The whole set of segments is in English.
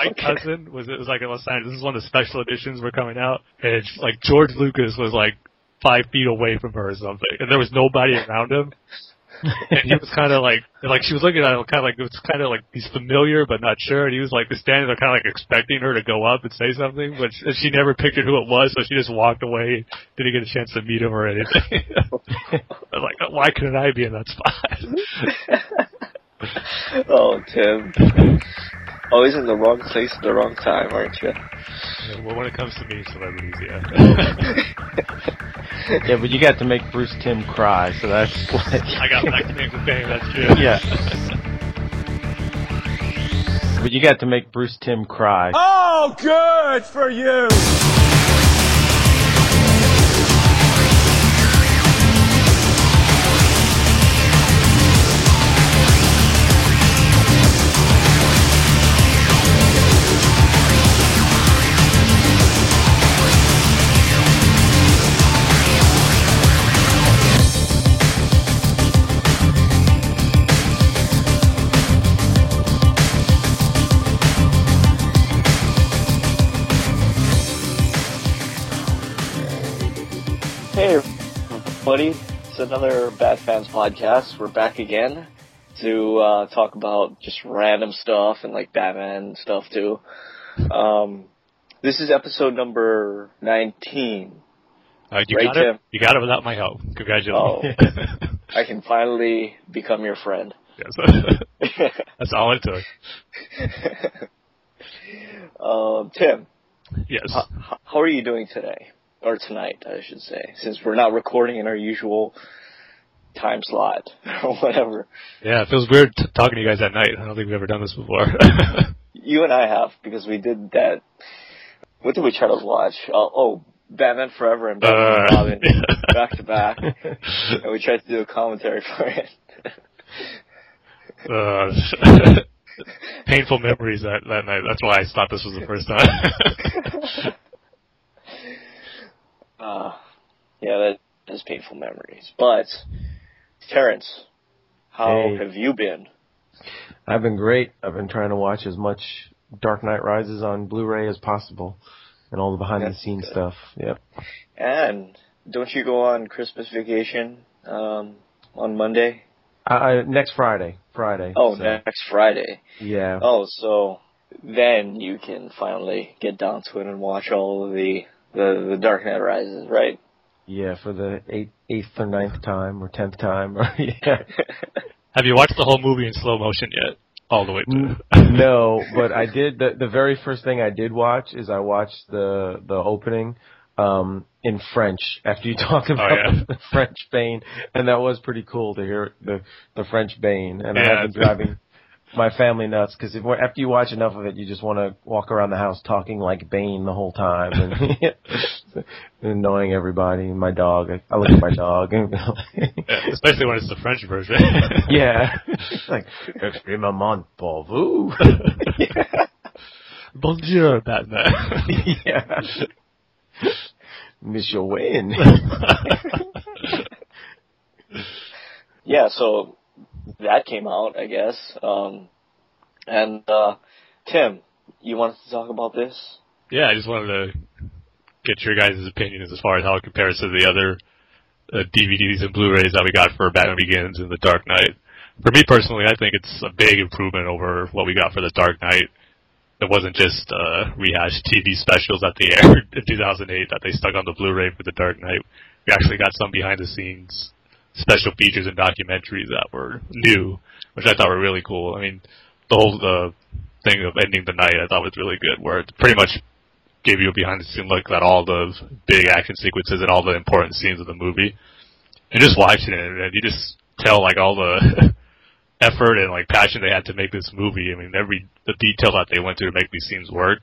Fight Okay. Cousin was it was like in Los Angeles. This is one of the special editions were coming out, and it's like George Lucas was like five feet away from her or something, and there was nobody around him. and he was kind of like, like she was looking at him, kind of like it was kind of like he's familiar but not sure, and he was like standing there, kind of like expecting her to go up and say something, but she, she never pictured who it was, so she just walked away, didn't get a chance to meet him or anything. I was like, why couldn't I be in that spot? oh, Tim. Always in the wrong place at the wrong time, aren't you? Yeah, well, when it comes to me, celebrities, yeah. Yeah, but you got to make Bruce Timm cry, so that's what. I got back to names with Bang, that's true. Yeah. But you got to make Bruce Timm cry. Oh, good for you! Everybody. It's another Bad Fans podcast. We're back again to uh, talk about just random stuff and like Batman stuff too. Um, this is episode number 19. Uh, you Right, got it. Tim? You got it without my help. Oh. Congratulations. I can finally become your friend. yes. That's all it took. um, Tim, Yes. h- how are you doing today? Or tonight, I should say, since we're not recording in our usual time slot or whatever. Yeah, it feels weird t- talking to you guys at night. I don't think we've ever done this before. You and I have because we did that. What did we try to watch? Oh, oh Batman Forever and Batman and Uh, Robin yeah. back to back, and we tried to do a commentary for it. uh, painful memories that, that night. That's why I thought this was the first time. Uh, yeah, that is painful memories. But Terrence, how Hey. have you been? I've been great. I've been trying to watch as much Dark Knight Rises on Blu-ray as possible, and all the behind-the-scenes stuff. Yep. And don't you go on Christmas vacation um, on Monday? I, I, next Friday. Friday. Oh, so, next Friday. Yeah. Oh, so then you can finally get down to it and watch all of the the, the Dark Knight Rises, right? Yeah, for the eighth, eighth or ninth time or tenth time. Or, yeah. Have you watched the whole movie in slow motion yet? All the way through? no, but I did. The, the very first thing I did watch is I watched the the opening um, in French after you talked about yeah. the French Bane, and that was pretty cool to hear the the French Bane. And I Yeah. have been driving my family nuts because if after you watch enough of it, you just want to walk around the house talking like Bane the whole time and, and annoying everybody. And my dog, I, I look at my dog and Yeah, especially when it's the French version. yeah, It's like extrêmement pour vous. Bonjour, Batman. yeah. Monsieur Wayne. Yeah, so that came out, I guess. Um, and uh, Tim, you wanted to talk about this? yeah, I just wanted to get your guys' opinions as far as how it compares to the other uh, DVDs and Blu-rays that we got for Batman Begins and The Dark Knight. For me personally, I think it's a big improvement over what we got for The Dark Knight. It wasn't just uh, rehashed TV specials that they aired in 2008 that they stuck on the Blu-ray for The Dark Knight. We actually got some behind-the-scenes special features and documentaries that were new, which I thought were really cool. I mean, the whole uh, thing of ending the night I thought was really good, where it pretty much gave you a behind the scene look at all the big action sequences and all the important scenes of the movie. And just watching it, and you just tell like all the effort and like passion they had to make this movie. I mean, every the detail that they went through to make these scenes work,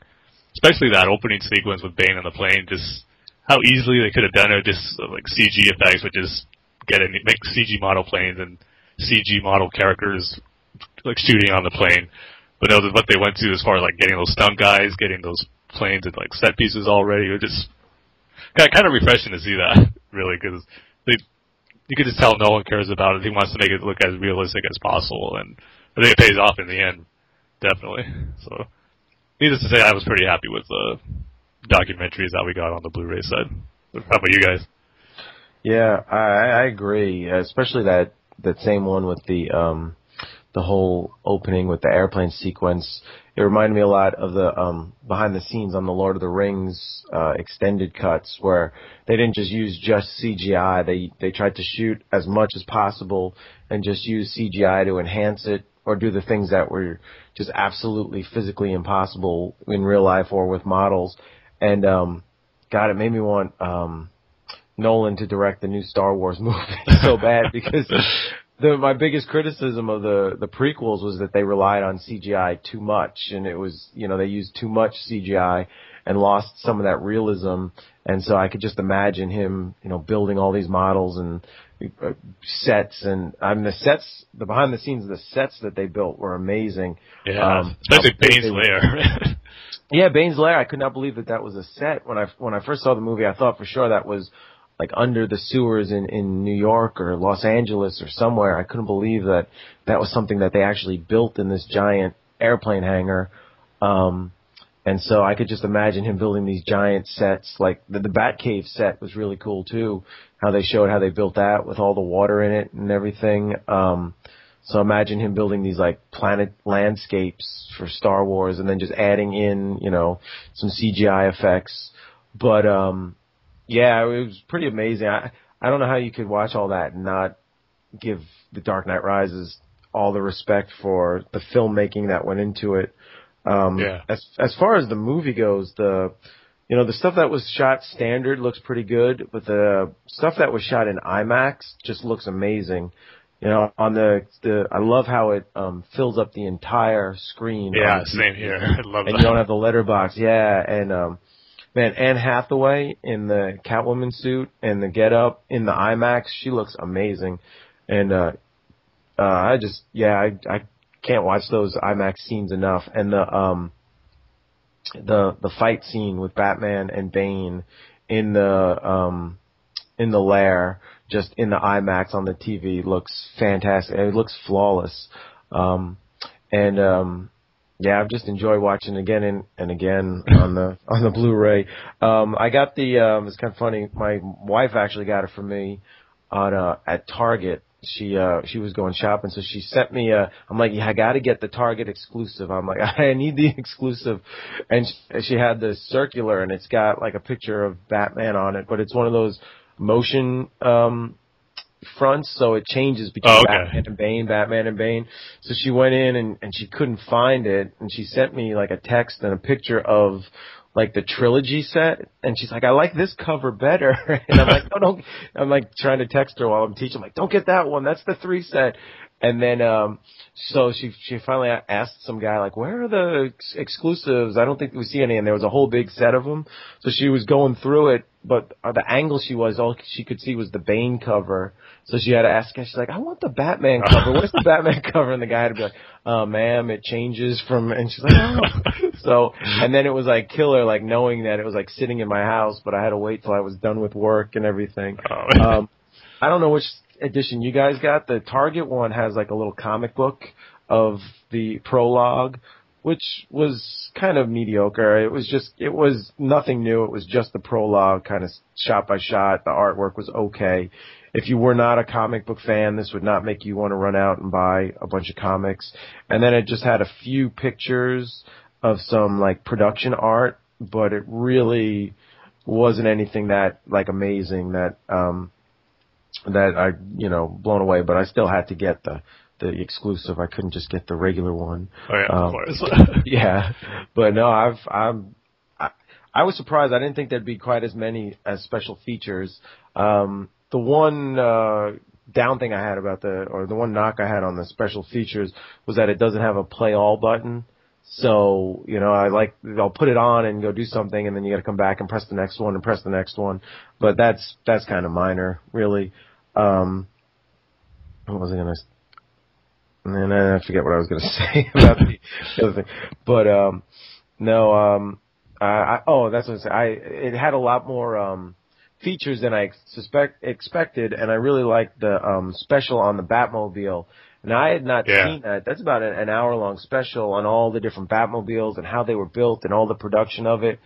especially that opening sequence with Bane on the plane. Just how easily they could have done it, just like CG effects, would just get in, make CG model planes and CG model characters like shooting on the plane. But no, what they went to as far as like getting those stunt guys, getting those planes and like set pieces already, it just kind kind of refreshing to see that really because they you could just tell no one cares about it. He wants to make it look as realistic as possible, and I think it pays off in the end, definitely. So needless to say, I was pretty happy with the documentaries that we got on the Blu-ray side. How about you guys? Yeah, I, I agree. Especially that that same one with the um the whole opening with the airplane sequence. It reminded me a lot of the um behind the scenes on the Lord of the Rings uh extended cuts where they didn't just use just CGI. They they tried to shoot as much as possible and just use CGI to enhance it or do the things that were just absolutely physically impossible in real life or with models. And um God, it made me want um Nolan to direct the new Star Wars movie so bad because the my biggest criticism of the the prequels was that they relied on CGI too much and it was you know they used too much CGI and lost some of that realism. And so I could just imagine him you know building all these models and uh, sets and I mean the sets the behind the scenes the sets that they built were amazing. Yeah um, especially Bane's lair yeah Bane's lair I could not believe that that was a set. When I when I first saw the movie I thought for sure that was like under the sewers in in New York or Los Angeles or somewhere. I couldn't believe that that was something that they actually built in this giant airplane hangar. Um, and so I could just imagine him building these giant sets. Like the, the Batcave set was really cool too. How they showed how they built that with all the water in it and everything. Um, so imagine him building these like planet landscapes for Star Wars and then just adding in, you know, some CGI effects. But, um, yeah, it was pretty amazing. I I don't know how you could watch all that and not give The Dark Knight Rises all the respect for the filmmaking that went into it. Um, yeah. As as far as the movie goes, the you know the stuff that was shot standard looks pretty good, but the stuff that was shot in IMAX just looks amazing. You know, on the the I love how it um fills up the entire screen. Yeah, same here. I love and that. you don't have the letterbox. Yeah, and um Man, Anne Hathaway in the Catwoman suit and the get up in the IMAX, she looks amazing. And uh uh I just yeah, I I can't watch those IMAX scenes enough. And the um the the fight scene with Batman and Bane in the um in the lair, just in the IMAX on the TV looks fantastic. It looks flawless. Um and um yeah, I've just enjoyed watching again and, and again on the on the Blu-ray. Um, I got the um, it's kind of funny. My wife actually got it for me on uh, at Target. She uh she was going shopping, so she sent me a. I'm like, yeah, I got to get the Target exclusive. I'm like, I need the exclusive, and she, she had the circular, and it's got like a picture of Batman on it, but it's one of those motion um fronts, so it changes between Oh, okay. Batman and Bane, Batman and Bane. So she went in and, and she couldn't find it, and she sent me like a text and a picture of like the trilogy set, and she's like, I like this cover better, and I'm like, no, don't. I'm like trying to text her while I'm teaching, I'm like, don't get that one, that's the three set. And then, um, so she she finally asked some guy like, "Where are the ex- exclusives? I don't think we see any." And there was a whole big set of them. So she was going through it, but uh, the angle she was, all she could see was the Bane cover. So she had to ask. and She's like, "I want the Batman cover. Where's the Batman cover?" And the guy had to be like, "Uh, ma'am, it changes from." And she's like, "Oh." so, and then it was like killer, like knowing that it was like sitting in my house, but I had to wait till I was done with work and everything. Oh. Um, I don't know which edition you guys got. The Target one has like a little comic book of the prologue, which was kind of mediocre. It was just, it was nothing new. It was just the prologue, kind of shot by shot. The artwork was okay. If you were not a comic book fan, this would not make you want to run out and buy a bunch of comics. And then it just had a few pictures of some like production art, but it really wasn't anything that like amazing that um that I, you know, blown away, but I still had to get the the exclusive. I couldn't just get the regular one. Oh yeah, Um, of course. Yeah, but no, I've I'm I, I was surprised. I didn't think there'd be quite as many as special features. Um, the one uh, down thing I had about the or the one knock I had on the special features was that it doesn't have a play all button. So, you know, I like, I'll put it on and go do something and then you gotta come back and press the next one and press the next one. But that's, that's kind of minor, really. Um, what was I gonna, and then I forget what I was gonna say about the, the other thing. But, um, no, um, I, I, oh, that's what I said. I, it had a lot more, um, features than I suspect, expected and I really liked the, um, special on the Batmobile. And I had not Yeah. seen that. That's about an, an hour long special on all the different Batmobiles and how they were built and all the production of it.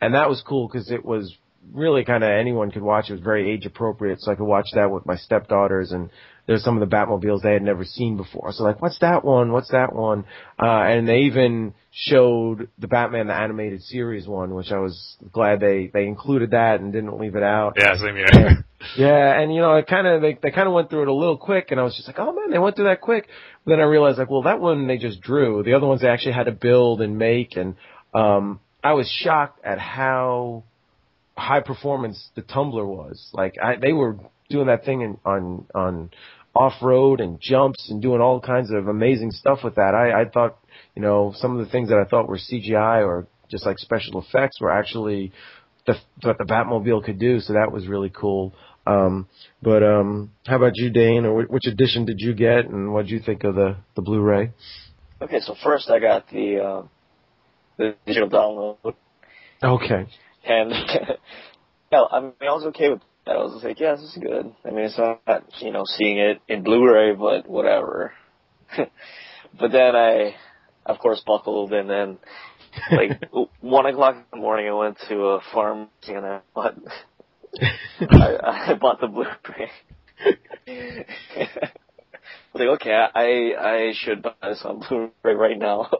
And that was cool because it was really kind of anyone could watch. It was very age appropriate, so I could watch that with my stepdaughters. And there's some of the Batmobiles they had never seen before. So like, what's that one? What's that one? Uh, and they even showed the Batman the animated series one, which I was glad they they included that and didn't leave it out. Yeah, same here. Yeah, and you know, it kind of they they kind of went through it a little quick, and I was just like, oh man, they went through that quick. But then I realized like, well, that one they just drew. The other ones they actually had to build and make, and um, I was shocked at how high performance the Tumbler was. Like, I they were doing that thing in, on on off road and jumps and doing all kinds of amazing stuff with that. I I thought, you know, some of the things that I thought were CGI or just like special effects were actually the what the Batmobile could do. So that was really cool. Um, but um, how about you, Dane? Or wh- which edition did you get, and what did you think of the the Blu-ray? Okay, so first I got the uh, the digital download, Okay. And yeah, I mean I was okay with that. I was just like, yeah, this is good. I mean, it's not you know seeing it in Blu-ray, but whatever. but then I, of course, buckled, and then like one o'clock in the morning, I went to a pharmacy and I bought I, I bought the Blu-ray. I was like, okay, I I should buy this on Blu-ray right now.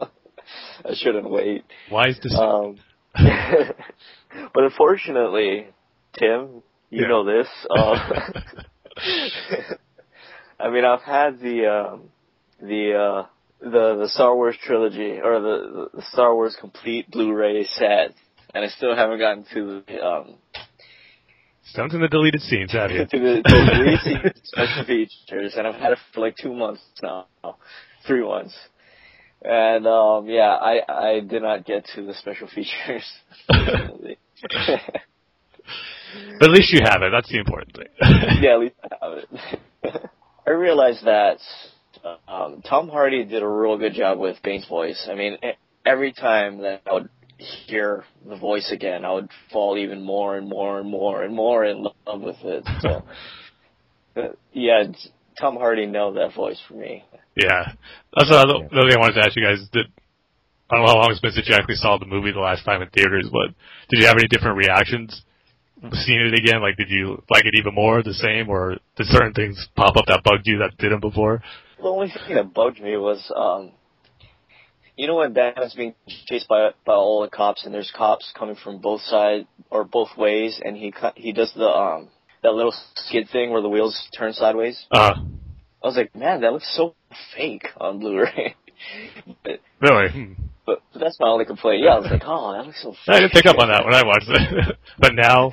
I shouldn't wait. Why is this? Um, but unfortunately, Tim, you Yeah. know this. Uh, I mean, I've had the um, the uh, the the Star Wars trilogy or the, the Star Wars complete Blu-ray set, and I still haven't gotten to the um, the deleted scenes, have you? to the, the recent special features, and I've had it for like two months now, three months. And um yeah, I I did not get to the special features. But at least you have it. That's the important thing. yeah, at least I have it. I realized that um, Tom Hardy did a real good job with Bane's voice. I mean, every time that I would hear the voice again, I would fall even more and more and more and more in love with it. So, yeah, Tom Hardy nailed that voice for me. Yeah, that's what I, the other thing I wanted to ask you guys. Did I don't know how long it's been since you actually saw the movie the last time in theaters, but did you have any different reactions seeing it again? Like, did you like it even more, the same, or did certain things pop up that bugged you that didn't before? The only thing that bugged me was, um, you know, when Batman's being chased by by all the cops, and there's cops coming from both sides or both ways, and he he does the um that little skid thing where the wheels turn sideways. Uh, I was like, man, that looks so fake on Blu-ray. but, really? Hmm. but that's my only complaint. Yeah, I was like, oh, that looks so fake. I didn't pick up on that when I watched it, but now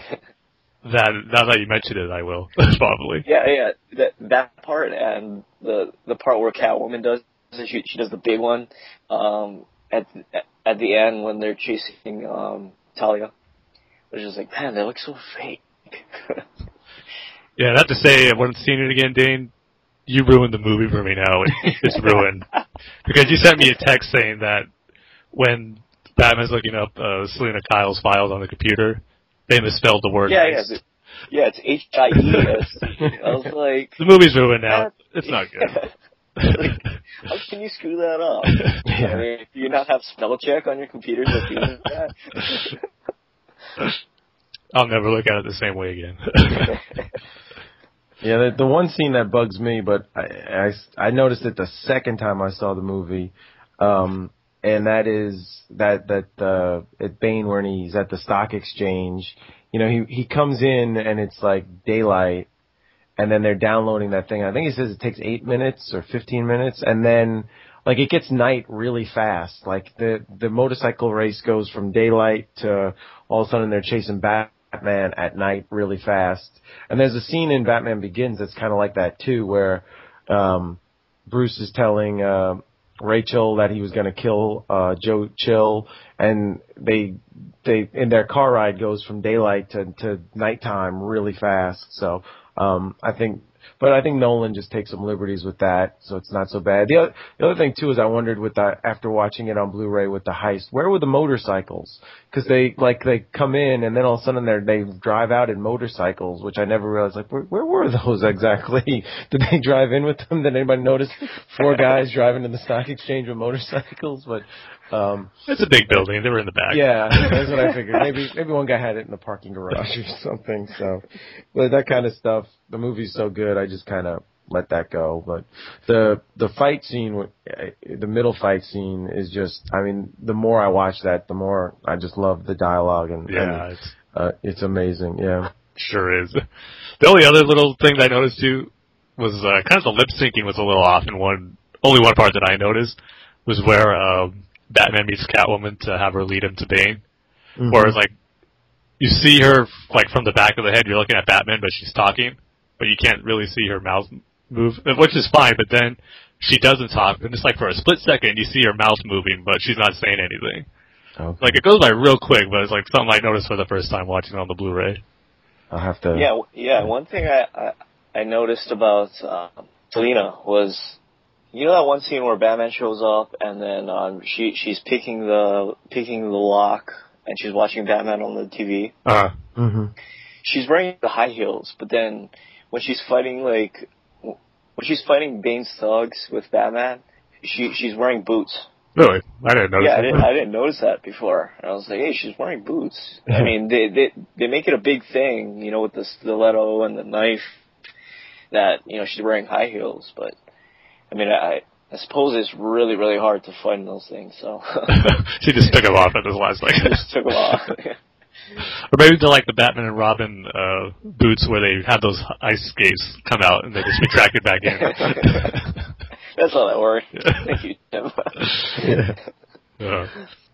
that now that you mentioned it, I will probably. Yeah, yeah, that that part and the the part where Catwoman does she she does the big one um at at the end when they're chasing um Talia. Which is like, man, that looks so fake. Yeah, not to say I wouldn't seen it again, Dane. You ruined the movie for me now. It, it's ruined because you sent me a text saying that when Batman's looking up uh, Selina Kyle's files on the computer, they misspelled the word. yeah, yeah, nice. the- yeah, it's H I E S. I was like, The movie's ruined now. It's not good. how can you screw that up? I mean, do you not have spell check on your computers that do that? I'll never look at it the same way again. Yeah, the, the one scene that bugs me, but I, I, I noticed it the second time I saw the movie, um, and that is that that uh, at Bane when he's at the stock exchange, you know, he he comes in and it's like daylight, and then they're downloading that thing. I think he says it takes eight minutes or fifteen minutes, and then like it gets night really fast. Like the the motorcycle race goes from daylight to all of a sudden they're chasing Batman at night really fast. And there's a scene in Batman Begins that's kind of like that too, where um, Bruce is telling uh, Rachel that he was going to kill uh, Joe Chill, and they they in their car ride goes from daylight to to nighttime really fast. So um, I think but I think Nolan just takes some liberties with that, so it's not so bad. The other, the other thing too is I wondered with the after watching it on Blu-ray with the heist, where were the motorcycles? Because they like they come in and then all of a sudden they they drive out in motorcycles, which I never realized. Like where, where were those exactly? Did they drive in with them? Did anybody notice four guys driving to the stock exchange with motorcycles? But um, it's a big building. They were in the back. Yeah, that's what I figured. Maybe maybe one guy had it in the parking garage or something. So, but that kind of stuff. The movie's so good, I just kind of let that go. But the the fight scene, the middle fight scene, is just. I mean, the more I watch that, the more I just love the dialogue and yeah, and, it's uh, it's amazing. Yeah. Sure is. The only other little thing that I noticed too was uh, kind of the lip syncing was a little off in one. Only one part that I noticed was where um, Batman meets Catwoman to have her lead him to Bane. Mm-hmm. Whereas like you see her like from the back of the head, you're looking at Batman, but she's talking, but you can't really see her mouth move, which is fine. But then she doesn't talk, and just like for a split second, you see her mouth moving, but she's not saying anything. Okay. Like it goes by real quick, but it's like something I noticed for the first time watching it on the Blu-ray. I'll have to. Yeah, yeah. One thing I I, I noticed about uh, Selina was, you know that one scene where Batman shows up and then um, she she's picking the picking the lock and she's watching Batman on the TV. Uh, hmm She's wearing the high heels, but then when she's fighting like when she's fighting Bane's thugs with Batman, she she's wearing boots. really? I didn't notice. Yeah, I that. didn't, I didn't notice that before. And I was like, hey, she's wearing boots. I mean, they they they make it a big thing, you know, with the stiletto and the knife that you know she's wearing high heels. But I mean, I I suppose it's really really hard to find those things. So she just took him off at this last second. just took them off. Or maybe they're like the Batman and Robin uh, boots where they have those ice skates come out and they just retract it back in. That's how that works. Thank you, Tim. Uh,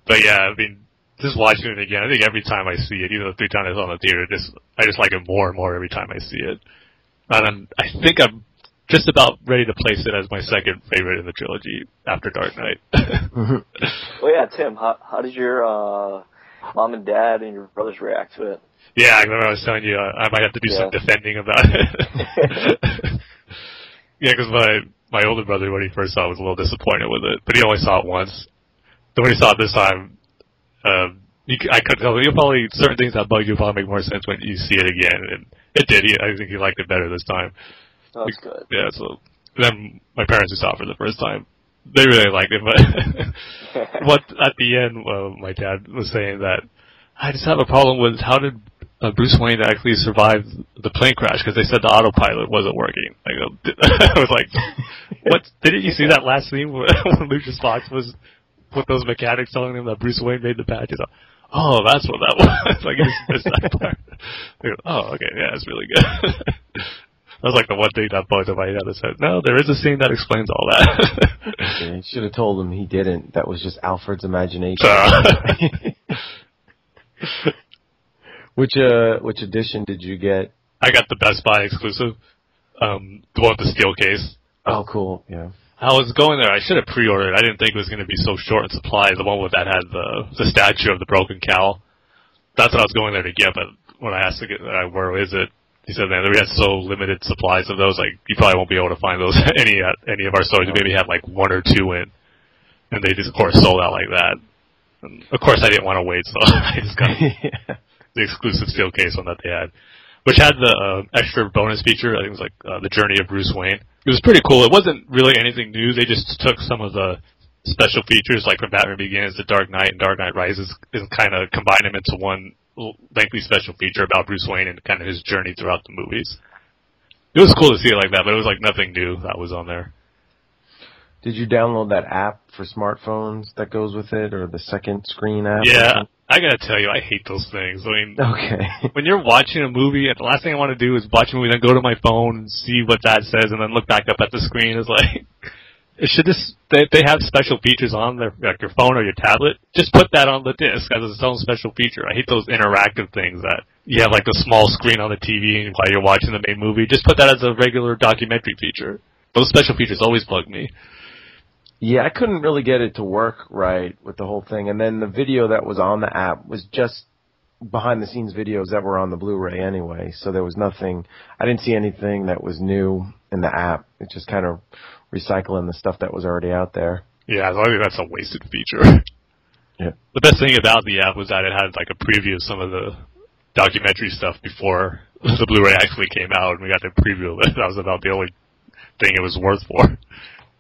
but yeah, I mean, just watching it again, I think every time I see it, even the three times I saw it in the theater, just I just like it more and more every time I see it. And I'm, I think I'm just about ready to place it as my second favorite in the trilogy after Dark Knight. well, yeah, Tim. How how did your uh, mom and dad and your brothers react to it? Yeah, I remember I was telling you uh, I might have to do some defending about it. yeah, because my my older brother, when he first saw it, was a little disappointed with it, but he only saw it once. Then when he saw it this time, um, you, c- I could tell you probably certain things that bug you probably make more sense when you see it again, and it did. He, I think he liked it better this time. That's good. Yeah, so then my parents who saw it for the first time, they really liked it, but what at the end, uh, my dad was saying that I just have a problem with how did uh, Bruce Wayne actually survive the plane crash because they said the autopilot wasn't working. I go, I was like, what? Didn't you see that last scene where, when Lucius Fox was with those mechanics telling him that Bruce Wayne made the patch? He's like, oh, that's what that was. like, just missed that part. Go, oh, okay, yeah, it's really good. That was like the one thing that bugged. I had to say, no, there is a scene that explains all that. Yeah, you should have told him he didn't. That was just Alfred's imagination. Uh, which uh, which edition did you get? I got the Best Buy exclusive, um, the one with the steel case. Oh, cool. Yeah. I was going there. I should have pre-ordered. I didn't think it was going to be so short in supply. The one with that had the the statue of the broken cowl. That's what I was going there to get. But when I asked to get, uh, where is it? He said, "Man, we had so limited supplies of those. Like, you probably won't be able to find those any at any of our stores. We maybe had like one or two in, and they just, of course, sold out like that. And of course, I didn't want to wait, so I just got yeah. the exclusive steel case one that they had, which had the uh, extra bonus feature. I think it was like uh, the journey of Bruce Wayne. It was pretty cool. It wasn't really anything new. They just took some of the special features, like from Batman Begins to Dark Knight and Dark Knight Rises, and kind of combined them into one lengthy special feature about Bruce Wayne and kind of his journey throughout the movies. It was cool to see it like that, but it was like nothing new that was on there. Did you download that app for smartphones that goes with it, or the second screen app? Yeah. I gotta tell you, I hate those things. I mean, Okay. when you're watching a movie, and the last thing I want to do is watch a movie, then go to my phone and see what that says, and then look back up at the screen. It's like should this they they have special features on their like your phone or your tablet. Just put that on the disc as its own special feature. I hate those interactive things that you have like the small screen on the TV while you're watching the main movie. Just put that as a regular documentary feature. Those special features always bug me. Yeah, I couldn't really get it to work right with the whole thing. And then the video that was on the app was just behind the scenes videos that were on the Blu-ray anyway, so there was nothing. I didn't see anything that was new in the app. It just kind of recycling the stuff that was already out there. Yeah, so I think that's a wasted feature. Yeah. The best thing about the app was that it had like a preview of some of the documentary stuff before the Blu-ray actually came out, and we got to preview it. That was about the only thing it was worth for.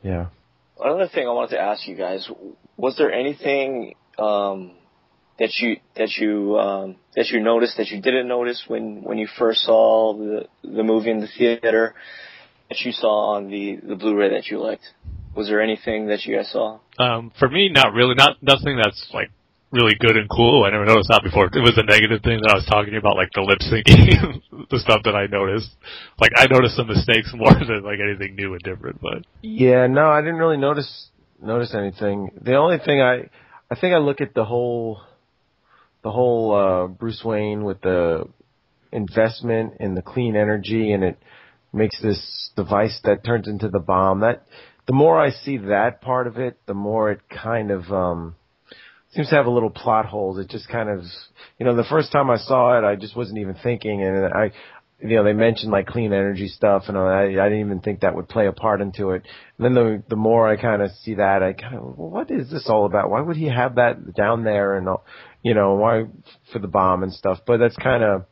Yeah. Another thing I wanted to ask you guys: Was there anything um, that you that you um, that you noticed that you didn't notice when when you first saw the the movie in the theater that you saw on the the Blu-ray that you liked? Was there anything that you guys saw? Um, for me, not really. Not nothing that's like really good and cool. I never noticed that before. It was a negative thing that I was talking about, like the lip syncing, the stuff that I noticed. Like I noticed some mistakes more than like anything new and different. But Yeah, no, I didn't really notice notice anything. The only thing I I think I look at the whole the whole uh Bruce Wayne with the investment in the clean energy and it makes this device that turns into the bomb. That the more I see that part of it, the more it kind of um seems to have a little plot holes. It just kind of you know, the first time I saw it I just wasn't even thinking and I you know, they mentioned like clean energy stuff, and I, I didn't even think that would play a part into it. And then the the more I kind of see that, I kind of, well, what is this all about? Why would he have that down there and all, you know, why for the bomb and stuff? But that's kind of,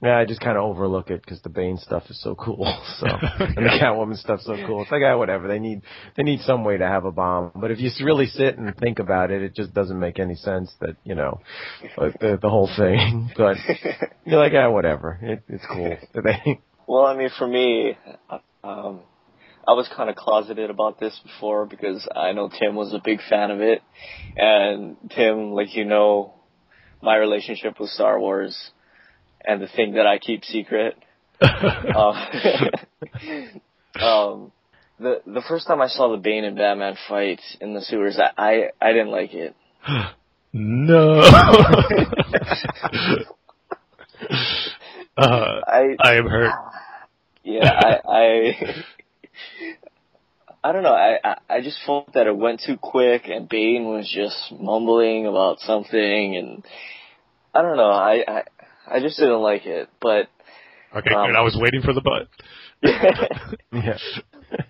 yeah, I just kind of overlook it because the Bane stuff is so cool. So and the Catwoman stuff's so cool. It's like, ah, whatever. They need they need some way to have a bomb. But if you really sit and think about it, it just doesn't make any sense that you know, the the whole thing. But you're like, ah, whatever. It, it's cool. Well, I mean, for me, um, I was kind of closeted about this before because I know Tim was a big fan of it, and Tim, like you know, my relationship with Star Wars, and the thing that I keep secret. um, um, the the first time I saw the Bane and Batman fight in the sewers, I I, I didn't like it. no. uh, I I am hurt. yeah, I, I, I don't know. I, I, I just felt that it went too quick, and Bane was just mumbling about something, and I don't know. I, I, I just didn't like it. But, Okay, Um, good. I was waiting for the butt. yeah.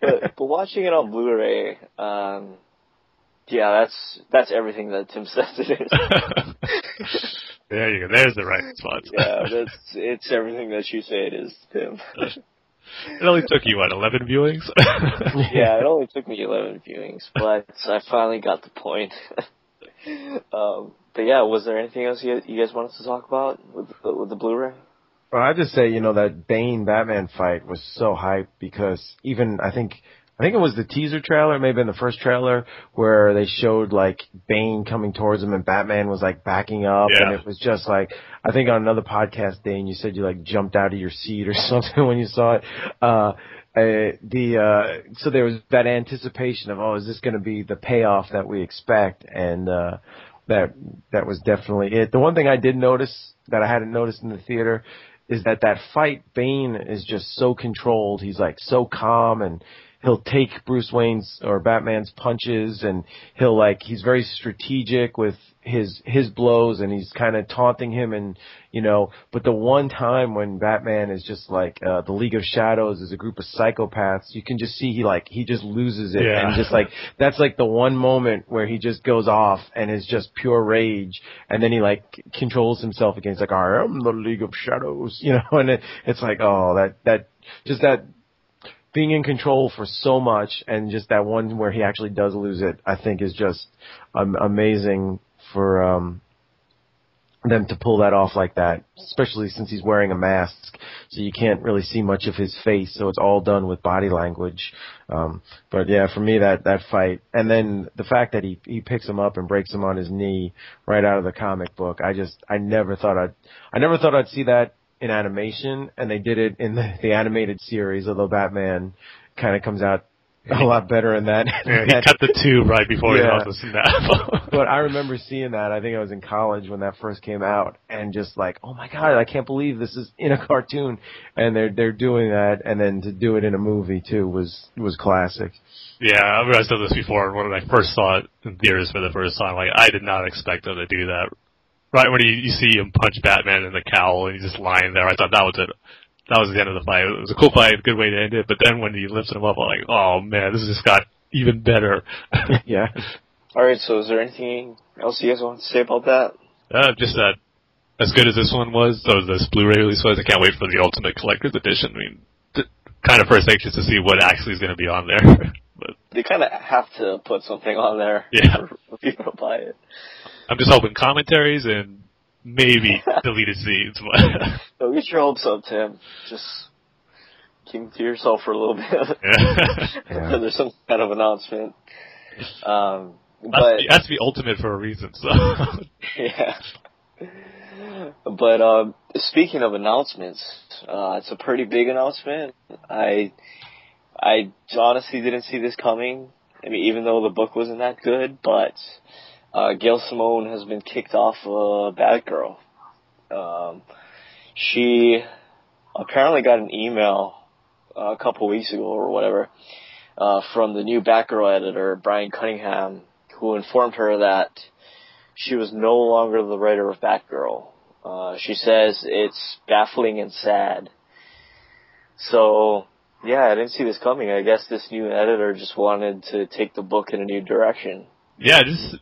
but, but watching it on Blu-ray, um, yeah, that's that's everything that Tim says it is. there you go. There's the right response. yeah, that's it's everything that you say it is, Tim. It only took you what, eleven viewings? yeah, it only took me 11 viewings, but I finally got the point. um, but yeah, was there anything else you, you guys wanted to talk about with the, with the Blu-ray? Well, I just say, you know, that Bane Batman fight was so hype because even I think I think it was the teaser trailer, maybe in the first trailer, where they showed like Bane coming towards him and Batman was like backing up, Yeah. and it was just like I think on another podcast, Dane, you said you like jumped out of your seat or something when you saw it. Uh, uh, the uh, so there was that anticipation of oh, is this going to be the payoff that we expect? And uh, that that was definitely it. The one thing I did notice that I hadn't noticed in the theater is that that fight Bane is just so controlled. He's like so calm and he'll take Bruce Wayne's or Batman's punches and he'll like he's very strategic with his his blows and he's kind of taunting him and you know but the one time when Batman is just like uh the League of Shadows is a group of psychopaths you can just see he like he just loses it Yeah. and just like that's like the one moment where he just goes off and is just pure rage and then he like controls himself again he's like I am the League of Shadows you know and it, it's like oh that that just that being in control for so much and just that one where he actually does lose it, I think is just um, amazing for um, them to pull that off like that, especially since he's wearing a mask, so you can't really see much of his face, so it's all done with body language. Um, but yeah, for me that that fight, and then the fact that he he picks him up and breaks him on his knee right out of the comic book, I just I never thought I'd I never thought I'd see that in animation, and they did it in the, the animated series. Although Batman kind of comes out a lot better in that. Yeah, he cut the tube right before he Yeah. held the snap. but I remember seeing that. I think I was in college when that first came out, and just like, oh my god, I can't believe this is in a cartoon, and they're they're doing that, and then to do it in a movie too was was classic. yeah, I mean, I said this before when I first saw it in theaters for the first time. Like, I did not expect them to do that right when you, you see him punch Batman in the cowl and he's just lying there, I thought that was it. That was the end of the fight. It was a cool fight, a good way to end it. But then when he lifts him up, I'm like, oh man, this just got even better. yeah. All right. So, is there anything else you guys want to say about that? Uh, just that, as good as this one was, so this Blu-ray release was, I can't wait for the Ultimate Collector's Edition. I mean, th- kind of first anxious to see what actually is going to be on there. but They kind of have to put something on there Yeah. for people to buy it. I'm just hoping commentaries and maybe deleted scenes. But Don't get your hopes up, Tim. Just keep to yourself for a little bit. yeah. Yeah. There's some kind of announcement. Um, Has, but to be, has to be ultimate for a reason. So yeah. But um, speaking of announcements, uh, it's a pretty big announcement. I I honestly didn't see this coming. I mean, even though the book wasn't that good, but uh, Gail Simone has been kicked off uh, Batgirl. Um, she apparently got an email uh, a couple weeks ago or whatever uh, from the new Batgirl editor Brian Cunningham, who informed her that she was no longer the writer of Batgirl. Uh, she says it's baffling and sad. So, yeah, I didn't see this coming. I guess this new editor just wanted to take the book in a new direction. yeah, just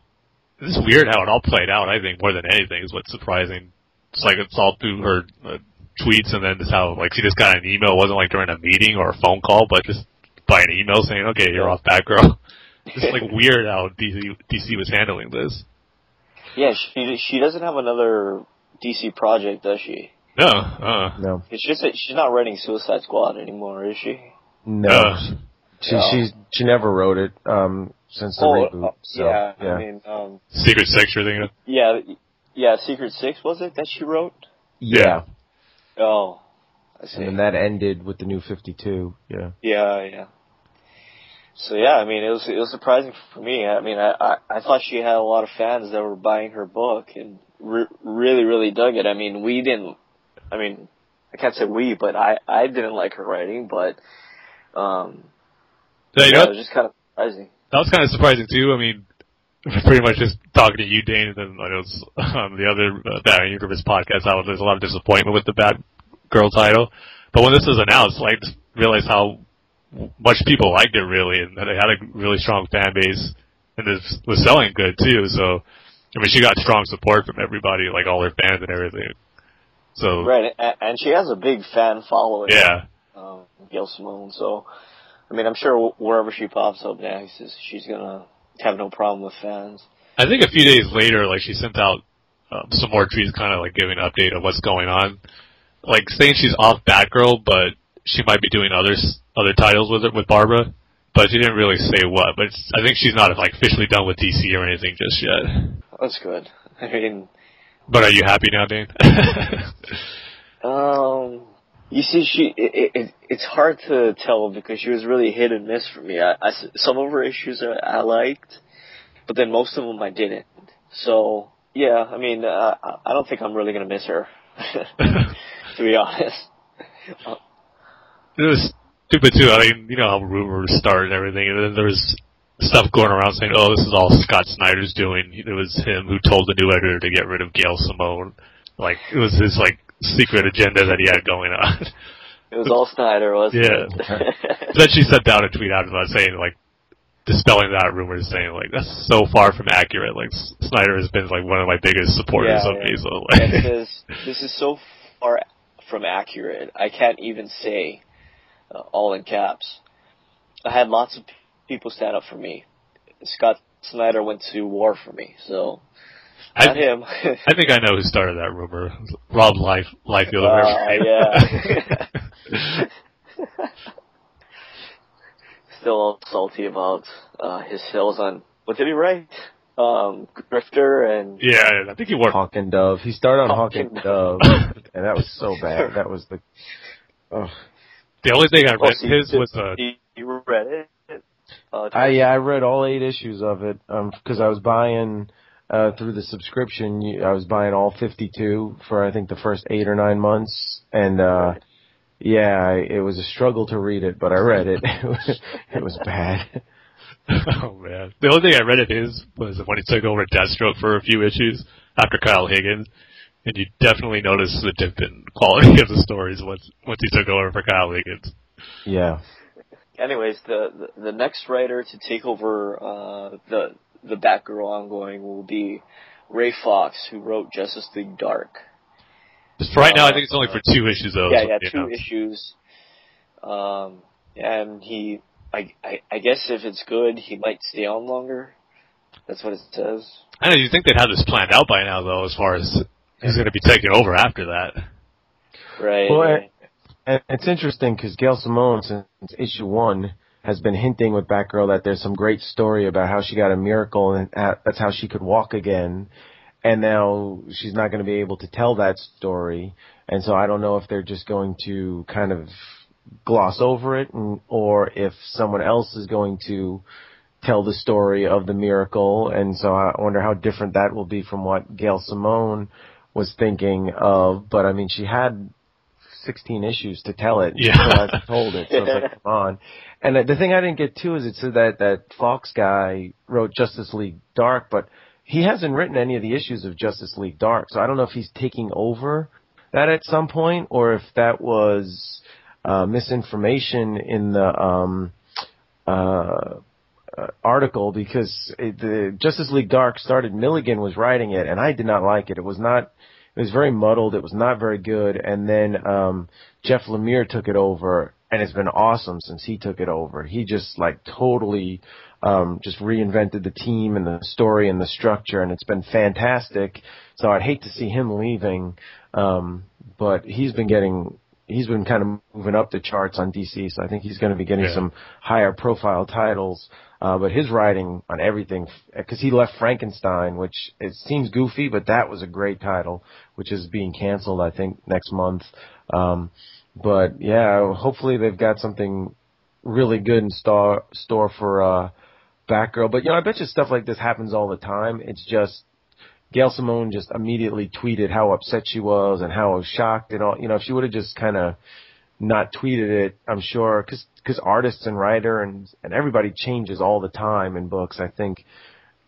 this is weird how it all played out. I think more than anything is what's surprising. It's like it's all through her uh, tweets, and then just how like she just got an email. It wasn't like during a meeting or a phone call, but just by an email saying, "Okay, you're off Batgirl." it's like weird how DC DC was handling this. Yeah, she she doesn't have another DC project, does she? No, uh, No. It's just that she's not writing Suicide Squad anymore, is she? No. uh, she No. she she never wrote it um since the reboot. uh, So yeah, yeah. I mean, um, Secret Six, you're thinking of? yeah, yeah, Secret Six was it that she wrote? yeah. Oh, I see. And then that ended with the new 52. Yeah. Yeah, yeah. So yeah, I mean, it was it was surprising for me. I mean, I I, I thought she had a lot of fans that were buying her book and re- really really dug it. I mean, we didn't. I mean, I can't say we, but I I didn't like her writing, but um, Yeah, you yeah, know, it was just kind of surprising. That was kind of surprising too. I mean, pretty much just talking to you, Dane, and then like, it was on the other uh, Batman Universe podcast. How there's a lot of disappointment with the Bad Girl title, but when this was announced, like, just realized how much people liked it really, and that it had a really strong fan base, and it was selling good too. So, I mean, she got strong support from everybody, like all her fans and everything. So, Right, and, and she has a big fan following. yeah, um, Gail Simone. So, I mean, I'm sure wherever she pops up next, is she's gonna have no problem with fans. I think a few days later, like she sent out um, some more tweets, kind of like giving an update of what's going on, like saying she's off Batgirl, but she might be doing other s- other titles with it with Barbara. But she didn't really say what. But it's, I think she's not like officially done with DC or anything just yet. That's good. I mean, But are you happy now, Dane? um, you see, she it, it it's hard to tell because she was really hit and miss for me. I, I some of her issues I, I liked, but then most of them I didn't. So yeah, I mean, uh, I don't think I'm really gonna miss her, to be honest. it was stupid too. I mean, you know how rumors start and everything, and then there was stuff going around saying, "Oh, this is all Scott Snyder's doing." It was him who told the new editor to get rid of Gail Simone. Like it was his like secret agenda that he had going on. It was all Snyder, wasn't Yeah. it? Yeah. then she sent down a tweet out about saying like dispelling that rumor, saying like that's so far from accurate. Like Snyder has been like one of my biggest supporters Yeah, of yeah. me. So like, says this is so far from accurate. I can't even say uh, all in caps. I had lots of people stand up for me. Scott Snyder went to war for me, so I, not him. I think I know who started that rumor. Rob Life Liefeld. or Uh, whatever. yeah. Still all salty about uh, his sales on what did he write? Um, Grifter and yeah, I think he wore. Hawk and Dove. He started on Hawk Hawk and and Dove, and that was so bad. That was the. Oh. The only thing I Oh, read so his you- was uh, you, you read it. Uh, I yeah, I read all eight issues of it um because I was buying uh through the subscription. you- I was buying all 52 for I think the first 8 or 9 months and uh yeah, I, it was a struggle to read it, but I read it. it was bad. oh man, the only thing I read of his was when he took over Deathstroke for a few issues after Kyle Higgins, and you definitely notice the dip in quality of the stories once once he took over for Kyle Higgins. Yeah. Anyways, the, the the next writer to take over uh, the the Batgirl ongoing will be Ray Fawkes, who wrote Justice League Dark. Just for right now, I think it's only for two issues though. Yeah, yeah, two announced. issues. Um, and he, I, I, I guess if it's good, he might stay on longer. That's what it says. I know you think they'd have this planned out by now though, as far as who's going to be taking over after that. Right. Well, right. It's interesting because Gail Simone, since issue one, has been hinting with Batgirl that there's some great story about how she got a miracle and that's how she could walk again. And now she's not going to be able to tell that story. And so I don't know if they're just going to kind of gloss over it and, or if someone else is going to tell the story of the miracle. And so I wonder how different that will be from what Gail Simone was thinking of. But I mean, she had 16 issues to tell it. Yeah. So I told it. So it's like, come on. And the thing I didn't get too is it said that that Fawkes guy wrote Justice League Dark, but he hasn't written any of the issues of Justice League Dark. So I don't know if he's taking over that at some point or if that was uh, misinformation in the um, uh, uh, article because it, the Justice League Dark started. Milligan was writing it, and I did not like it. It was not. It was very muddled. It was not very good. And then um, Jeff Lemire took it over, and it's been awesome since he took it over. He just like totally um, just reinvented the team and the story and the structure, and it's been fantastic. So I'd hate to see him leaving, um, but he's been getting he's been kind of moving up the charts on DC, so I think he's going to be getting Yeah. some higher profile titles. Uh, but his writing on everything, because he left Frankenstein, which it seems goofy, but that was a great title, which is being canceled, I think, next month. Um, but yeah, hopefully they've got something really good in store store for uh, Batgirl. But you know, I bet you stuff like this happens all the time. It's just Gail Simone just immediately tweeted how upset she was and how shocked and all. You know, if she would have just kind of not tweeted it, I'm sure, because artists and writer and and everybody changes all the time in books. I think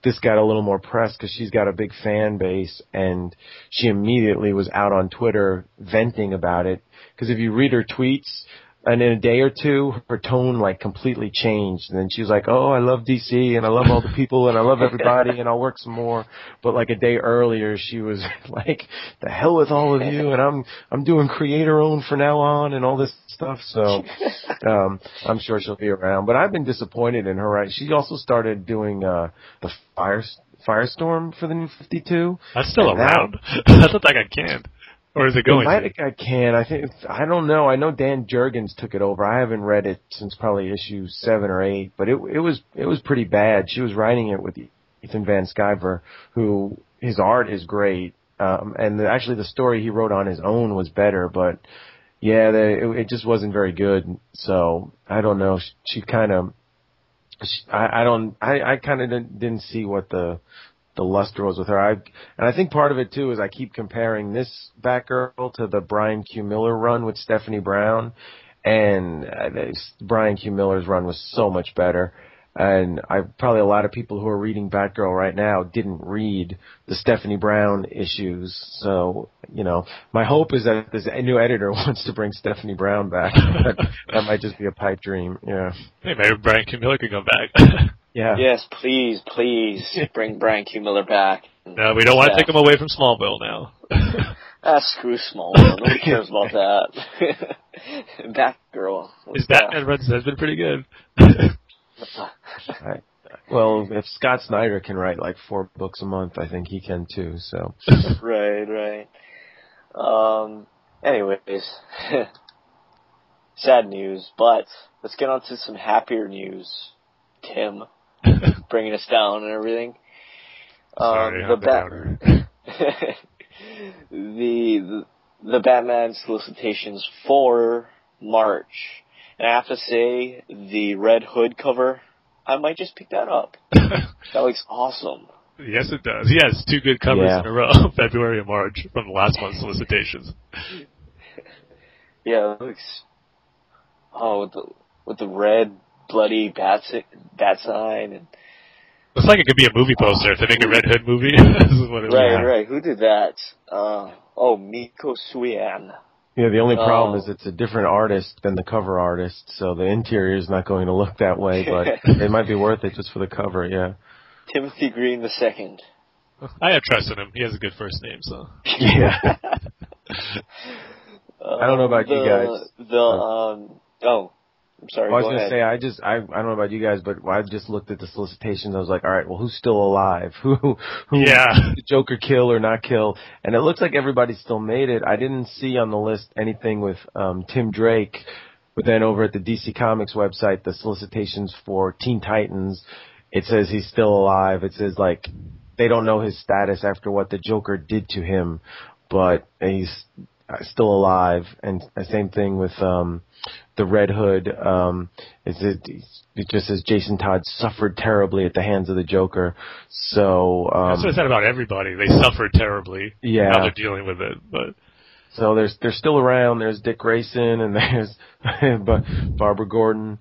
this got a little more press because she's got a big fan base, and she immediately was out on Twitter venting about it. Because if you read her tweets, and in a day or two, her tone like completely changed. And then she was like, "Oh, I love DC, and I love all the people, and I love everybody, and I'll work some more." But like a day earlier, she was like, "The hell with all of you, and I'm I'm doing creator own from now on, and all this stuff." So um, I'm sure she'll be around. But I've been disappointed in her. Right? She also started doing uh, the fire Firestorm for the new 52. That's still And that- around. I thought that got canned, or is it going? to? have got canned. I think I don't know. I know Dan Jurgens took it over. I haven't read it since probably issue seven or eight, but it it was it was pretty bad. She was writing it with Ethan Van Sciver, who his art is great, um, and the, actually the story he wrote on his own was better. But yeah, the, it, it just wasn't very good. So I don't know. She, she kind of. I, I don't. I, I kind of didn't, didn't see what the the luster was with her. I and I think part of it too is I keep comparing this Batgirl to the Brian Q Miller run with Stephanie Brown, and uh, Brian Q Miller's run was so much better. And I probably a lot of people who are reading Batgirl right now didn't read the Stephanie Brown issues. So you know, my hope is that this new editor wants to bring Stephanie Brown back. that, might just be a pipe dream. Yeah, Hey, maybe Brian Kim Miller could come back. yeah. Yes, please, please bring Brian Q. Miller back. no, we don't want to take him away from Smallville now. Ah, screw Smallville. Nobody cares about that. Batgirl. His Batman runs has been pretty good. I, well, if Scott Snyder can write like four books a month, I think he can too. So right, right. Um. Anyways, sad news, but let's get on to some happier news. Tim, bringing us down and everything. Sorry, um, the the Bat- the, the the Batman solicitations for March, and I have to say the Red Hood cover, I might just pick that up. That looks awesome. yes, it does. Yes, two good covers Yeah. in a row, February and March, from the last month's solicitations. Yeah, it looks. Oh, with the with the red bloody bat bat sign and Looks like it could be a movie poster if they make a Red Hood movie. this is what it right, was. right. Who did that? Uh, oh, Miko Suyan. Yeah, the only problem Oh. is it's a different artist than the cover artist, so the interior is not going to look that way, but it might be worth it just for the cover, yeah. Timothy Green the second. I have trust in him. He has a good first name, so. Yeah. I don't know about you guys. The um oh, I'm sorry. I was go gonna ahead. say I just I I don't know about you guys, but I just looked at the solicitations. I was like, all right, well, who's still alive? Who who Yeah. the Joker kill or not kill? And it looks like everybody still made it. I didn't see on the list anything with um Tim Drake, but then over at the DC Comics website, the solicitations for Teen Titans, it says he's still alive. It says like they don't know his status after what the Joker did to him, but he's uh, still alive. And the same thing with um the Red Hood. Um, is it? It just says Jason Todd suffered terribly at the hands of the Joker. So um, That's what I said about everybody. They suffered terribly. Yeah. Now they're dealing with it, but So there's they're still around. There's Dick Grayson and there's Ba- Barbara Gordon,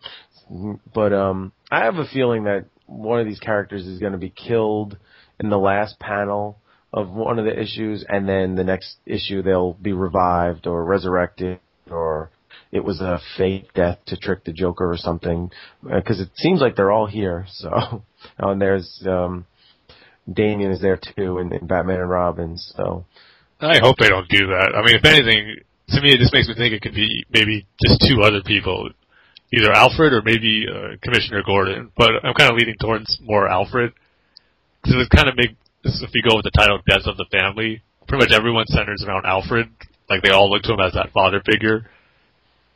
but um, I have a feeling that one of these characters is going to be killed in the last panel of one of the issues, and then the next issue they'll be revived or resurrected, or it was a fake death to trick the Joker or something. Because it seems like they're all here. So and there's um, Damian is there too in, in Batman and Robin. So. I hope they don't do that. I mean, if anything, to me, it just makes me think it could be maybe just two other people, either Alfred or maybe uh, Commissioner Gordon. But I'm kind of leaning towards more Alfred because it kind of make if you go with the title "Deaths of the Family." Pretty much everyone centers around Alfred. Like they all look to him as that father figure, and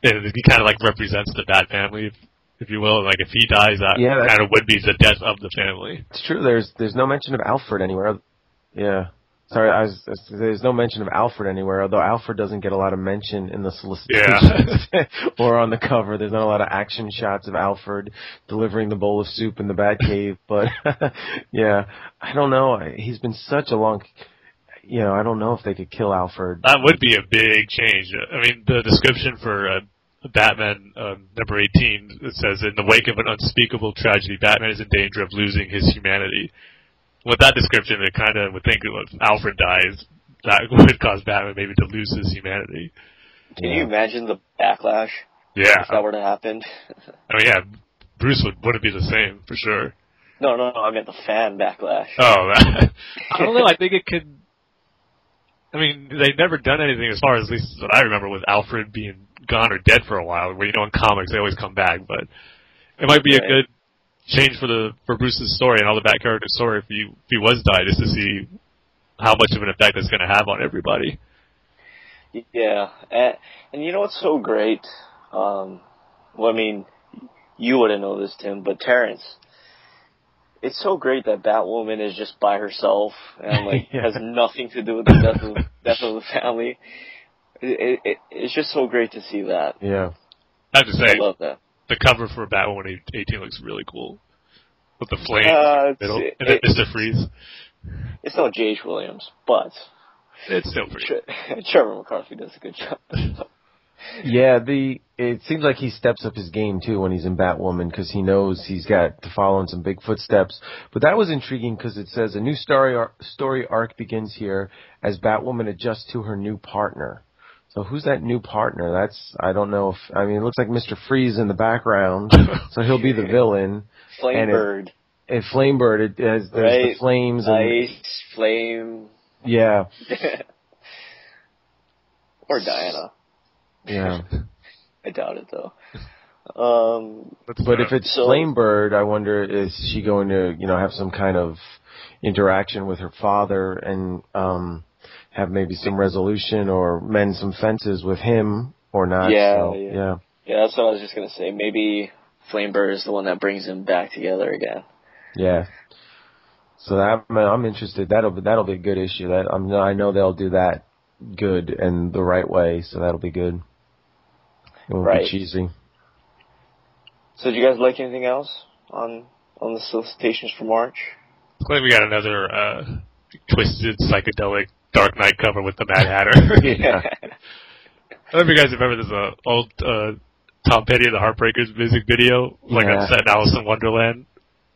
he kind of like represents the Bat family, if, if you will. Like if he dies, that Yeah, kind of would be the death of the family. It's true. There's there's no mention of Alfred anywhere. Yeah. Sorry, I was, there's no mention of Alfred anywhere. Although Alfred doesn't get a lot of mention in the solicitations or on the cover. There's not a lot of action shots of Alfred delivering the bowl of soup in the Batcave. But yeah, I don't know. He's been such a long. You know, I don't know if they could kill Alfred. That would be a big change. I mean, the description for uh, Batman um, number 18 it says, "In the wake of an unspeakable tragedy, Batman is in danger of losing his humanity." With that description, it kind of would think if Alfred dies, that would cause Batman maybe to lose his humanity. Can you imagine the backlash Yeah, if that were to happen? I mean, yeah, Bruce would wouldn't be the same for sure. no, no, no. I meant the fan backlash. Oh, that, I don't know. I think it could. I mean, they've never done anything as far as at least what I remember with Alfred being gone or dead for a while. Where you know in comics they always come back, but it might be a good change for the for Bruce's story and all the back character story if he if he was died, just to see how much of an effect it's going to have on everybody. Yeah, and, and you know what's so great? Um, well, I mean, you wouldn't know this, Tim, but Terence, it's so great that Batwoman is just by herself and like Yeah. has nothing to do with the death of death of the family. It, it, it's just so great to see that. Yeah. I have to I say, love that. the cover for Batwoman 18 looks really cool with the flames Uh, in the middle it's- and then it- Mister Freeze. It's no J.H. Williams, but It's still pretty. Tre- Trevor McCarthy does a good job. Yeah, the it seems like he steps up his game too when he's in Batwoman because he knows he's got to follow in some big footsteps. But that was intriguing because it says a new story ar- story arc begins here as Batwoman adjusts to her new partner. So who's that new partner? That's I don't know if I mean it looks like Mister Freeze in the background, so he'll be the villain. Flamebird, And Flamebird, it has there's Right. the flames and Ice, Flame, yeah, or Diana. yeah. I doubt it though. Um, But if it's So- Flamebird, I wonder is she going to, you know, have some kind of interaction with her father and um have maybe some resolution or mend some fences with him or not? Yeah, so, yeah. yeah. yeah, that's what I was just gonna say. Maybe Flamebird is the one that brings them back together again. Yeah. So that I'm, I'm interested. That'll be that'll be a good issue. That I'm I know they'll do that good and the right way. So that'll be good. It won't Right. be cheesy. So, do you guys like anything else on on the solicitations for March? Glad we got another uh, twisted psychedelic Dark Knight cover with the Mad Hatter. Yeah. I don't know if you guys remember this uh, old uh, Tom Petty and the Heartbreakers music video, like Yeah. on set in Alice in Wonderland.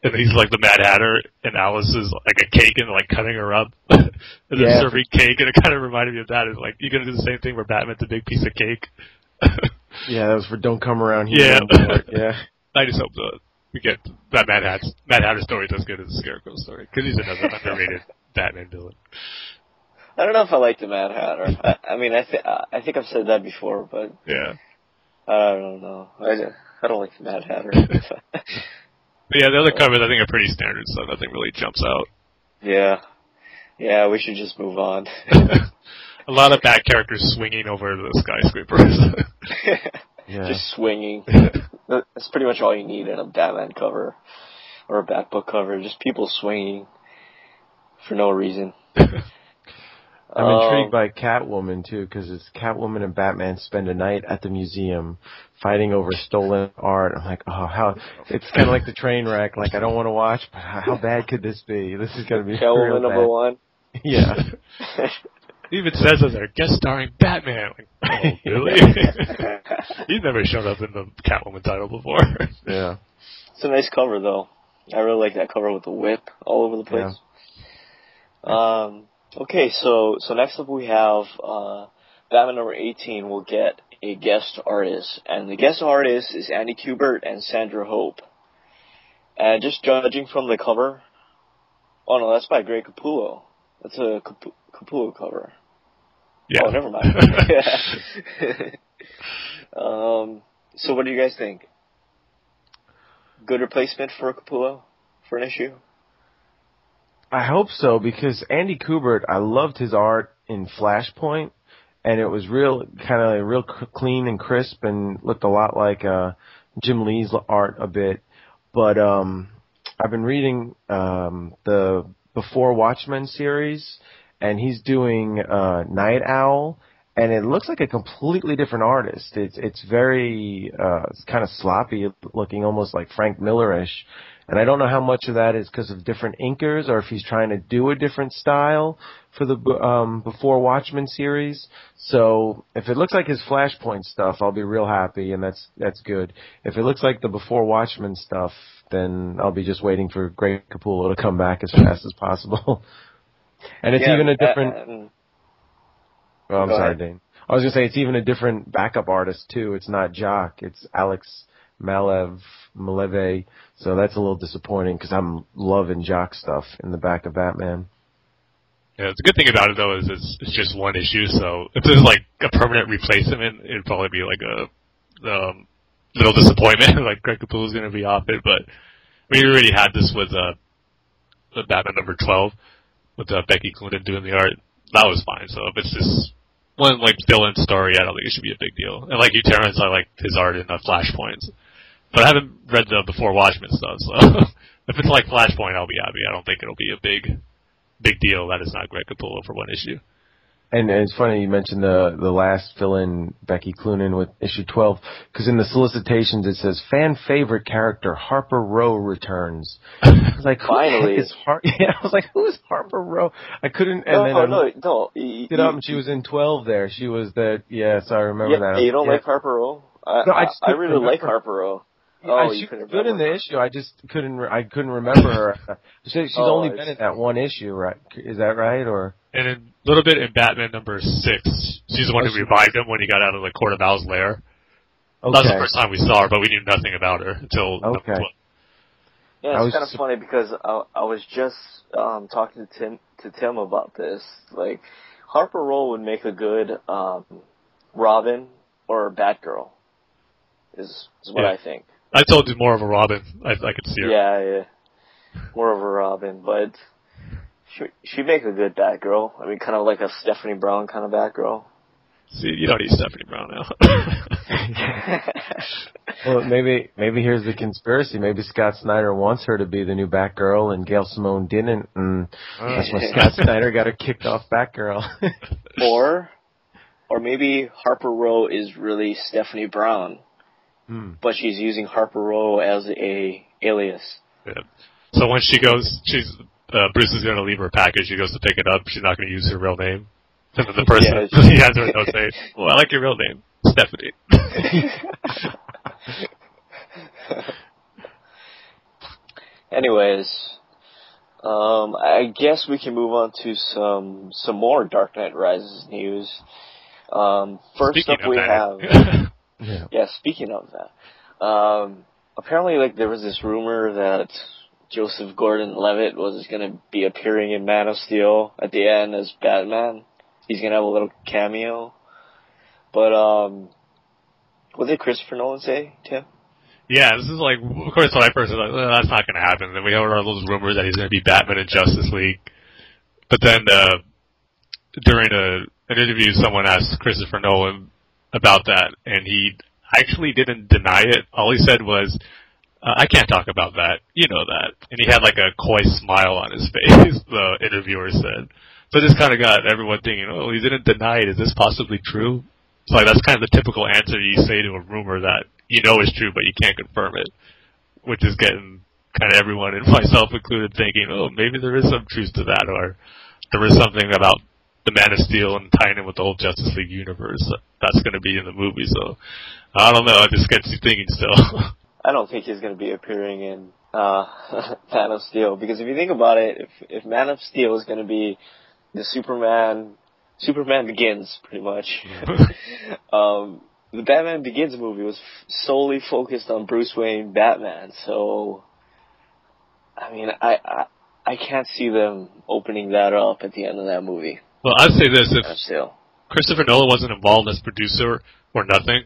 And he's like the Mad Hatter, and Alice is like a cake and like cutting her up, and Yeah. serving cake, and it kind of reminded me of that. Is like you're gonna do the same thing where Batman's a big piece of cake? Yeah, that was for Don't Come Around Here. Yeah. yeah. I just hope that we get that Mad Hatter Mad Hatter story does good as the Scarecrow story because he's another underrated Batman villain. I don't know if I like the Mad Hatter. I, I mean, I think I think I've said that before, but Yeah. I don't know. I, I don't like the Mad Hatter. But yeah, the other covers I think are pretty standard, so nothing really jumps out. yeah, yeah. We should just move on. a lot of bad characters swinging over the skyscrapers. Yeah. Just swinging. That's pretty much all you need in a Batman cover or a Batbook cover. Just people swinging for no reason. I'm Um, intrigued by Catwoman too, because it's Catwoman and Batman spend a night at the museum fighting over stolen art. I'm like, oh, how it's kind of like the train wreck. Like, I don't want to watch, but how how bad could this be? This is gonna be Catwoman real number bad. one. Yeah, It even says as their guest starring Batman. Like, oh, really? He's never shown up in the Catwoman title before. yeah. It's a nice cover though. I really like that cover with the whip all over the place. Um, okay, so so next up we have uh, Batman number eighteen will get a guest artist, and the guest artist is Andy Kubert and Sandra Hope. And just judging from the cover, oh no, that's by Greg Capullo. That's a Capu- Capullo cover. yeah. Oh, never mind. um, so what do you guys think? Good replacement for Capullo for an issue? I hope so because Andy Kubert, I loved his art in Flashpoint, and it was real kind of real clean and crisp and looked a lot like uh, Jim Lee's art a bit. But um, I've been reading um, the Before Watchmen series, and he's doing uh, Nite Owl, and it looks like a completely different artist. It's it's very uh, it's kind of sloppy looking, almost like Frank Millerish. And I don't know how much of that is because of different inkers or if he's trying to do a different style for the um, Before Watchmen series. So if it looks like his Flashpoint stuff, I'll be real happy, and that's that's good. If it looks like the Before Watchmen stuff, then I'll be just waiting for Greg Capullo to come back as fast as possible. and it's Yeah, even a uh, different. um, Oh, I'm sorry, ahead. Dane. I was gonna say it's even a different backup artist too. It's not Jock. It's Alex Malev Maleev. So that's a little disappointing because I'm loving Jock stuff in the back of Batman. Yeah, the good thing about it though is it's, it's just one issue. So if there's like a permanent replacement, it'd probably be like a um, little disappointment. like Greg Capullo's going to be off it, but we already had this with uh, the Batman number twelve with uh, Becky Cloonan doing the art. That was fine. So if it's just one like Dylan story, I don't think it should be a big deal. And like you, Terence, I like his art in uh, Flashpoints, but I haven't read the Before Watchmen stuff. So if it's like Flashpoint, I'll be happy. I don't think it'll be a big big deal That is not Greg Capullo for one issue. And it's funny you mentioned the the last fill-in Becky Cloonan with issue 12 because in the solicitations it says fan favorite character Harper Row returns. I was like, who the heck Finally. is Har- Yeah, I was like, who is Harper Row? I couldn't. And no, then no, I no, no. y- it up and she was in 12 there. She was the yes, I remember yeah, that. you don't Yeah. like Harper Row? I, No, I I, I couldn't really like remember. Harper Row. Yeah, Oh, she you was good in remember. the issue. I just couldn't. Re- I couldn't remember her. She, she's Oh, only been in that one issue, right? Is that right? Or And a little bit in Batman number six, she's the one Oh, who she- revived him when he got out of the Court of Owl's lair. That was the first time we saw her, but we knew nothing about her until Okay. Yeah, it's kind of su- funny because I, I was just um, talking to Tim to Tim about this. Like Harper Row would make a good um, Robin or Batgirl. Is is what Yeah. I think. I told you more of a Robin. I, I could see her. Yeah, yeah. More of a Robin, but she she'd make a good Batgirl. I mean, kind of like a Stephanie Brown kind of Batgirl. See, you don't need Stephanie Brown now. well, maybe maybe here's the conspiracy. Maybe Scott Snyder wants her to be the new Batgirl, and Gail Simone didn't, and oh. that's why Scott Snyder got her kicked off Batgirl. or, or maybe Harper Row is really Stephanie Brown, Hmm. But she's using Harper Row as a alias. Yeah. So when she goes, she's uh, Bruce is going to leave her package. She goes to pick it up. She's not going to use her real name. And the person yeah, she, he has her note say, "Well, I like your real name, Stephanie." Anyways, um, I guess we can move on to some some more Dark Knight Rises news. Um, first Speaking up, we that. have yeah. yeah. Speaking of that, um, apparently, like there was this rumor that Joseph Gordon-Levitt was going to be appearing in Man of Steel at the end as Batman. He's going to have a little cameo. But um, what did Christopher Nolan say, Tim? Yeah, this is like, of course, when I first was like, well, that's not going to happen. Then we heard all those rumors that he's going to be Batman in Justice League. But then, uh, during a, an interview, someone asked Christopher Nolan about that, and he actually didn't deny it. All he said was, uh, I can't talk about that. You know that. And he had like a coy smile on his face, the interviewer said. So this kind of got everyone thinking, oh, he didn't deny it. Is this possibly true? So like, that's kind of the typical answer you say to a rumor that you know is true, but you can't confirm it. Which is getting kind of everyone, and myself included, thinking, oh, maybe there is some truth to that, or there is something about the Man of Steel and tying in with the whole Justice League universe that's going to be in the movie. So I don't know. It just gets you thinking still. I don't think he's going to be appearing in uh, Man of Steel because if you think about it, if if Man of Steel is going to be the Superman, Superman Begins, pretty much. um, the Batman Begins movie was f- solely focused on Bruce Wayne, Batman. So, I mean, I, I I can't see them opening that up at the end of that movie. Well, I'd say this: if uh, Steel. Christopher Nolan wasn't involved as producer or nothing,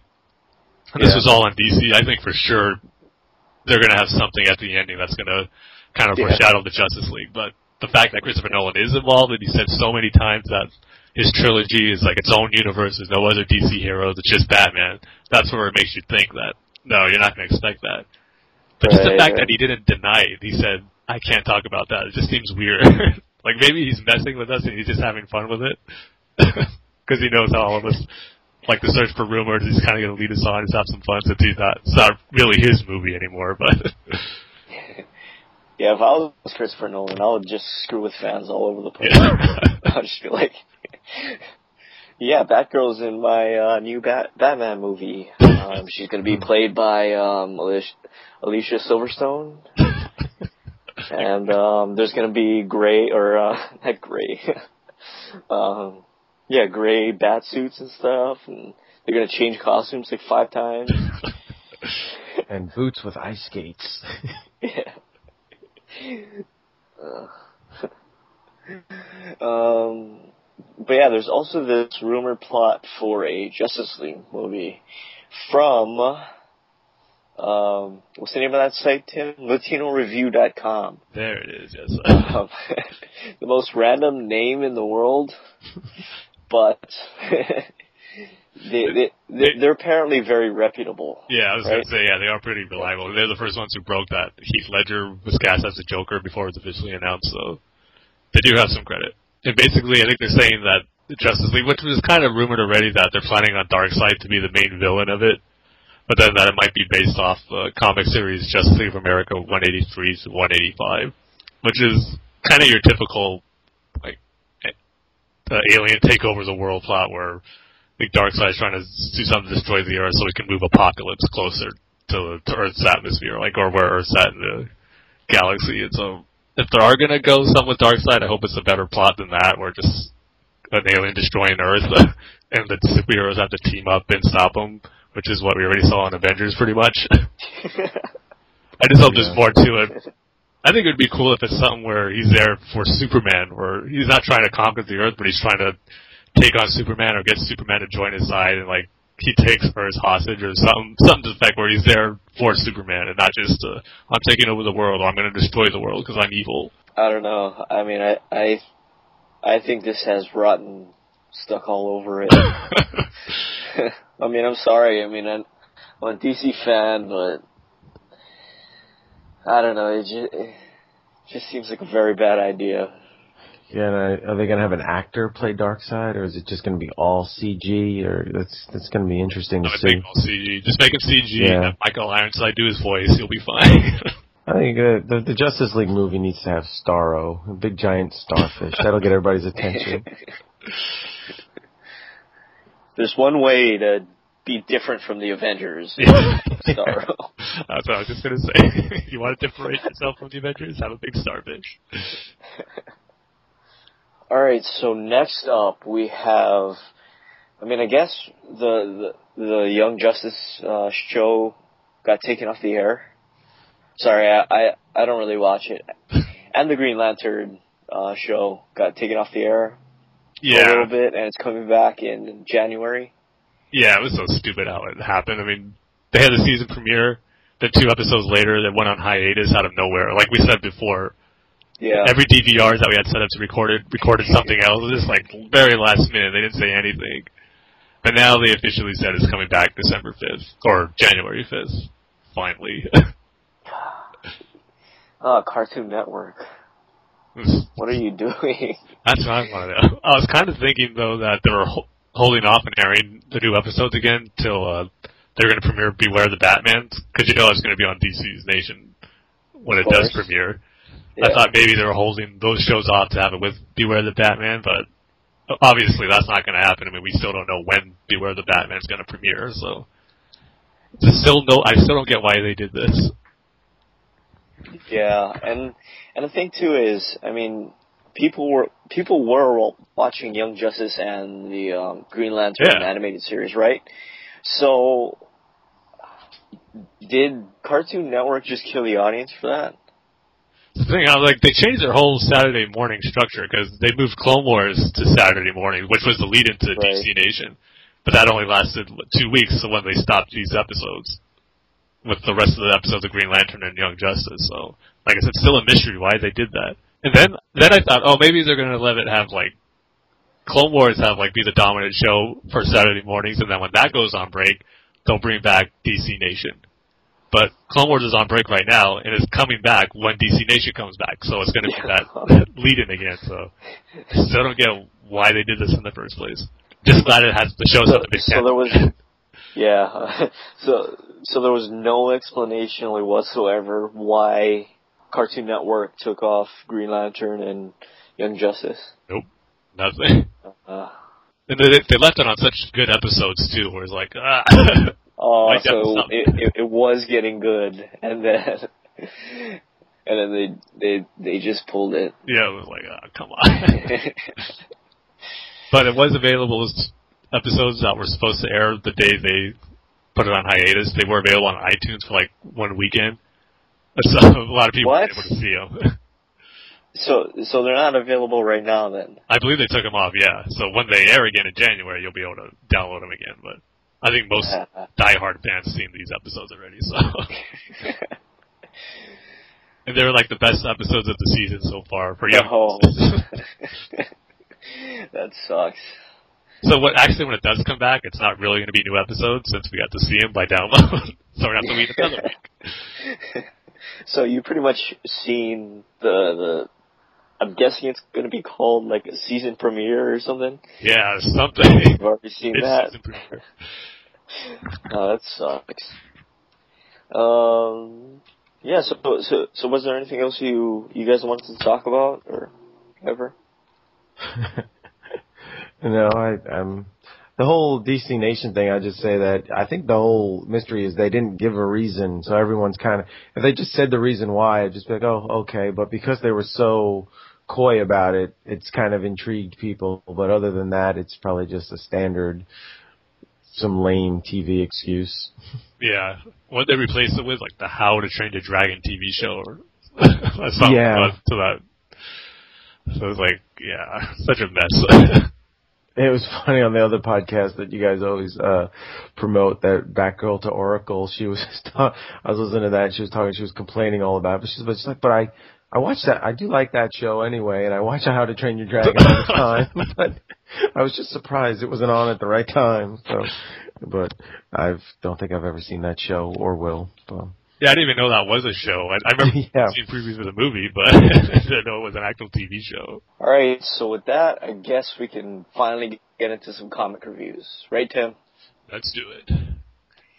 and this Yeah. was all on DC, I think for sure they're going to have something at the ending that's going to kind of Yeah. foreshadow the Justice League. But the fact that Christopher Nolan is involved, and he said so many times that his trilogy is like its own universe, there's no other DC heroes, it's just Batman, that's where it makes you think that, no, you're not going to expect that. But just the fact right. that he didn't deny it, he said, I can't talk about that, it just seems weird. like maybe he's messing with us and he's just having fun with it. Because he knows how all of us like to search for rumors. He's kind of going to lead us on, just have some fun since he's not, it's not really his movie anymore. But Yeah, if I was Christopher Nolan, I would just screw with fans all over the place. yeah. I'll just be like, yeah, Batgirl's in my uh, new Bat- Batman movie. Um, she's going to be played by um, Alicia, Alicia Silverstone, and um, there's going to be gray or uh, not gray, um, yeah, gray bat suits and stuff, and they're going to change costumes like five times. And boots with ice skates. Yeah. Uh, um, but yeah, there's also this rumored plot for a Justice League movie from um, what's the name of that site, Tim? LatinoReview.com. there it is, yes. Um, the most random name in the world, but they, they, they they're apparently very reputable. Yeah, I was Right. going to say, yeah, they are pretty reliable. They're the first ones who broke that Heath Ledger was cast as the Joker before it was officially announced, so they do have some credit. And basically, I think they're saying that Justice League, which was kind of rumored already that they're planning on Darkseid to be the main villain of it, but then that it might be based off the comic series Justice League of America 183 to 185, which is kind of your typical, like, uh, alien take over the world plot where like Darkseid's trying to do something to destroy the Earth so he can move Apocalypse closer to, to Earth's atmosphere, like or where Earth's at in the galaxy. And so, if they are gonna go something with Darkseid, I hope it's a better plot than that, where just an alien destroying Earth and the superheroes have to team up and stop him, which is what we already saw in Avengers, pretty much. I just hope there's more to it. I think it would be cool if it's something where he's there for Superman, where he's not trying to conquer the Earth, but he's trying to take on Superman or get Superman to join his side, and like he takes Earth hostage or something, something to the effect where he's there for Superman and not just uh, I'm taking over the world, or I'm going to destroy the world because I'm evil. I don't know. I mean, I I I think this has rotten stuck all over it. I mean, I'm sorry. I mean, I'm, I'm a DC fan, but I don't know. It just, it just seems like a very bad idea. Yeah, and I, are they going to have an actor play Darkseid, or is it just going to be all CG? Or that's that's going to be interesting to I see. think all CG. Just make him CG. Yeah. Have Michael Ironside do his voice. He'll be fine. I think uh, the the Justice League movie needs to have Starro, a big giant starfish. That'll get everybody's attention. There's one way to be different from the Avengers. Starro. That's what I was just gonna say. you want to differentiate yourself from the Avengers? Have a big starfish. All right, so next up we have. I mean, I guess the the, the Young Justice uh, show got taken off the air. Sorry, I, I I don't really watch it, and the Green Lantern uh, show got taken off the air Yeah, a little bit, and it's coming back in January. yeah, it was so stupid how it happened. I mean, they had the season premiere. Then two episodes later, they went on hiatus out of nowhere. Like we said before, Yeah, every DVRs that we had set up to record it recorded something else. It was just like very last minute. They didn't say anything. But now they officially said it's coming back December 5th or January 5th. Finally. uh, Cartoon Network. What are you doing? That's what I want to know. I was kind of thinking though that they were ho- holding off on airing the new episodes again till uh, they're going to premiere Beware the Batman because you know it's going to be on DC's Nation when it does premiere. Yeah. I thought maybe they were holding those shows off to have it with Beware the Batman, but obviously that's not going to happen. I mean, we still don't know when Beware the Batman is going to premiere, so There's still no. I still don't get why they did this. Yeah, and and the thing too is, I mean, people were people were watching Young Justice and the um, Green Lantern Yeah. animated series, right? So, did Cartoon Network just kill the audience for that? The thing, I was like, they changed their whole Saturday morning structure because they moved Clone Wars to Saturday morning, which was the lead into Right. DC Nation. But that only lasted two weeks, so when they stopped these episodes, with the rest of the episodes of Green Lantern and Young Justice. So, like I said, still a mystery why they did that. And then, then I thought, oh, maybe they're gonna let it have like Clone Wars have like be the dominant show for Saturday mornings, and then when that goes on break, they'll bring back DC Nation. But Clone Wars is on break right now, and it's coming back when DC Nation comes back. So it's going to be that lead in again. So still don't get why they did this in the first place. Just glad it has the shows So, have the big so there was, yeah, so so there was no explanation whatsoever why Cartoon Network took off Green Lantern and Young Justice. Nope, nothing. Uh, And they, they left it on such good episodes too, where it's like, ah, Oh, so it, it it was getting good, and then and then they they they just pulled it. yeah, it was like, ah, come on. but it was available as episodes that were supposed to air the day they put it on hiatus. They were available on iTunes for like one weekend. So a lot of people were able to see them. so so they're not available right now. Then I believe they took them off, yeah. So when they air again in January, you'll be able to download them again. But I think most diehard fans seen these episodes already. So and they're like the best episodes of the season so far for young. oh, that sucks. So what? Actually, when it does come back, it's not really going to be new episodes since we got to see them by download. so we're not going to have to another week. So you pretty much seen the the. I'm guessing it's going to be called like a season premiere or something. Yeah, something. You've already seen It's that. Oh, that sucks. Um, yeah. So, so, so, was there anything else you you guys wanted to talk about or ever? No, I um the whole DC Nation thing. I just say that I think the whole mystery is they didn't give a reason, so everyone's kind of if they just said the reason why, I'd just be like, oh, okay. But because they were so coy about it, it's kind of intrigued people. But other than that, it's probably just a standard, some lame TV excuse. Yeah, what they replaced it with, like the How to Train Your Dragon TV show, or something Yeah. to that. So it was like, yeah, such a mess. It was funny on the other podcast that you guys always uh promote that Batgirl to Oracle. She was ta- I was listening to that. And she was talking. She was complaining all about. It, but she's, but she's like, but I I watch that. I do like that show anyway, and I watch How to Train Your Dragon all the time. but I was just surprised it wasn't on at the right time. So, but I don't think I've ever seen that show or will. So. Yeah, I didn't even know that was a show. I, I remember Yeah. seeing previews of the movie, but I didn't know it was an actual TV show. All right. So with that, I guess we can finally get into some comic reviews, right, Tim? Let's do it.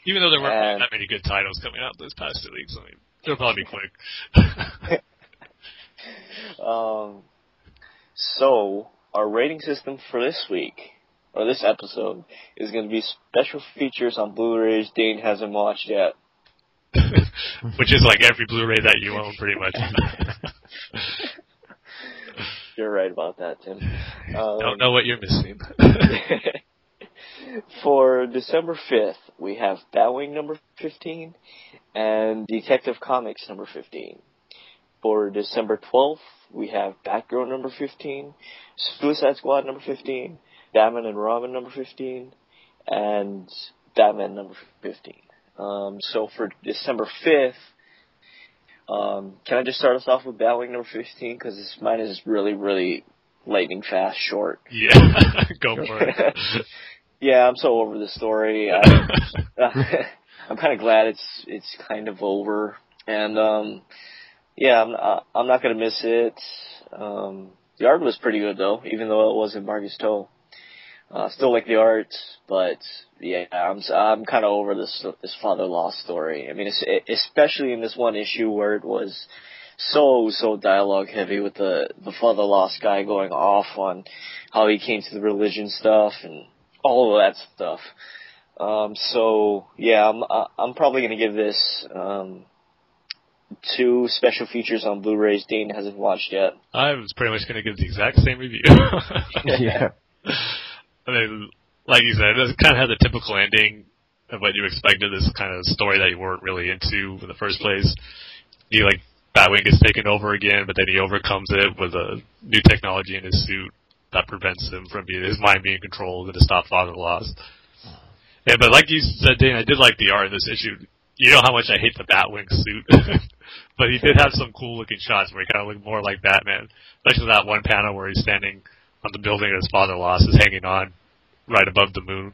Even though there weren't And- that many good titles coming out this past two weeks, I mean, they'll probably be quick. Um, so our rating system for this week or this episode is going to be special features on Blu-rays Dane hasn't watched yet. which is like every Blu-ray that you own, pretty much. You're right about that, Tim. Um, Don't know what you're missing. for December 5th, we have Batwing number 15 and Detective Comics number 15. For December 12th, we have Batgirl number 15, Suicide Squad number 15, Batman and Robin number 15, and Batman number 15. Um, so for December 5th, um, can I just start us off with Batwing number 15? Because mine is really, really lightning fast, short. yeah, go for it. yeah, I'm so over the story. I, I'm kind of glad it's it's kind of over, and um, yeah, I'm uh, I'm not gonna miss it. Um, the art was pretty good though, even though it wasn't Marcus To. Uh, still like the art, but yeah, I'm I'm kind of over this this father lost story. I mean, it's, especially in this one issue where it was so so dialogue heavy with the the father lost guy going off on how he came to the religion stuff and all of that stuff. Um, so yeah, I'm I'm probably gonna give this um, two special features on Blu-rays. Dane hasn't watched yet. I was pretty much going to give the exact same review. yeah. I mean, like you said, it kind of had the typical ending of what you expected. This kind of story that you weren't really into in the first place. You like Batwing gets taken over again, but then he overcomes it with a new technology in his suit that prevents him from being his mind being controlled and to stop father lost. Yeah, uh-huh. but like you said, Dane, I did like the art in this issue. You know how much I hate the Batwing suit, but he did have some cool looking shots where he kind of looked more like Batman, especially that one panel where he's standing on the building that his father lost is hanging on right above the moon.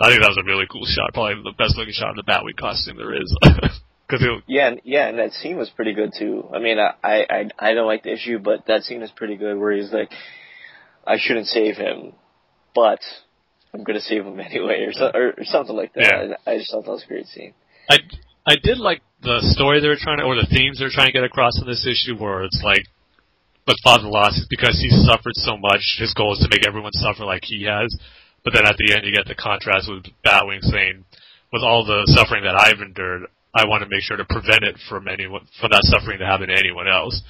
I think that was a really cool shot, probably the best looking shot of the Batwing costume there is. Cause it, yeah, yeah, and that scene was pretty good too. I mean, I, I I don't like the issue, but that scene is pretty good where he's like, I shouldn't save him, but I'm gonna save him anyway, or, so, or, or something like that. Yeah. I, I just thought that was a great scene. I I did like the story they were trying to, or the themes they're trying to get across in this issue, where it's like, but father lost is because he's suffered so much. His goal is to make everyone suffer like he has. But then at the end, you get the contrast with Batwing saying, with all the suffering that I've endured, I want to make sure to prevent it from anyone, from that suffering to happen to anyone else.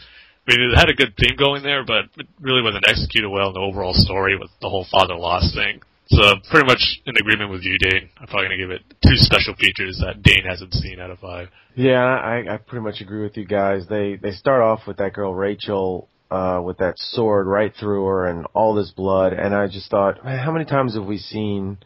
I mean, it had a good theme going there, but it really wasn't executed well in the overall story with the whole father lost thing. So pretty much in agreement with you, Dane. I'm probably going to give it two special features that Dane hasn't seen out of five. Yeah, I, I pretty much agree with you guys. They they start off with that girl Rachel uh, with that sword right through her and all this blood, and I just thought, man, how many times have we seen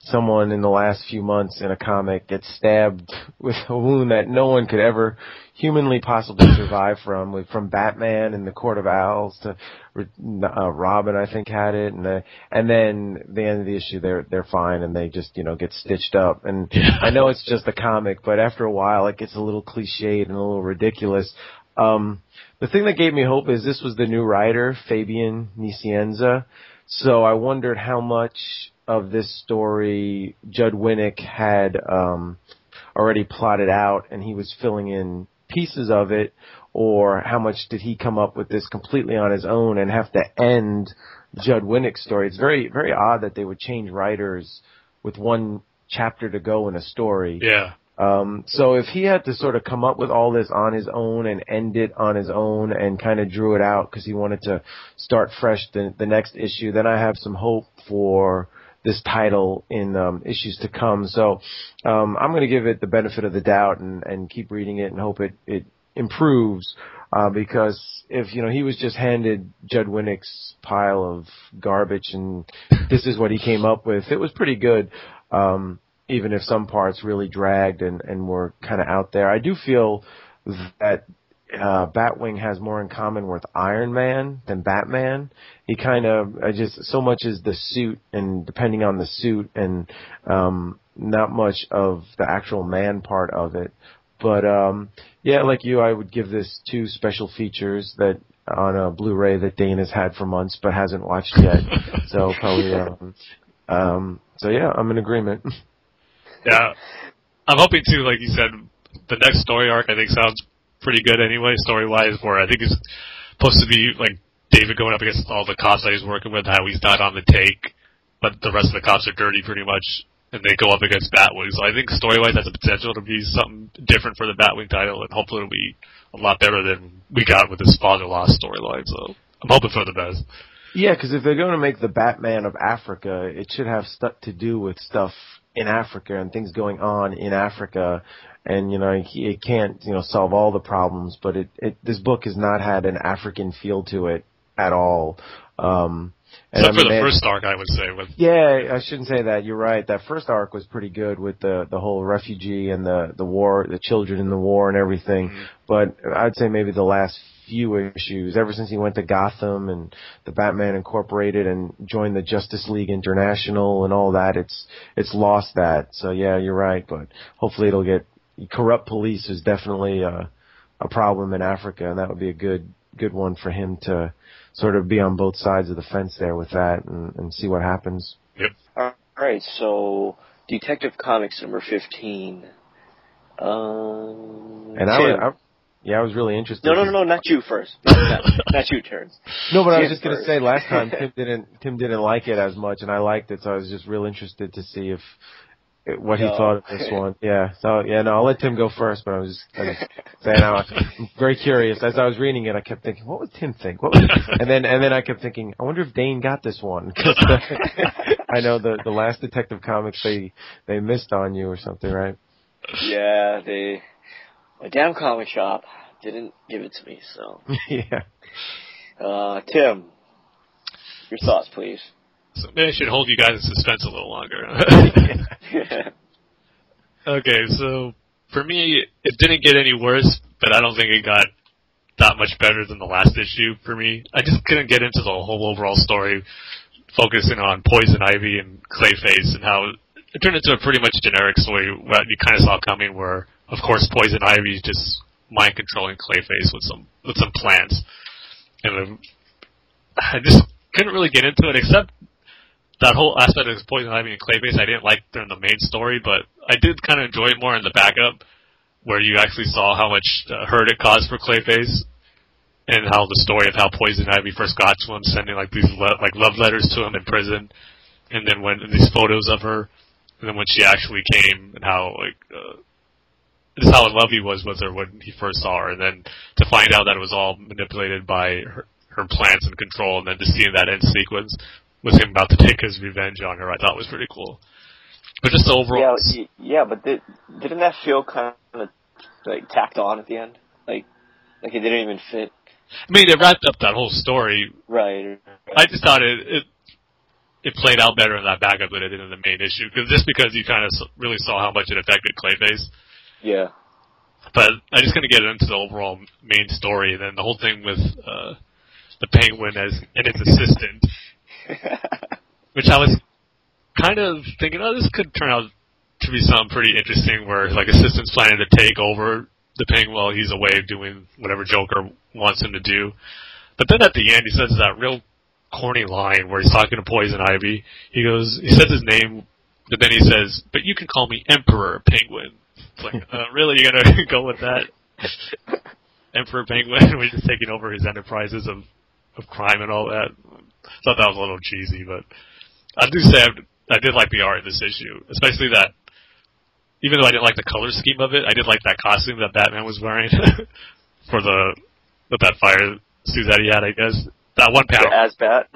someone in the last few months in a comic get stabbed with a wound that no one could ever humanly possibly survive from, from Batman and the Court of Owls to uh, Robin, I think had it, and the, and then the end of the issue, they're they're fine and they just you know get stitched up. And I know it's just a comic, but after a while, it gets a little cliched and a little ridiculous. Um, the thing that gave me hope is this was the new writer, Fabian Nicieza. So I wondered how much of this story Judd Winick had um, already plotted out, and he was filling in pieces of it, or how much did he come up with this completely on his own and have to end Judd Winick's story? It's very very odd that they would change writers with one chapter to go in a story. Yeah. Um, so if he had to sort of come up with all this on his own and end it on his own and kind of drew it out because he wanted to start fresh the, the next issue, then I have some hope for this title in um, issues to come. So um, I'm going to give it the benefit of the doubt and, and keep reading it and hope it, it improves. Uh, because if you know he was just handed Judd Winick's pile of garbage and this is what he came up with, it was pretty good. Um, even if some parts really dragged and, and were kind of out there, I do feel that uh, Batwing has more in common with Iron Man than Batman. He kind of I just so much is the suit and depending on the suit and um, not much of the actual man part of it. But um, yeah, like you, I would give this two special features that on a Blu-ray that Dane has had for months but hasn't watched yet. so probably um, um, so yeah, I'm in agreement. Yeah, I'm hoping to, like you said, the next story arc I think sounds pretty good anyway, story wise. Where I think it's supposed to be like David going up against all the cops that he's working with, how he's not on the take, but the rest of the cops are dirty pretty much. and they go up against Batwing. So I think story wise, has the potential to be something different for the Batwing title, and hopefully it'll be a lot better than we got with this father lost storyline. So I'm hoping for the best. Yeah, because if they're going to make the Batman of Africa, it should have stuff to do with stuff in Africa and things going on in Africa. And you know, it, it can't you know solve all the problems, but it, it this book has not had an African feel to it at all. Um, and Except I for the first arc, I would say. With Yeah, I shouldn't say that. You're right. That first arc was pretty good with the the whole refugee and the the war, the children in the war and everything. Mhm. But I'd say maybe the last few issues, ever since he went to Gotham and the Batman Incorporated and joined the Justice League International and all that, it's it's lost that. So yeah, you're right. But hopefully it'll get corrupt police is definitely a a problem in Africa, and that would be a good good one for him to sort of be on both sides of the fence there with that and, and see what happens. Yep. All right, so Detective Comics number fifteen. Um, And I Tim. was, I, yeah, I was really interested. no, no, no, no, not you first. Not, not you, Terrence. No, but I was Tim just gonna say last time Tim didn't Tim didn't like it as much, and I liked it, so I was just real interested to see if what he No. thought of this one. Yeah, so yeah, no, I'll let Tim go first, but I was just I was saying I was very curious as I was reading it. I kept thinking, what would Tim think? What would, and then and then I kept thinking, I wonder if Dane got this one 'Cause I know the the last Detective Comics they they missed on you or something, right? yeah, they my damn comic shop didn't give it to me. So, yeah. uh, Tim, your thoughts, please. so maybe I should hold you guys in suspense a little longer. Okay, so for me, it didn't get any worse, but I don't think it got that much better than the last issue for me. I just couldn't get into the whole overall story, focusing on Poison Ivy and Clayface and how it turned into a pretty much generic story that you kind of saw coming where, of course, Poison Ivy is just mind controlling Clayface with some, with some plans. And I just couldn't really get into it except that whole aspect of Poison Ivy and Clayface I didn't like during the main story, but I did kind of enjoy it more in the backup, where you actually saw how much uh, hurt it caused for Clayface, and how the story of how Poison Ivy first got to him, sending like these le- like love letters to him in prison, and then when these photos of her, and then when she actually came, and how like uh, just how in love he was with her when he first saw her, and then to find out that it was all manipulated by her, her plans and control, and then to see that end sequence with him about to take his revenge on her, I thought was pretty cool. But just the overall, Yeah, yeah, but did, didn't that feel kind of like tacked on at the end? Like, like it didn't even fit. I mean, it wrapped up that whole story. Right. I just thought it it, it played out better in that backup than it did in the main issue, because just because you kind of really saw how much it affected Clayface. Yeah. But I just couldn't get into the overall main story, and then the whole thing with uh, the Penguin as and his assistant, which I was kind of thinking, oh, this could turn out to be something pretty interesting, where like assistant's planning to take over the Penguin while he's away doing whatever Joker wants him to do. But then at the end, he says that real corny line where he's talking to Poison Ivy. He goes, he says his name, but then he says, "But you can call me Emperor Penguin." It's like, uh, really, you're gonna go with that? Emperor Penguin, we're just taking over his enterprises of of crime and all that. Thought that was a little cheesy, but I do say I, I did like the art in this issue, especially that. Even though I didn't like the color scheme of it, I did like that costume that Batman was wearing for the with that fire suit that he had. I guess that one panel. Asbat.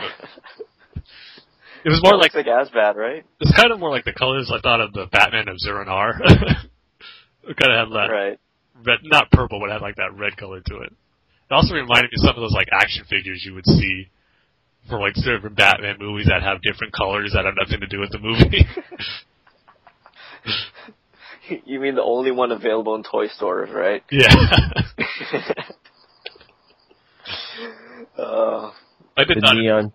It was more like like Asbat, right? it's kind of more like the colors I thought of the Batman of Zur-En-Arrh. It kind of had that Right. red, not purple, but it had like that red color to it. It also reminded me of some of those like action figures you would see for like different Batman movies that have different colors that have nothing to do with the movie. You mean the only one available in toy stores, right? yeah, Uh, I did The not. neon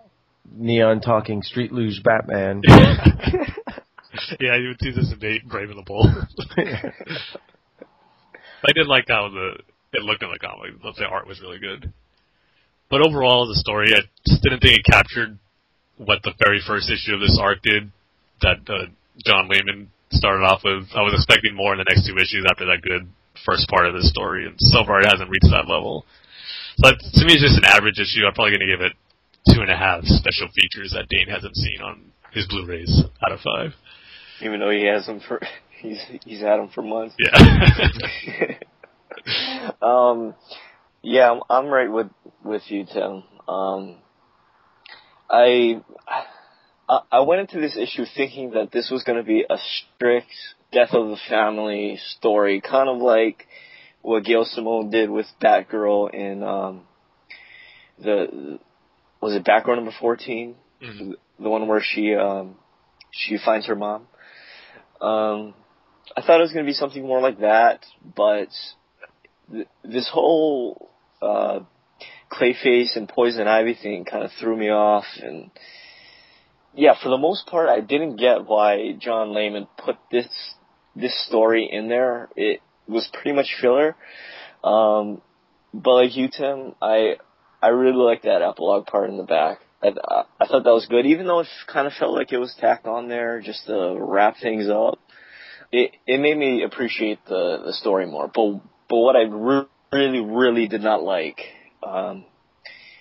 neon talking street luge Batman. yeah, you would see this in Brave and the Bold. I did like how the it looked in the comic. The art was really good. But overall, the story, I just didn't think it captured what the very first issue of this arc did. That uh, John Layman started off with. I was expecting more in the next two issues after that good first part of the story, and so far it hasn't reached that level. So that- to me, it's just an average issue. I'm probably going to give it two and a half special features that Dane hasn't seen on his Blu-rays out of five. Even though he has them for he's he's had him for months. Yeah. um, yeah, I'm, I'm right with with you, Tim. Um, I I went into this issue thinking that this was going to be a strict death of the family story, kind of like what Gail Simone did with Batgirl in um, the was it Batgirl number 14 Mhm. the one where she um, she finds her mom. Um, I thought it was going to be something more like that, but th- this whole uh, Clayface and Poison Ivy thing kind of threw me off, and yeah, for the most part, I didn't get why John Layman put this this story in there. It was pretty much filler. Um, but like you, Tim, I I really like that epilogue part in the back. I, I, I thought that was good, even though it kind of felt like it was tacked on there just to wrap things up. It it made me appreciate the the story more. But but what I re- really really did not like, um,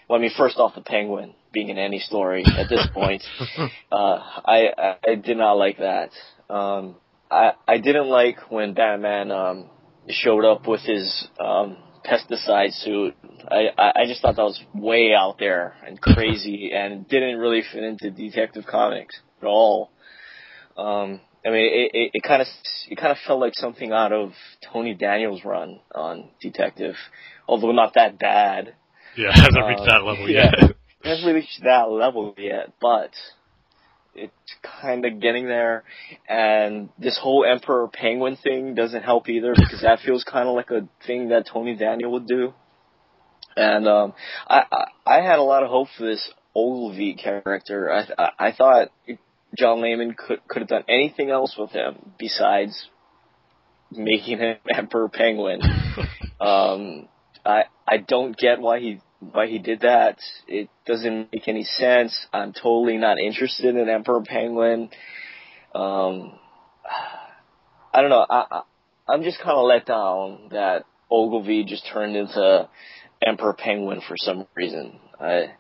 well, I mean, first off, the Penguin being in any story at this point, uh, I, I I did not like that. Um, I I didn't like when Batman um showed up with his um pesticide suit. I, I I just thought that was way out there and crazy and didn't really fit into Detective Comics at all. Um, I mean, it it, it kind of it kind of felt like something out of Tony Daniels' run on Detective, although not that bad. yeah, hasn't reached Uh, that level yeah. yet. It hasn't reached that level yet, but it's kind of getting there. And this whole Emperor Penguin thing doesn't help either because that feels kind of like a thing that Tony Daniel would do. And um, I, I I had a lot of hope for this Ogilvy character. I I, I thought John Layman could could have done anything else with him besides making him Emperor Penguin. Um, I I don't get why he why he did that. It doesn't make any sense. I'm totally not interested in Emperor Penguin. Um, I don't know. I, I I'm just kind of let down that Ogilvy just turned into Emperor Penguin for some reason. I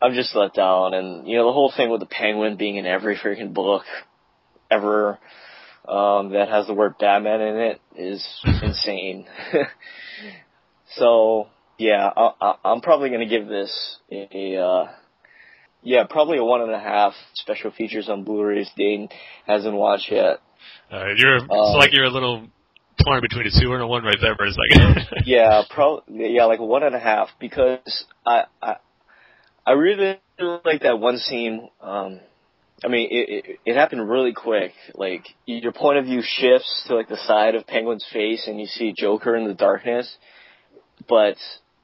I'm just let down, and you know the whole thing with the Penguin being in every freaking book ever um, that has the word Batman in it is insane. so yeah, I, I, I'm probably gonna give this a, uh, yeah, probably a one and a half. Special features on Blu-rays. Dane hasn't watched yet. Uh, you're Uh, it's like you're a little torn between a two and a one right there for a second. Yeah, pro yeah, like one and a half because I I I really like that one scene. Um, I mean, it, it it happened really quick. Like your point of view shifts to like the side of Penguin's face, and you see Joker in the darkness. But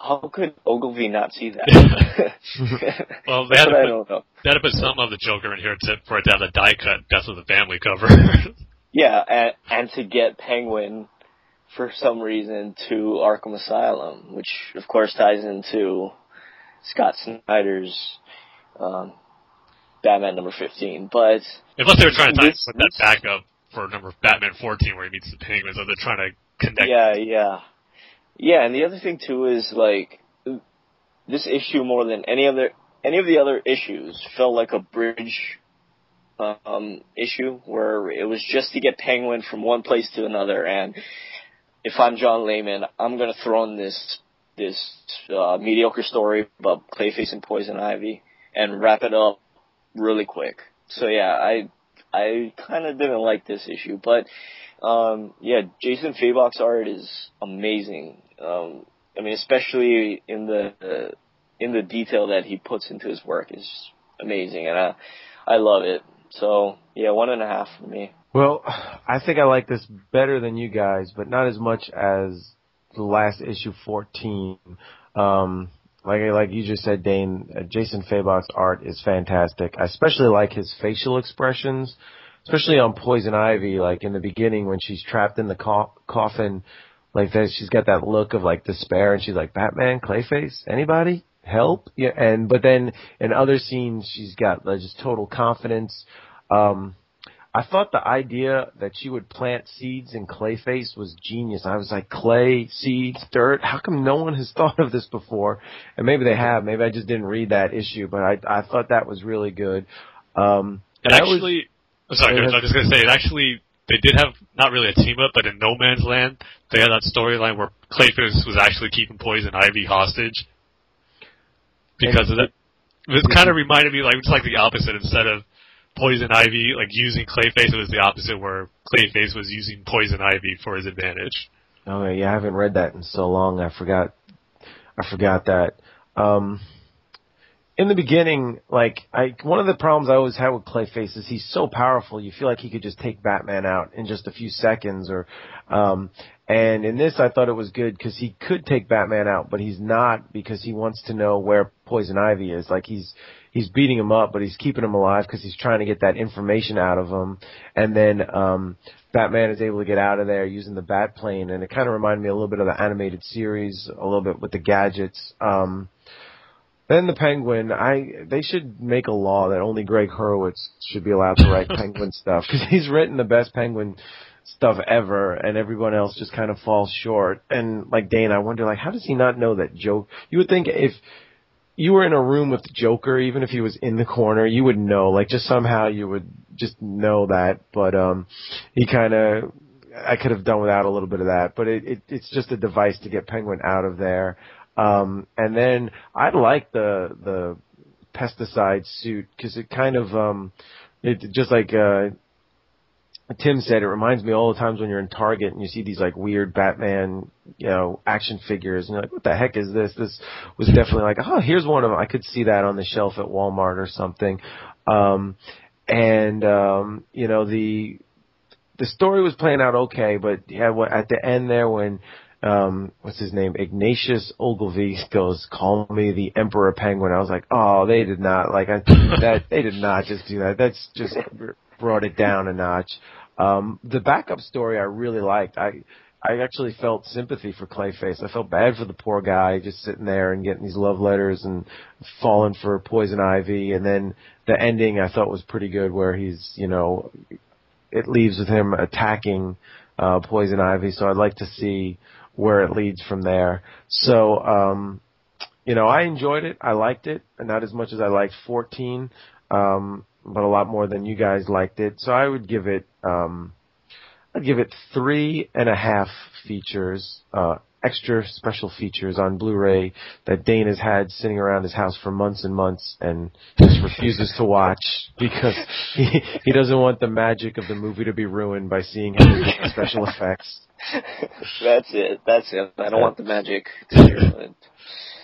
how could Ogilvy not see that? well, they That's had, to what I put, don't know. they had to put some of the Joker in here to, for it to have the die cut Death of the Family cover. Yeah, and, and to get Penguin for some reason to Arkham Asylum, which of course ties into Scott Snyder's um, Batman number fifteen. But Unless they were trying to tie, This- put that this- backup for number Batman 14 where he meets the Penguin, so they're trying to connect. yeah, yeah, yeah. And the other thing too is like this issue more than any other any of the other issues felt like a bridge um, issue where it was just to get Penguin from one place to another. And if I'm John Layman, I'm gonna throw in this this uh, mediocre story about Clayface and Poison Ivy and wrap it up really quick. So yeah, I I kind of didn't like this issue, but um, yeah, Jason Fabok's art is amazing. Um, I mean, especially in the uh, in the detail that he puts into his work is amazing, and I I love it. So yeah, one and a half for me. Well, I think I like this better than you guys, but not as much as the last issue 14. Um, like like you just said, Dane, uh, Jason Fabok's art is fantastic. I especially like his facial expressions, especially on Poison Ivy. Like in the beginning when she's trapped in the co- coffin, like that, she's got that look of like despair, and she's like, "Batman, Clayface, anybody?" Help, yeah, and but then in other scenes she's got like, just total confidence. Um, I thought the idea that she would plant seeds in Clayface was genius. I was like, clay, seeds, dirt. How come no one has thought of this before? And maybe they have. Maybe I just didn't read that issue, but I I thought that was really good. Um, And and I was- actually, I'm sorry, I was just gonna say it actually they did have not really a team up, but in No Man's Land they had that storyline where Clayface was actually keeping Poison Ivy hostage because of that. It kind of reminded me like it's like the opposite. Instead of Poison Ivy like using Clayface, it was the opposite where Clayface was using Poison Ivy for his advantage. Oh yeah, I haven't read that in so long. I forgot. I forgot that. Um, in the beginning, like I, one of the problems I always had with Clayface is he's so powerful. You feel like he could just take Batman out in just a few seconds, or, um, and in this I thought it was good because he could take Batman out, but he's not because he wants to know where Poison Ivy is. Like he's he's beating him up, but he's keeping him alive because he's trying to get that information out of him. And then um, Batman is able to get out of there using the Bat plane, and it kind of reminded me a little bit of the animated series, a little bit with the gadgets. Um, then the Penguin, I they should make a law that only Gregg Hurwitz should be allowed to write Penguin stuff because he's written the best Penguin stuff ever, and everyone else just kind of falls short. And like Dane, I wonder like how does he not know that joke? You would think if you were in a room with the Joker, even if he was in the corner, you would know. Like just somehow you would just know that. But um, he kind of, I could have done without a little bit of that. But it, it it's just a device to get Penguin out of there. Um, and then I like the the pesticide suit because it kind of um, it just like uh. Tim said it reminds me all the times when you're in Target and you see these like weird Batman, you know, action figures and you're like, what the heck is this? This was definitely like, oh, here's one of them. I could see that on the shelf at Walmart or something. Um, and, um, you know, the, the story was playing out okay, but yeah, at the end there when, um, what's his name? Ignatius Ogilvy goes, call me the Emperor Penguin. I was like, oh, they did not, like, I, that, they did not just do that. That's just brought it down a notch. Um, the backup story I really liked. I, I actually felt sympathy for Clayface. I felt bad for the poor guy just sitting there and getting these love letters and falling for poison ivy. And then the ending I thought was pretty good where he's, you know, it leaves with him attacking, uh, poison ivy. So I'd like to see where it leads from there. So, um, you know, I enjoyed it. I liked it, not as much as I liked 14, um, but a lot more than you guys liked it. So I would give it, um, I'd give it three and a half features, uh, extra special features on Blu-ray that Dane has had sitting around his house for months and months and just refuses to watch because he, he doesn't want the magic of the movie to be ruined by seeing him special effects. That's it. That's it. I don't want the magic to be ruined.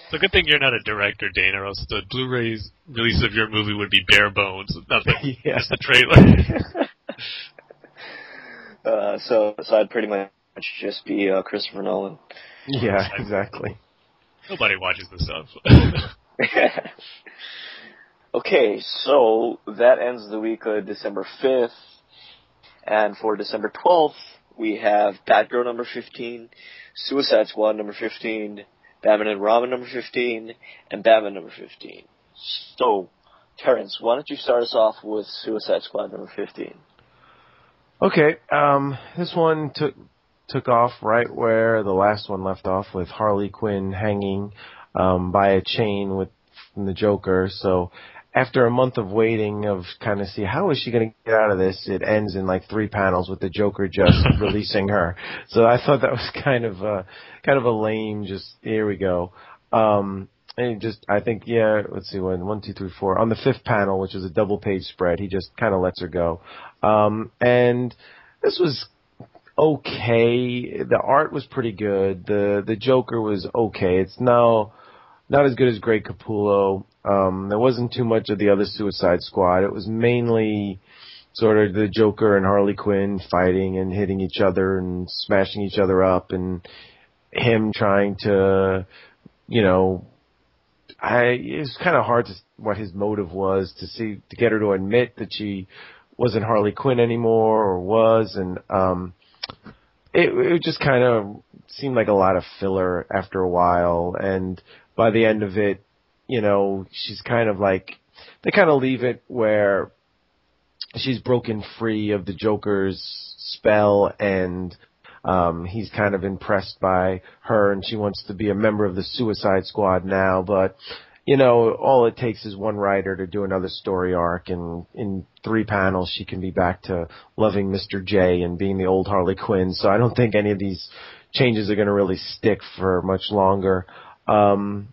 It's a good thing you're not a director, Dane, or else the Blu-ray's release of your movie would be bare bones. Nothing. Yeah. Just a trailer. Uh, so, so I'd pretty much just be uh, Christopher Nolan. Yeah, exactly. Nobody watches this stuff. okay, so that ends the week of December 5th. And for December 12th, we have Batgirl number 15, Suicide Squad number 15, Batman and Robin number 15, and Batman number 15. So, Terrence, why don't you start us off with Suicide Squad number 15? Okay, um, this one took took off right where the last one left off with Harley Quinn hanging um, by a chain with from the Joker. So after a month of waiting of kind of see how is she going to get out of this, it ends in like three panels with the Joker just releasing her. So I thought that was kind of a kind of a lame. Just here we go. Um, and just I think yeah, let's see one one two three four on the fifth panel, which is a double page spread. He just kind of lets her go, um, and this was okay. The art was pretty good. The the Joker was okay. It's no not as good as Greg Capullo. Um, there wasn't too much of the other Suicide Squad. It was mainly sort of the Joker and Harley Quinn fighting and hitting each other and smashing each other up and him trying to, you know, I it's kind of hard to what his motive was to see to get her to admit that she wasn't Harley Quinn anymore or was and um it it just kind of seemed like a lot of filler after a while and by the end of it you know she's kind of like they kind of leave it where she's broken free of the Joker's spell and um he's kind of impressed by her and she wants to be a member of the Suicide Squad now but you know, all it takes is one writer to do another story arc, and in three panels, she can be back to loving Mr. J and being the old Harley Quinn. So I don't think any of these changes are going to really stick for much longer. Um,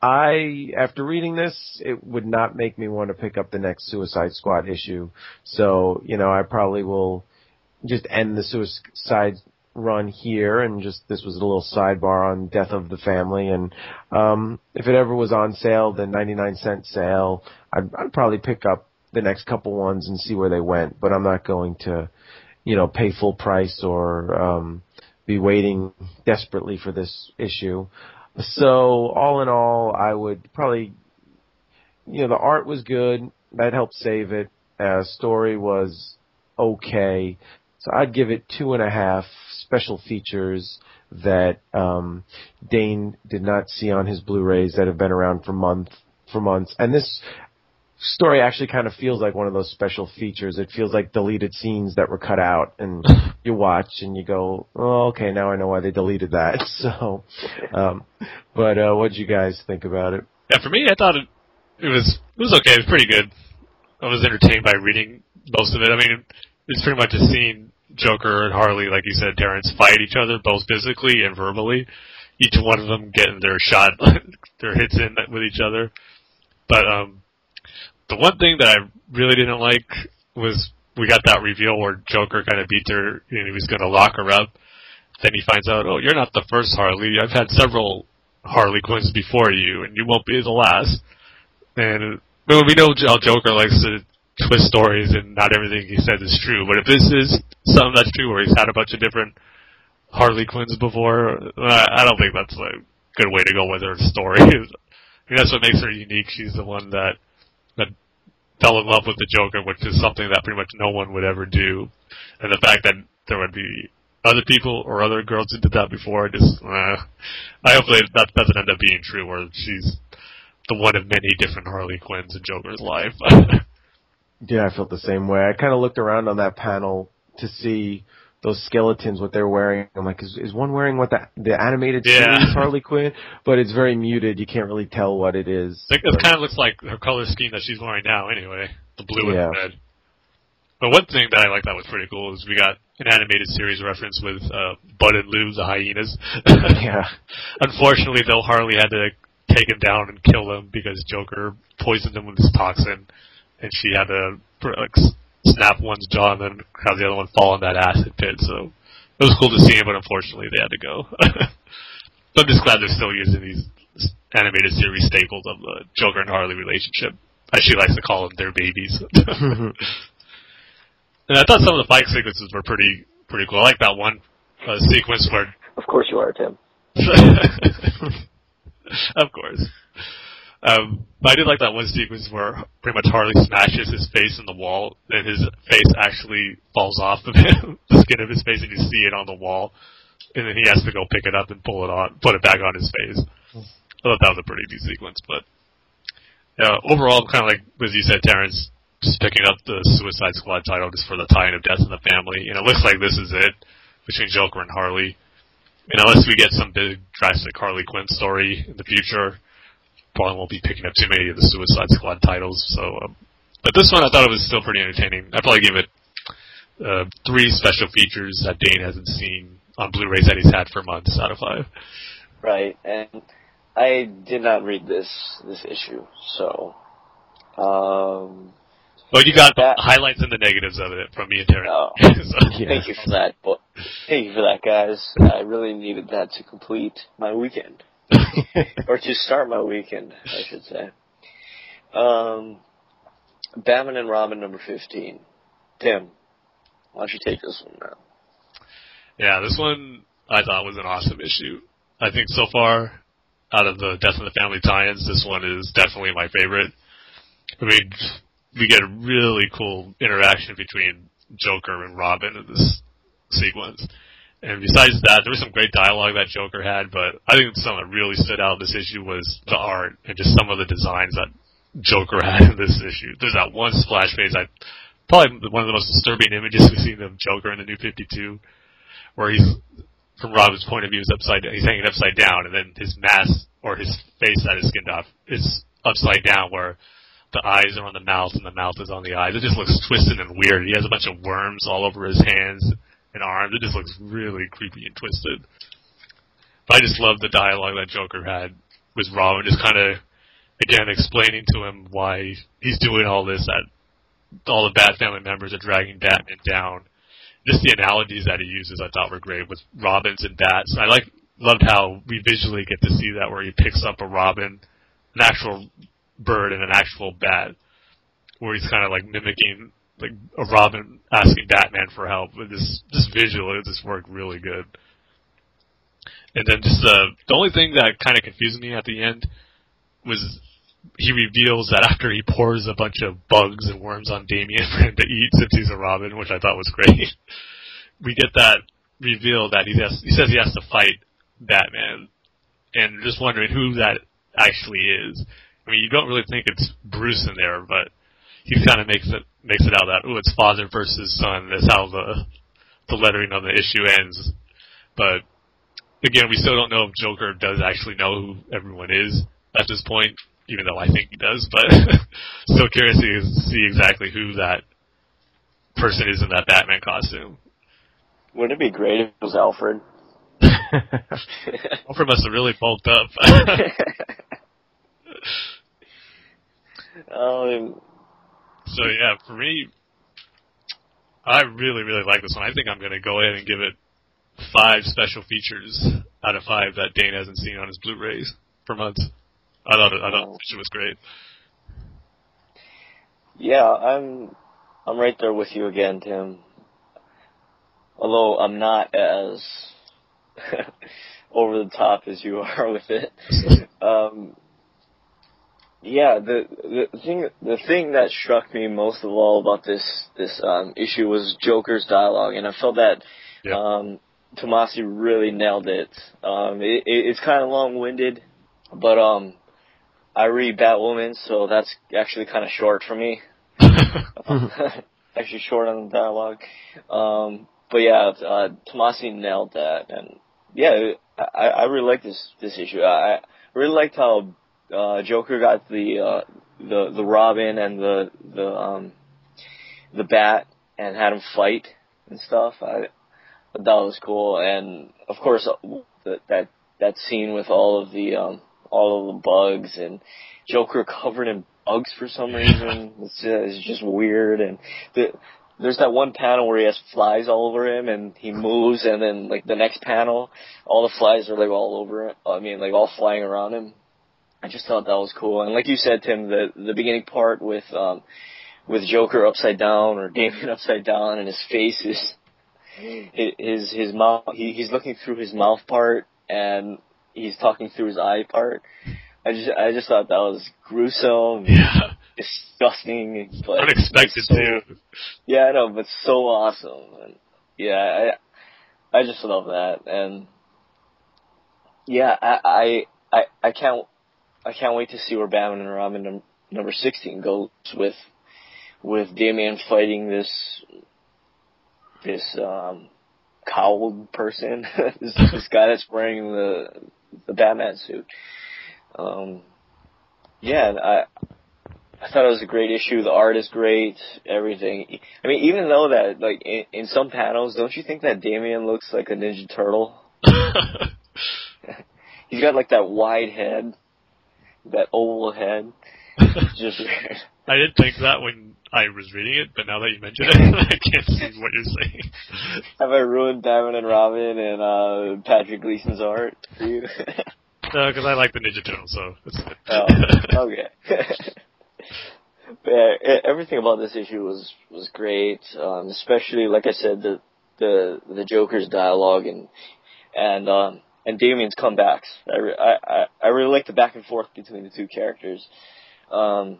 I, after reading this, it would not make me want to pick up the next Suicide Squad issue. So, you know, I probably will just end the Suicide run here and just this was a little sidebar on Death of the Family and um if it ever was on sale the 99 cent sale I'd, I'd probably pick up the next couple ones and see where they went but I'm not going to you know pay full price or um be waiting desperately for this issue. So all in all I would probably you know the art was good. That helped save it. Uh story was okay so I'd give it two and a half special features that um, Dane did not see on his Blu-rays that have been around for month for months. And this story actually kind of feels like one of those special features. It feels like deleted scenes that were cut out, and you watch and you go, "Oh, okay, now I know why they deleted that." So, um, but uh, what did you guys think about it? Yeah, for me, I thought it it was it was okay. It was pretty good. I was entertained by reading most of it. I mean, it's pretty much a scene Joker and Harley, like you said, Terrence, fight each other both physically and verbally. Each one of them getting their shot, their hits in with each other. But um, the one thing that I really didn't like was we got that reveal where Joker kind of beats her and he was going to lock her up. Then he finds out, oh, you're not the first Harley. I've had several Harley Quinns before you, and you won't be the last. And well, we know how Joker likes to twist stories and not everything he says is true. But if this is something that's true, where he's had a bunch of different Harley Quinns before, I don't think that's a good way to go with her story. I mean, that's what makes her unique. She's the one that that fell in love with the Joker, which is something that pretty much no one would ever do. And the fact that there would be other people or other girls who did that before, I just uh, I hope that doesn't end up being true, where she's the one of many different Harley Quinns in Joker's life. Yeah, I felt the same way. I kind of looked around on that panel to see those skeletons what they're wearing. I'm like, is, is one wearing what the the animated Yeah. series Harley Quinn? But it's very muted. You can't really tell what it is. I think it kind of looks like her color scheme that she's wearing now, anyway. The blue Yeah. and the red. But one thing that I like that was pretty cool is we got an animated series reference with uh, Bud and Lou, the hyenas. yeah, Unfortunately, though, Harley had to take him down and kill him because Joker poisoned him with his toxin, and she had to like snap one's jaw and then have the other one fall in that acid pit. So it was cool to see him, but unfortunately, they had to go. but I'm just glad they're still using these animated series staples of the Joker and Harley relationship. As she likes to call them, their babies. and I thought some of the fight sequences were pretty pretty cool. I like that one uh, sequence where Of course you are, Tim. of course. Um, but I did like that one sequence where pretty much Harley smashes his face in the wall, and his face actually falls off of him, the skin of his face, and you see it on the wall, and then he has to go pick it up and pull it on, put it back on his face. I thought that was a pretty neat sequence, but yeah, overall, kind of like as you said, Terrence, just picking up the Suicide Squad title just for the tie-in of Death in the Family, and it looks like this is it between Joker and Harley. And unless we get some big drastic Harley Quinn story in the future, probably won't be picking up too many of the Suicide Squad titles. So, um, but this one I thought it was still pretty entertaining. I'd probably give it uh, three special features that Dane hasn't seen on Blu-rays that he's had for months out of five. Right, and I did not read this this issue, so um, Well, you got That- the highlights and the negatives of it from me and Terrence. Oh. so, Yeah. thank you for that. But thank you for that, guys. I really needed that to complete my weekend, or to start my weekend, I should say. Um, Batman and Robin number fifteen. Tim, why don't you take this one now? Yeah, this one I thought was an awesome issue. I think so far, out of the Death in the Family tie-ins, this one is definitely my favorite. I mean, we get a really cool interaction between Joker and Robin in this sequence. And besides that, there was some great dialogue that Joker had, but I think something that really stood out in this issue was the art and just some of the designs that Joker had in this issue. There's that one splash page, I probably one of the most disturbing images we've seen of Joker in the New 52 where he's from Robin's point of view is upside he's hanging upside down and then his mask or his face that is skinned off is upside down, where the eyes are on the mouth and the mouth is on the eyes. It just looks twisted and weird. He has a bunch of worms all over his hands and arms. It just looks really creepy and twisted. But I just love the dialogue that Joker had with Robin, just kind of again explaining to him why he's doing all this. That all the Bat family members are dragging Batman down. Just the analogies that he uses, I thought were great with robins and bats. I like loved how we visually get to see that where he picks up a robin, an actual bird, and an actual bat, where he's kind of like mimicking like a robin asking Batman for help. With this, this visual, this worked really good. And then just uh, the only thing that kind of confused me at the end was he reveals that after he pours a bunch of bugs and worms on Damian for him to eat since he's a Robin, which I thought was great. we get that reveal that he has, he says he has to fight Batman, and just wondering who that actually is. I mean, you don't really think it's Bruce in there, but he kind of makes it makes it out that oh, it's father versus son. That's how the the lettering of the issue ends. But again, we still don't know if Joker does actually know who everyone is at this point, even though I think he does. But still curious to see exactly who that person is in that Batman costume. Wouldn't it be great if it was Alfred? Alfred must have really bulked up. um, so yeah, for me, I really, really like this one. I think I'm going to go ahead and give it five special features out of five that Dane hasn't seen on his Blu-rays for months. I thought it, I thought it was great. Yeah, I'm I'm right there with you again, Tim. Although I'm not as over the top as you are with it. Um, yeah, the the thing the thing that struck me most of all about this this um, issue was Joker's dialogue, and I felt that Yeah. um, Tomasi really nailed it. Um, it, it it's kind of long winded, but um, I read Batwoman, so that's actually kind of short for me. actually short on the dialogue. Um, but yeah, uh, Tomasi nailed that, and yeah, I, I really like this this issue. I, I really liked how uh, Joker got the uh, the the Robin and the the um, the Bat and had him fight and stuff. I that was cool, and of course uh, that that that scene with all of the um, all of the bugs and Joker covered in bugs for some reason. It's just, it's just weird, and the there's that one panel where he has flies all over him and he moves and then like the next panel all the flies are like all over it. I mean like all flying around him. I just thought that was cool. And like you said, Tim, the the beginning part with um with Joker upside down or Damian upside down and his face is his his mouth he, he's looking through his mouth part and he's talking through his eye part. I just I just thought that was gruesome, yeah. disgusting, but Unexpected so, too. yeah, I know, but so awesome. And yeah, I I just love that, and yeah, I I I, I can't I can't wait to see where Batman and Robin num- number sixteen goes with with Damian fighting this this um cowled person, this this guy that's wearing the the Batman suit. Um, yeah, I I thought it was a great issue. The art is great. Everything. I mean, even though that, like, in, in some panels, don't you think that Damian looks like a Ninja Turtle? He's got like that wide head, that oval head. Just weird. I didn't think that when I was reading it, but now that you mention it, I can't see what you're saying. Have I ruined Batman and Robin and uh Patrick Gleason's art for you? No, because I like the Ninja Turtles, so it's good. oh, okay. but yeah, everything about this issue was was great, um, especially like I said the the the Joker's dialogue and and um, and Damian's comebacks. I, re- I I I really like the back and forth between the two characters, um,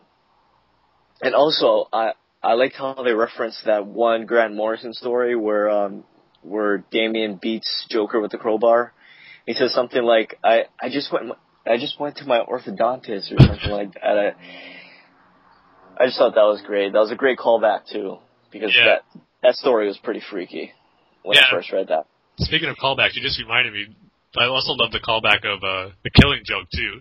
and also I I liked how they referenced that one Grant Morrison story where um where Damian beats Joker with the crowbar. He says something like I I just went I just went to my orthodontist or something like that. I, I just thought that was great. That was a great callback too, because Yeah. that that story was pretty freaky when Yeah. I first read that. Speaking of callbacks, you just reminded me. I also love the callback of uh, the Killing Joke too,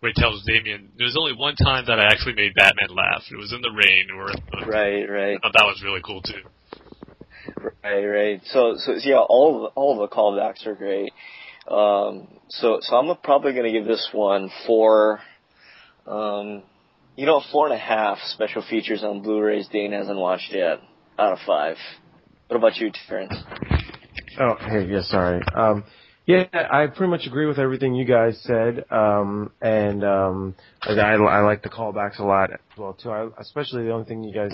where he tells Damian, "There's only one time that I actually made Batman laugh. It was in the rain." Or the, Right, right, I thought that was really cool too. right, right. So, so yeah, all of the, all of the callbacks are great. Um, so, so I'm probably gonna give this one four. Um, you know, four and a half special features on Blu-rays Dane hasn't watched yet out of five. What about you, Terrence? Oh, hey, yeah, sorry. Um, yeah, I pretty much agree with everything you guys said, um, and um, I, I like the callbacks a lot as well too. I, especially the only thing you guys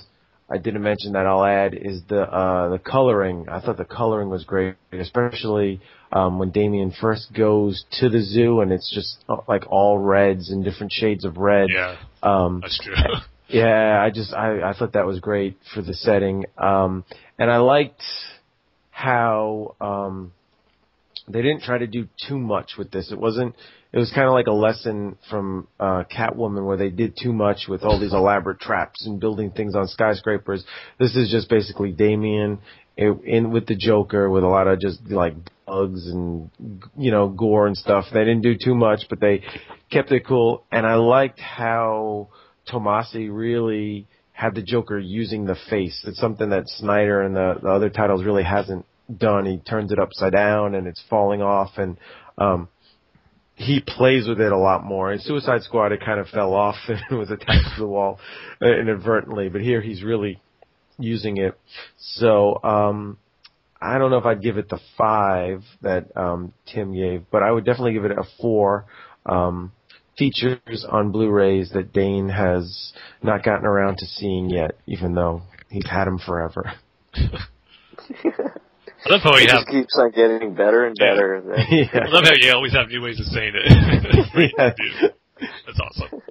I didn't mention that I'll add is the uh, the coloring. I thought the coloring was great, especially um, when Damian first goes to the zoo and it's just uh, like all reds and different shades of red. Yeah, Um, that's true. yeah, I just I, I thought that was great for the setting, um, and I liked how um, they didn't try to do too much with this. It wasn't. It was kind of like a lesson from uh, Catwoman, where they did too much with all these elaborate traps and building things on skyscrapers. This is just basically Damian in, in with the Joker with a lot of just like bugs and you know gore and stuff. They didn't do too much, but they kept it cool. And I liked how Tomasi really had the Joker using the face. It's something that Snyder and the, the other titles really hasn't done. He turns it upside down and it's falling off and um he plays with it a lot more. In Suicide Squad, it kind of fell off and was attached to the wall uh, inadvertently, but here he's really using it. So, um, I don't know if I'd give it the five that um, Tim gave, but I would definitely give it a four. Um, features on Blu-rays that Dane has not gotten around to seeing yet, even though he's had them forever. I love how It you have. just keeps on getting better and Yeah. better. Then. I yeah. love how you always have new ways of saying it. Yeah. Dude, That's awesome.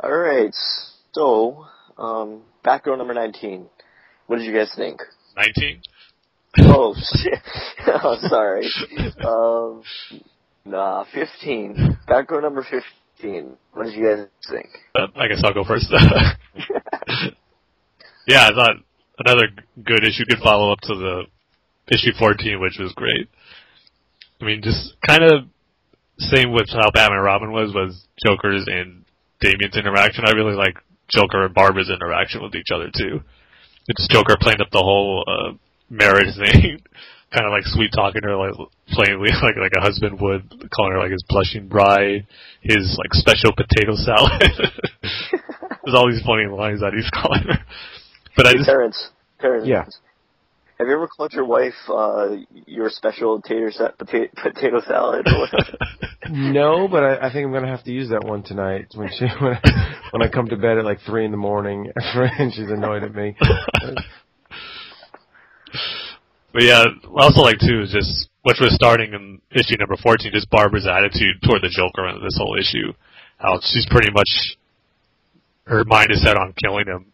All right, so um, Batgirl number nineteen. What did you guys think? Nineteen. Oh shit! oh, sorry. Um, nah, fifteen. Batgirl number fifteen. What did you guys think? Uh, I guess I'll go first. yeah, I thought another good issue, good follow up to the issue 14, which was great. I mean, just kind of same with how Batman and Robin was, was Joker's and Damian's interaction. I really like Joker and Barbara's interaction with each other too. It's Joker playing up the whole uh, marriage thing, kind of like sweet talking her, like plainly like like a husband would, calling her like his blushing bride, his like special potato salad. There's all these funny lines that he's calling her. But I Hey, just Terrence. Terrence. Yeah. Have you ever called your wife uh, your special tater sa- potato, potato salad or whatever? No, but I, I think I'm gonna have to use that one tonight when she when I, when I come to bed at like three in the morning and she's annoyed at me. But yeah, I also like too is just which was starting in issue number fourteen, just Barbara's attitude toward the Joker and this whole issue. How she's pretty much her mind is set on killing him.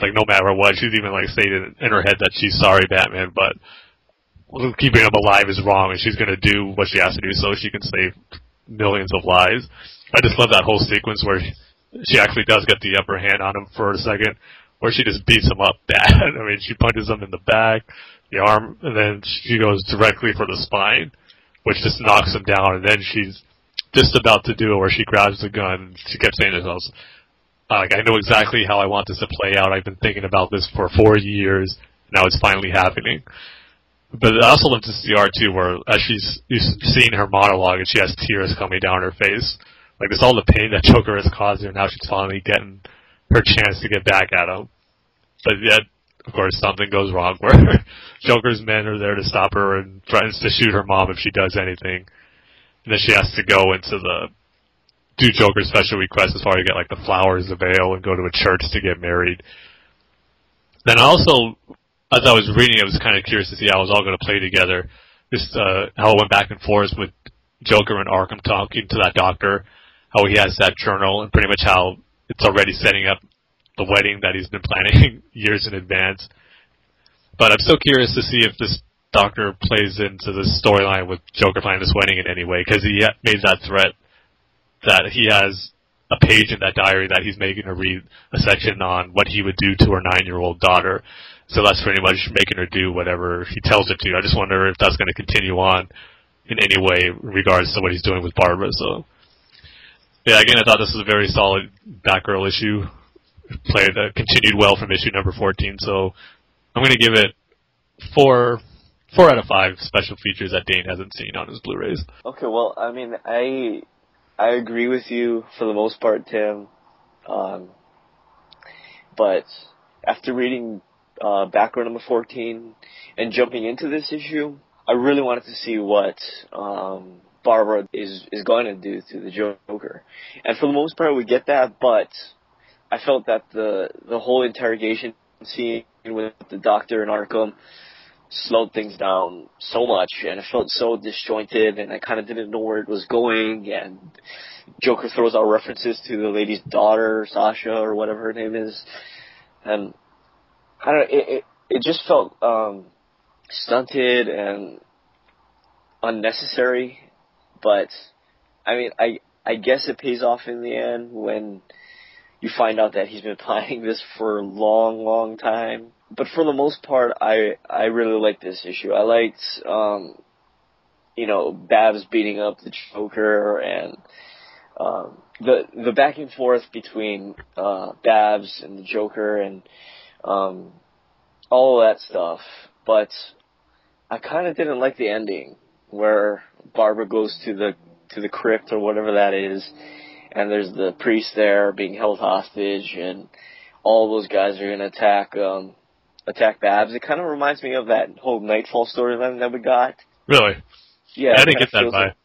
Like no matter what. She's even like stated in her head that she's sorry, Batman, but keeping him alive is wrong and she's gonna do what she has to do so she can save millions of lives. I just love that whole sequence where she actually does get the upper hand on him for a second, where she just beats him up bad. I mean, she punches him in the back, the arm, and then she goes directly for the spine, which just knocks him down. And then she's just about to do it, where she grabs the gun. She kept saying to herself, "Like I know exactly how I want this to play out. I've been thinking about this for four years. Now it's finally happening." But I also love to see art too, where as she's seeing her monologue and she has tears coming down her face. Like it's all the pain that Joker has caused her. Now she's finally getting her chance to get back at him. But yet, of course, something goes wrong where Joker's men are there to stop her and threatens to shoot her mom if she does anything. And then she has to go into the do Joker's special request as far as get like the flowers, the veil, and go to a church to get married. Then also, as I was reading, I was kind of curious to see how it was all going to play together. Just uh, how it went back and forth with Joker and Arkham talking to that doctor, how he has that journal, and pretty much how it's already setting up the wedding that he's been planning years in advance. But I'm still curious to see if this doctor plays into the storyline with Joker planning this wedding in any way, because he made that threat that he has a page in that diary that he's making her read a section on what he would do to her nine-year-old daughter. So that's pretty much making her do whatever he tells her to. I just wonder if that's going to continue on in any way in regards to what he's doing with Barbara. So, yeah, again, I thought this was a very solid Batgirl issue. Played uh, continued well from issue number 14. So, I'm going to give it four four out of five special features that Dane hasn't seen on his Blu-rays. Okay, well, I mean, I I agree with you for the most part, Tim. Um, but after reading uh, Batgirl number 14 and jumping into this issue, I really wanted to see what um, Barbara is is going to do to the Joker, and for the most part, we get that. But I felt that the the whole interrogation scene with the Doctor and Arkham slowed things down so much, and it felt so disjointed, and I kind of didn't know where it was going. And Joker throws out references to the lady's daughter, Sasha, or whatever her name is, and I don't. know, It it, it just felt um, stunted and unnecessary. But I mean, I I guess it pays off in the end when you find out that he's been planning this for a long, long time. But for the most part, I I really like this issue. I liked, um, you know, Babs beating up the Joker and um, the the back and forth between uh, Babs and the Joker and um, all that stuff. But I kind of didn't like the ending where Barbara goes to the to the crypt or whatever that is, and there's the priest there being held hostage, and all those guys are gonna attack um attack Babs. It kind of reminds me of that whole Knightfall storyline that we got. Really? Yeah, I didn't get that vibe. like-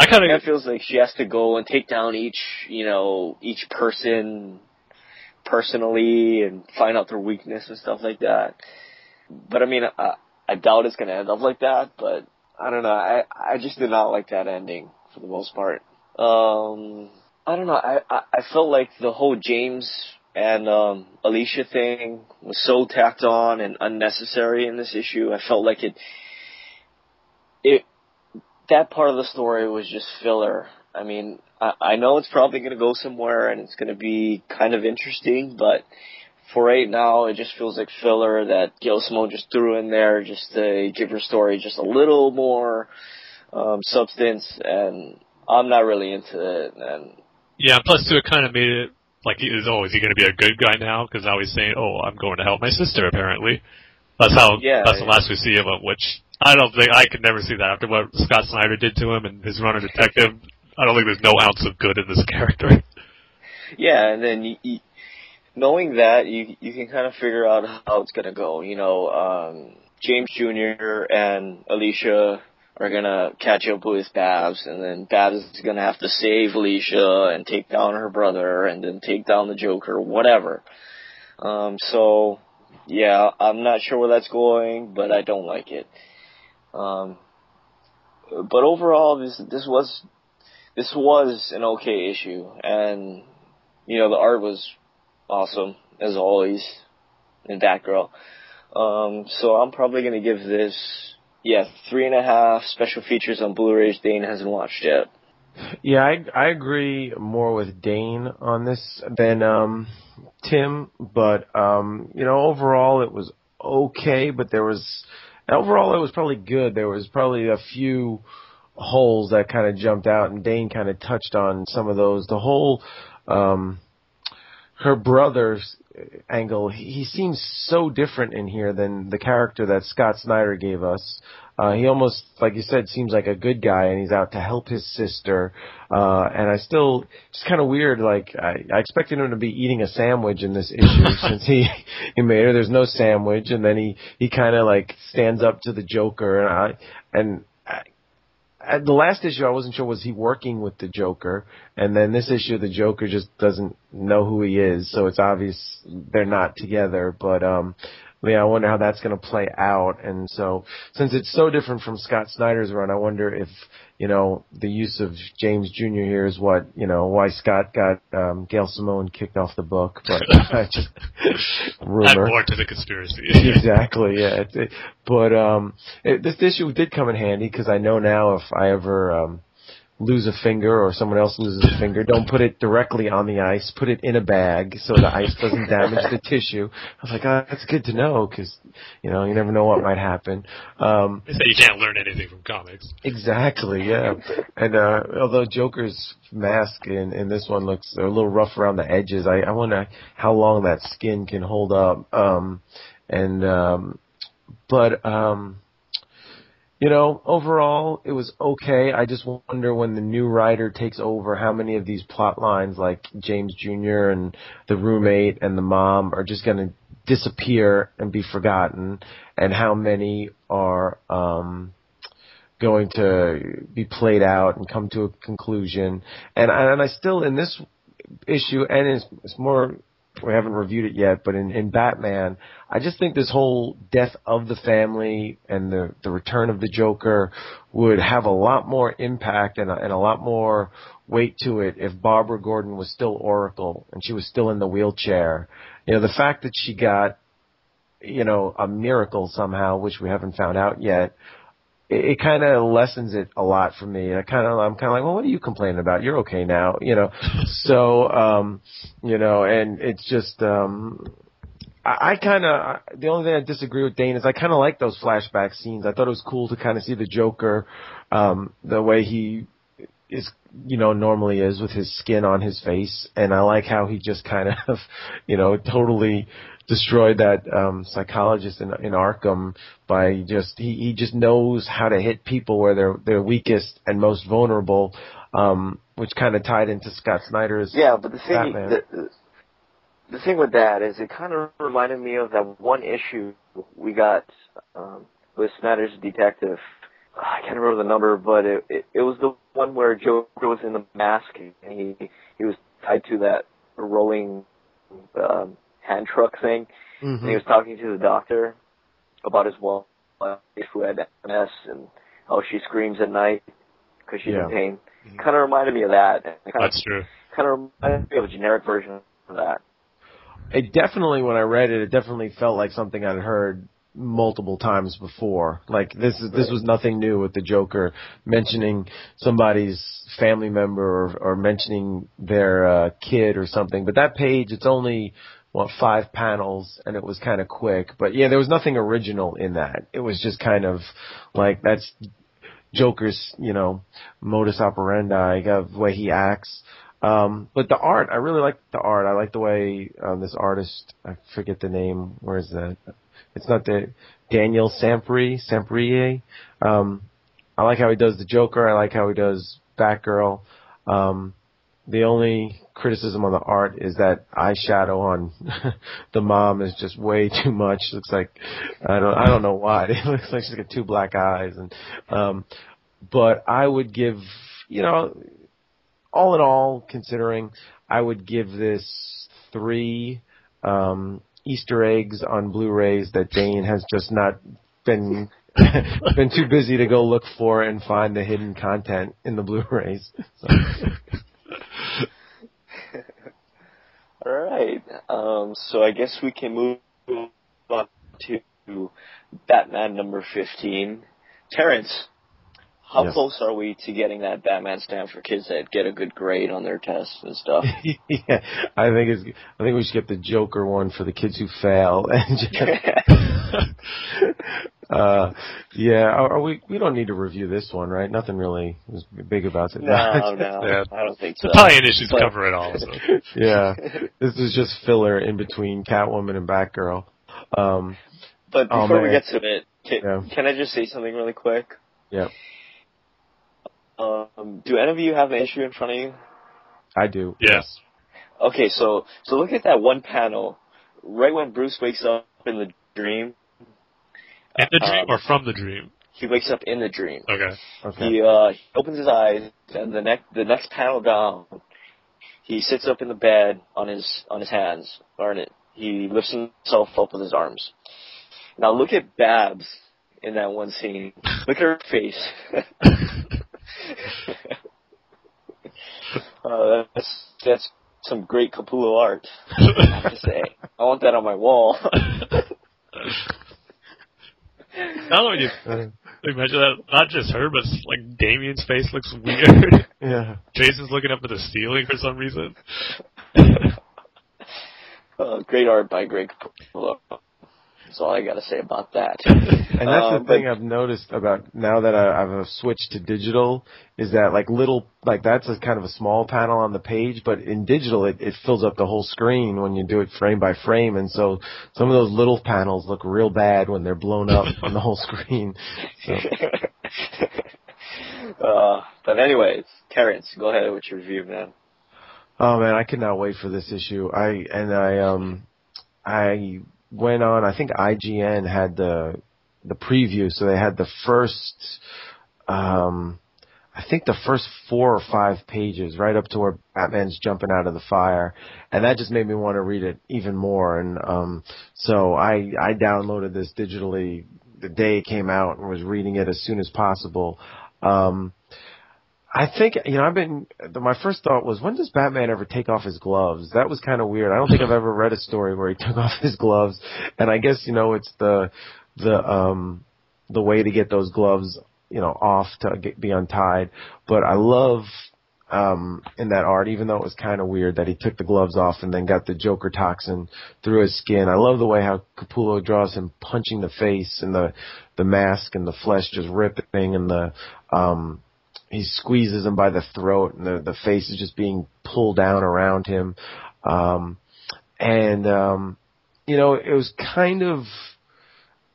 I kind it of feels like she has to go and take down each, you know, each person personally and find out their weakness and stuff like that. But I mean, I, I doubt it's gonna end up like that. But I don't know. I I just did not like that ending for the most part. Um, I don't know. I I, I felt like the whole James and um, Alysia thing was so tacked on and unnecessary in this issue. I felt like it it that part of the story was just filler. I mean, I, I know it's probably going to go somewhere and it's going to be kind of interesting, but for right now, it just feels like filler that Gail Simone just threw in there just to give her story just a little more um, substance, and I'm not really into it. And yeah. Plus, too, it kind of made it like he is. Oh, is he going to be a good guy now? Because now he's saying, "Oh, I'm going to help my sister." Apparently, that's how. Yeah, that's the last we see of him. Which I don't think I could never see that after what Scott Snyder did to him and his run of detective. I don't think there's no ounce of good in this character. yeah, and then you, you, knowing that, you you can kind of figure out how it's gonna go. You know, um, James Jr. and Alysia are gonna catch up with Babs, and then Babs is gonna have to save Alysia and take down her brother, and then take down the Joker, whatever. Um, so yeah, I'm not sure where that's going, but I don't like it. Um, but overall, this this was this was an okay issue, and you know the art was awesome as always in Batgirl. Um, so I'm probably gonna give this yeah three and a half special features on Blu-rays. Dane hasn't watched yet. Yeah, I I agree more with Dane on this than um Tim, but um you know overall it was okay, but there was overall it was probably good. There was probably a few holes that kind of jumped out, and Dane kind of touched on some of those. The whole um her brother's angle, he, he seems so different in here than the character that Scott Snyder gave us. Uh, he almost, like you said, seems like a good guy, and he's out to help his sister. Uh, and I still, it's kind of weird. Like I, I expected him to be eating a sandwich in this issue since he he made her. There's no sandwich, and then he he kind of like stands up to the Joker, and I and. At the last issue, I wasn't sure was he working with the Joker, and then this issue, the Joker just doesn't know who he is, so it's obvious they're not together. But um, yeah, I wonder how that's going to play out. And so, since it's so different from Scott Snyder's run, I wonder if you know the use of James Jr. here is what you know why Scott got um, Gail Simone kicked off the book. But just Add rumor. more to the conspiracy. exactly. Yeah. It, it, but um, it, this issue did come in handy because I know now if I ever um, lose a finger or someone else loses a finger, don't put it directly on the ice. Put it in a bag so the ice doesn't damage the tissue. I was like, oh, that's good to know because you know you never know what might happen. Um, They say you can't learn anything from comics. Exactly, yeah. And uh although Joker's mask in, in this one looks a little rough around the edges, I, I wonder how long that skin can hold up. Um and um but um you know, overall it was okay. I just wonder when the new writer takes over how many of these plot lines like James Jr. and the roommate and the mom are just gonna disappear and be forgotten and how many are um going to be played out and come to a conclusion. And and I still in this issue, and it's, it's more we haven't reviewed it yet, but in, in Batman, I just think this whole death of the family and the the return of the Joker would have a lot more impact and a, and a lot more weight to it if Barbara Gordon was still Oracle and she was still in the wheelchair. You know, the fact that she got you know a miracle somehow, which we haven't found out yet, it, it kind of lessens it a lot for me. I kind of, I'm kind of like, well, what are you complaining about? You're okay now, you know. so, um, you know, and it's just, um, I, I kind of, the only thing I disagree with Dane is I kind of like those flashback scenes. I thought it was cool to kind of see the Joker, um, the way he is, you know, normally is with his skin on his face, and I like how he just kind of, you know, totally destroyed that um psychologist in in Arkham by just he he just knows how to hit people where they're they're weakest and most vulnerable um which kind of tied into Scott Snyder's Yeah, but the thing the, the thing with that is it kind of reminded me of that one issue we got um, with Snyder's Detective. I can't remember the number, but it, it it was the one where Joker was in the mask and he he was tied to that rolling um, hand truck thing, Mhm. and he was talking to the doctor about his wife who had MS and how she screams at night because she's Yeah. in pain. Kind of reminded me of that. Kind of That's true. kind of reminded me of a generic version of that. it definitely when I read it, it definitely felt like something I'd heard multiple times before. Like this is this was nothing new with the Joker mentioning somebody's family member or, or mentioning their uh, kid or something. But that page, it's only what five panels, and it was kind of quick. But yeah, there was nothing original in that. It was just kind of like that's Joker's, you know, modus operandi, uh, the way he acts. Um, but the art, I really like the art. I like the way um, this artist, I forget the name. Where is that? It's not the Daniel Sampri, Samprier. Um, I like how he does the Joker. I like how he does Batgirl. Um, the only criticism on the art is that eyeshadow on the mom is just way too much. Looks like I don't I don't know why. It looks like she's got two black eyes and um but I would give you know all in all considering I would give this three um Easter eggs on Blu-rays that Dane has just not been been too busy to go look for and find the hidden content in the Blu-rays. So. All right. Um, so I guess we can move on to Batman number 15. Terence, how Yes. close are we to getting that Batman stamp for kids that get a good grade on their tests and stuff? yeah, I think it's. I think we should get the Joker one for the kids who fail. And just, uh, yeah, are, are we? We don't need to review this one, right? Nothing really was big about it. no, no, Yeah. I don't think so. The tie-in issues But- cover it all. So. yeah, this is just filler in between Catwoman and Batgirl. Um, But Oh, before we get to it, can, Yeah. can I just say something really quick? yeah, Um, do any of you have an issue in front of you? I do. Yes. Okay, so so look at that one panel, right when Bruce wakes up in the dream. In the dream Um, or from the dream? He wakes up in the dream. Okay. Okay. He uh he opens his eyes and the next the next panel down he sits up in the bed on his on his hands or in it. He lifts himself up with his arms. Now look at Babs in that one scene. Look at her face. uh, that's that's some great Capullo art. I have to say. I want that on my wall. Not only you, Uh, Imagine that. Not just her, but like Damian's face looks weird. Yeah. Jason's looking up at the ceiling for some reason. uh, great art by Greg Capullo. That's all I got to say about that. And that's Uh, the thing but- I've noticed about now that I, I've switched to digital is that like little like that's a kind of a small panel on the page, but in digital it, it fills up the whole screen when you do it frame by frame, and so some of those little panels look real bad when they're blown up on the whole screen. So, uh, but anyways, Terence, go ahead with your review, man. oh man, I could not wait for this issue. I and I um I went on. I think IGN had the the preview, so they had the first um I think the first four or five pages, right up to where Batman's jumping out of the fire, and that just made me want to read it even more. And um, so I I downloaded this digitally the day it came out and was reading it as soon as possible. Um, I think you know I've been. My first thought was, when does Batman ever take off his gloves? That was kind of weird. I don't think I've ever read a story where he took off his gloves, and I guess you know it's the the um the way to get those gloves you know off to get, be untied. But I love um in that art, even though it was kind of weird that he took the gloves off and then got the Joker toxin through his skin. I love the way how Capullo draws him punching the face and the the mask and the flesh just ripping and the um he squeezes him by the throat and the the face is just being pulled down around him. Um and um you know, it was kind of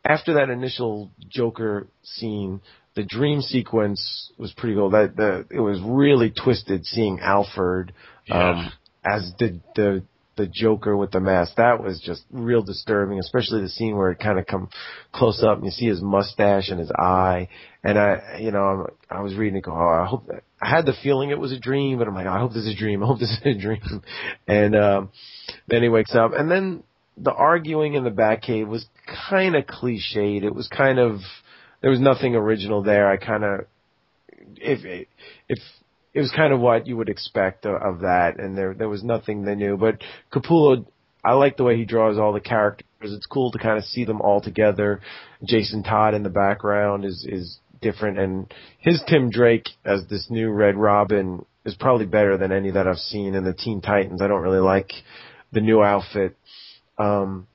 after that initial Joker scene, the dream sequence was pretty cool. That the it was really twisted seeing Alfred um, as the the the Joker with the mask. That was just real disturbing, especially the scene where it kind of come close up and you see his mustache and his eye. And I, you know, I'm, I was reading it. Go, oh, I hope I had the feeling it was a dream, but I'm like, I hope this is a dream. I hope this is a dream. And um, then he wakes up, and then the arguing in the Batcave was kind of cliched. It was kind of there was nothing original there. I kind of if if it was kind of what you would expect of, of that, and there there was nothing that new. But Capullo, I like the way he draws all the characters. It's cool to kind of see them all together. Jason Todd in the background is is different, and his Tim Drake as this new Red Robin is probably better than any that I've seen in the Teen Titans. I don't really like the new outfit. Um,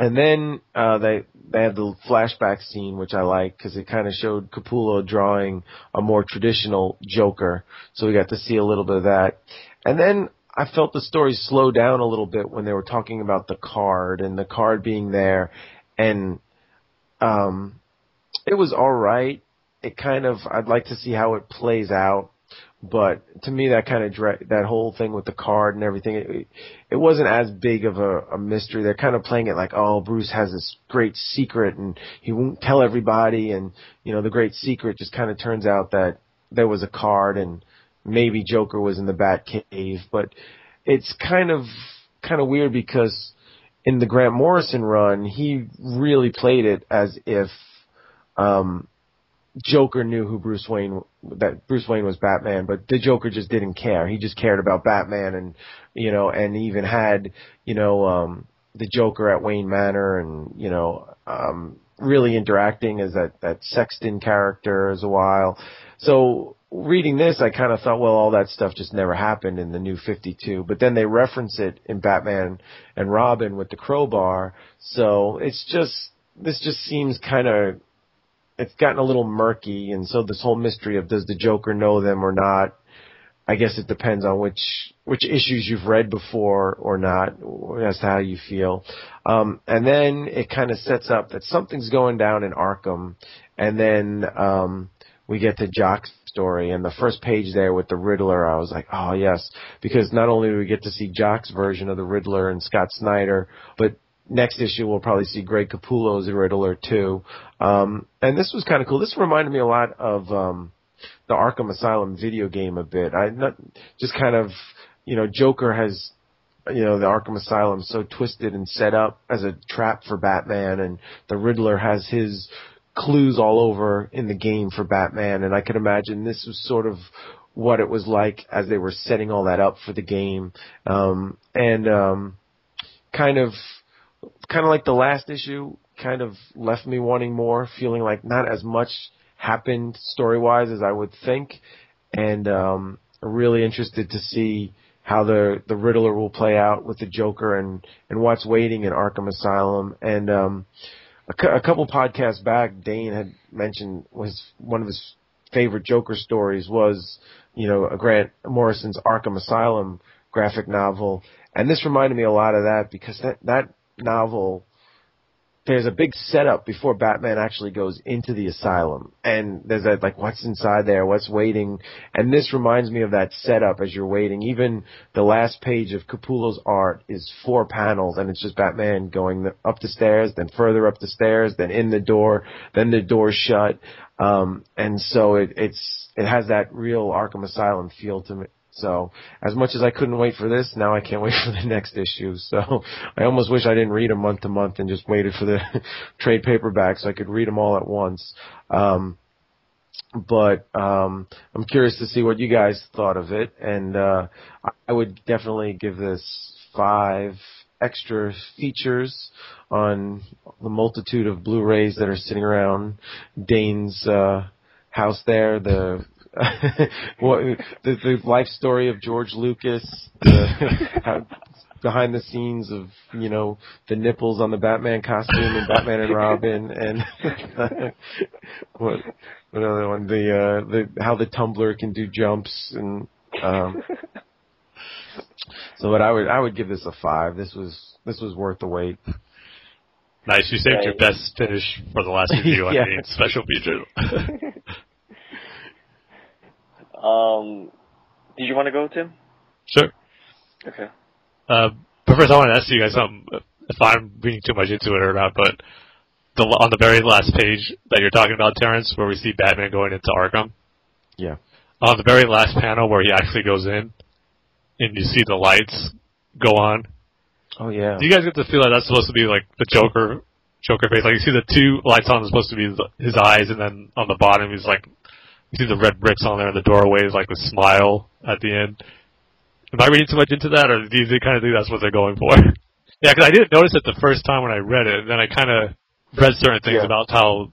and then uh, they they had the flashback scene, which I like because it kind of showed Capullo drawing a more traditional Joker, so we got to see a little bit of that. And then I felt the story slow down a little bit when they were talking about the card and the card being there, and um, it was all right. It kind of I'd like to see how it plays out but to me that kind of dra- that whole thing with the card and everything it, it wasn't as big of a, a mystery. They're kind of playing it like oh bruce has this great secret and he won't tell everybody. And you know the great secret just kind of turns out that there was a card and maybe joker was in the bat cave but it's kind of kind of weird because in the grant morrison run he really played it as if um Joker knew who Bruce Wayne that Bruce Wayne was Batman, but the Joker just didn't care. He just cared about Batman and you know, and even had, you know, um the Joker at Wayne Manor and, you know, um really interacting as that that Sexton character as a while. So reading this I kind of thought well all that stuff just never happened in the new 52, but then they reference it in Batman and Robin with the crowbar. So it's just this just seems kind of it's gotten a little murky, and so this whole mystery of does the Joker know them or not? I guess it depends on which which issues you've read before or not, as to how you feel. Um, and then it kind of sets up that something's going down in Arkham, and then um, we get to Jock's story, and the first page there with the Riddler, I was like, oh yes, because not only do we get to see Jock's version of the Riddler and Scott Snyder, but next issue we'll probably see Greg Capullo's Riddler too. Um, and this was kind of cool. This reminded me a lot of um, the Arkham Asylum video game a bit. I not just kind of you know Joker has you know the Arkham Asylum so twisted and set up as a trap for Batman, and the Riddler has his clues all over in the game for Batman. And I could imagine this was sort of what it was like as they were setting all that up for the game, um, and um, kind of kind of like the last issue, kind of left me wanting more, feeling like not as much happened story wise as I would think, and um, really interested to see how the the Riddler will play out with the Joker and and what's waiting in Arkham Asylum. And um, a, cu- a couple podcasts back, Dane had mentioned was one of his favorite Joker stories was you know Grant Morrison's Arkham Asylum graphic novel, and this reminded me a lot of that because that that novel there's a big setup before Batman actually goes into the asylum. And there's that, like, what's inside there, what's waiting. And this reminds me of that setup as you're waiting. Even the last page of Capullo's art is four panels, and it's just Batman going up the stairs, then further up the stairs, then in the door, then the door shut. Um, and so it, it's, it has that real Arkham Asylum feel to me, so as much as I couldn't wait for this, now I can't wait for the next issue. So I almost wish I didn't read them month to month and just waited for the trade paperback so I could read them all at once. Um, but um, I'm curious to see what you guys thought of it, and uh, I would definitely give this five extra features on the multitude of Blu-rays that are sitting around Dane's uh, house there. The what the, the life story of George Lucas, the, how, behind the scenes of you know the nipples on the Batman costume and Batman and Robin, and what what other one? The uh, the how the tumbler can do jumps and. Um, so, but I would I would give this a five. This was this was worth the wait. Nice. You saved your best finish for the last review Yeah. the special feature. Um, did you want to go, Tim? sure. Okay. Uh, but first, I want to ask you guys something. If I'm reading too much into it or not, but the, on the very last page that you're talking about, Terence, where we see Batman going into Arkham, Yeah. on the very last panel where he actually goes in, and you see the lights go on. Oh yeah. Do you guys get the feel that that's supposed to be like the Joker, Joker face? Like you see the two lights on, is supposed to be his, his eyes, and then on the bottom he's like, you see the red bricks on there in the doorway, is like a smile at the end. Am I reading too much into that, or do you kind of think that's what they're going for? yeah, because I didn't notice it the first time when I read it, and then I kind of read certain things Yeah. about how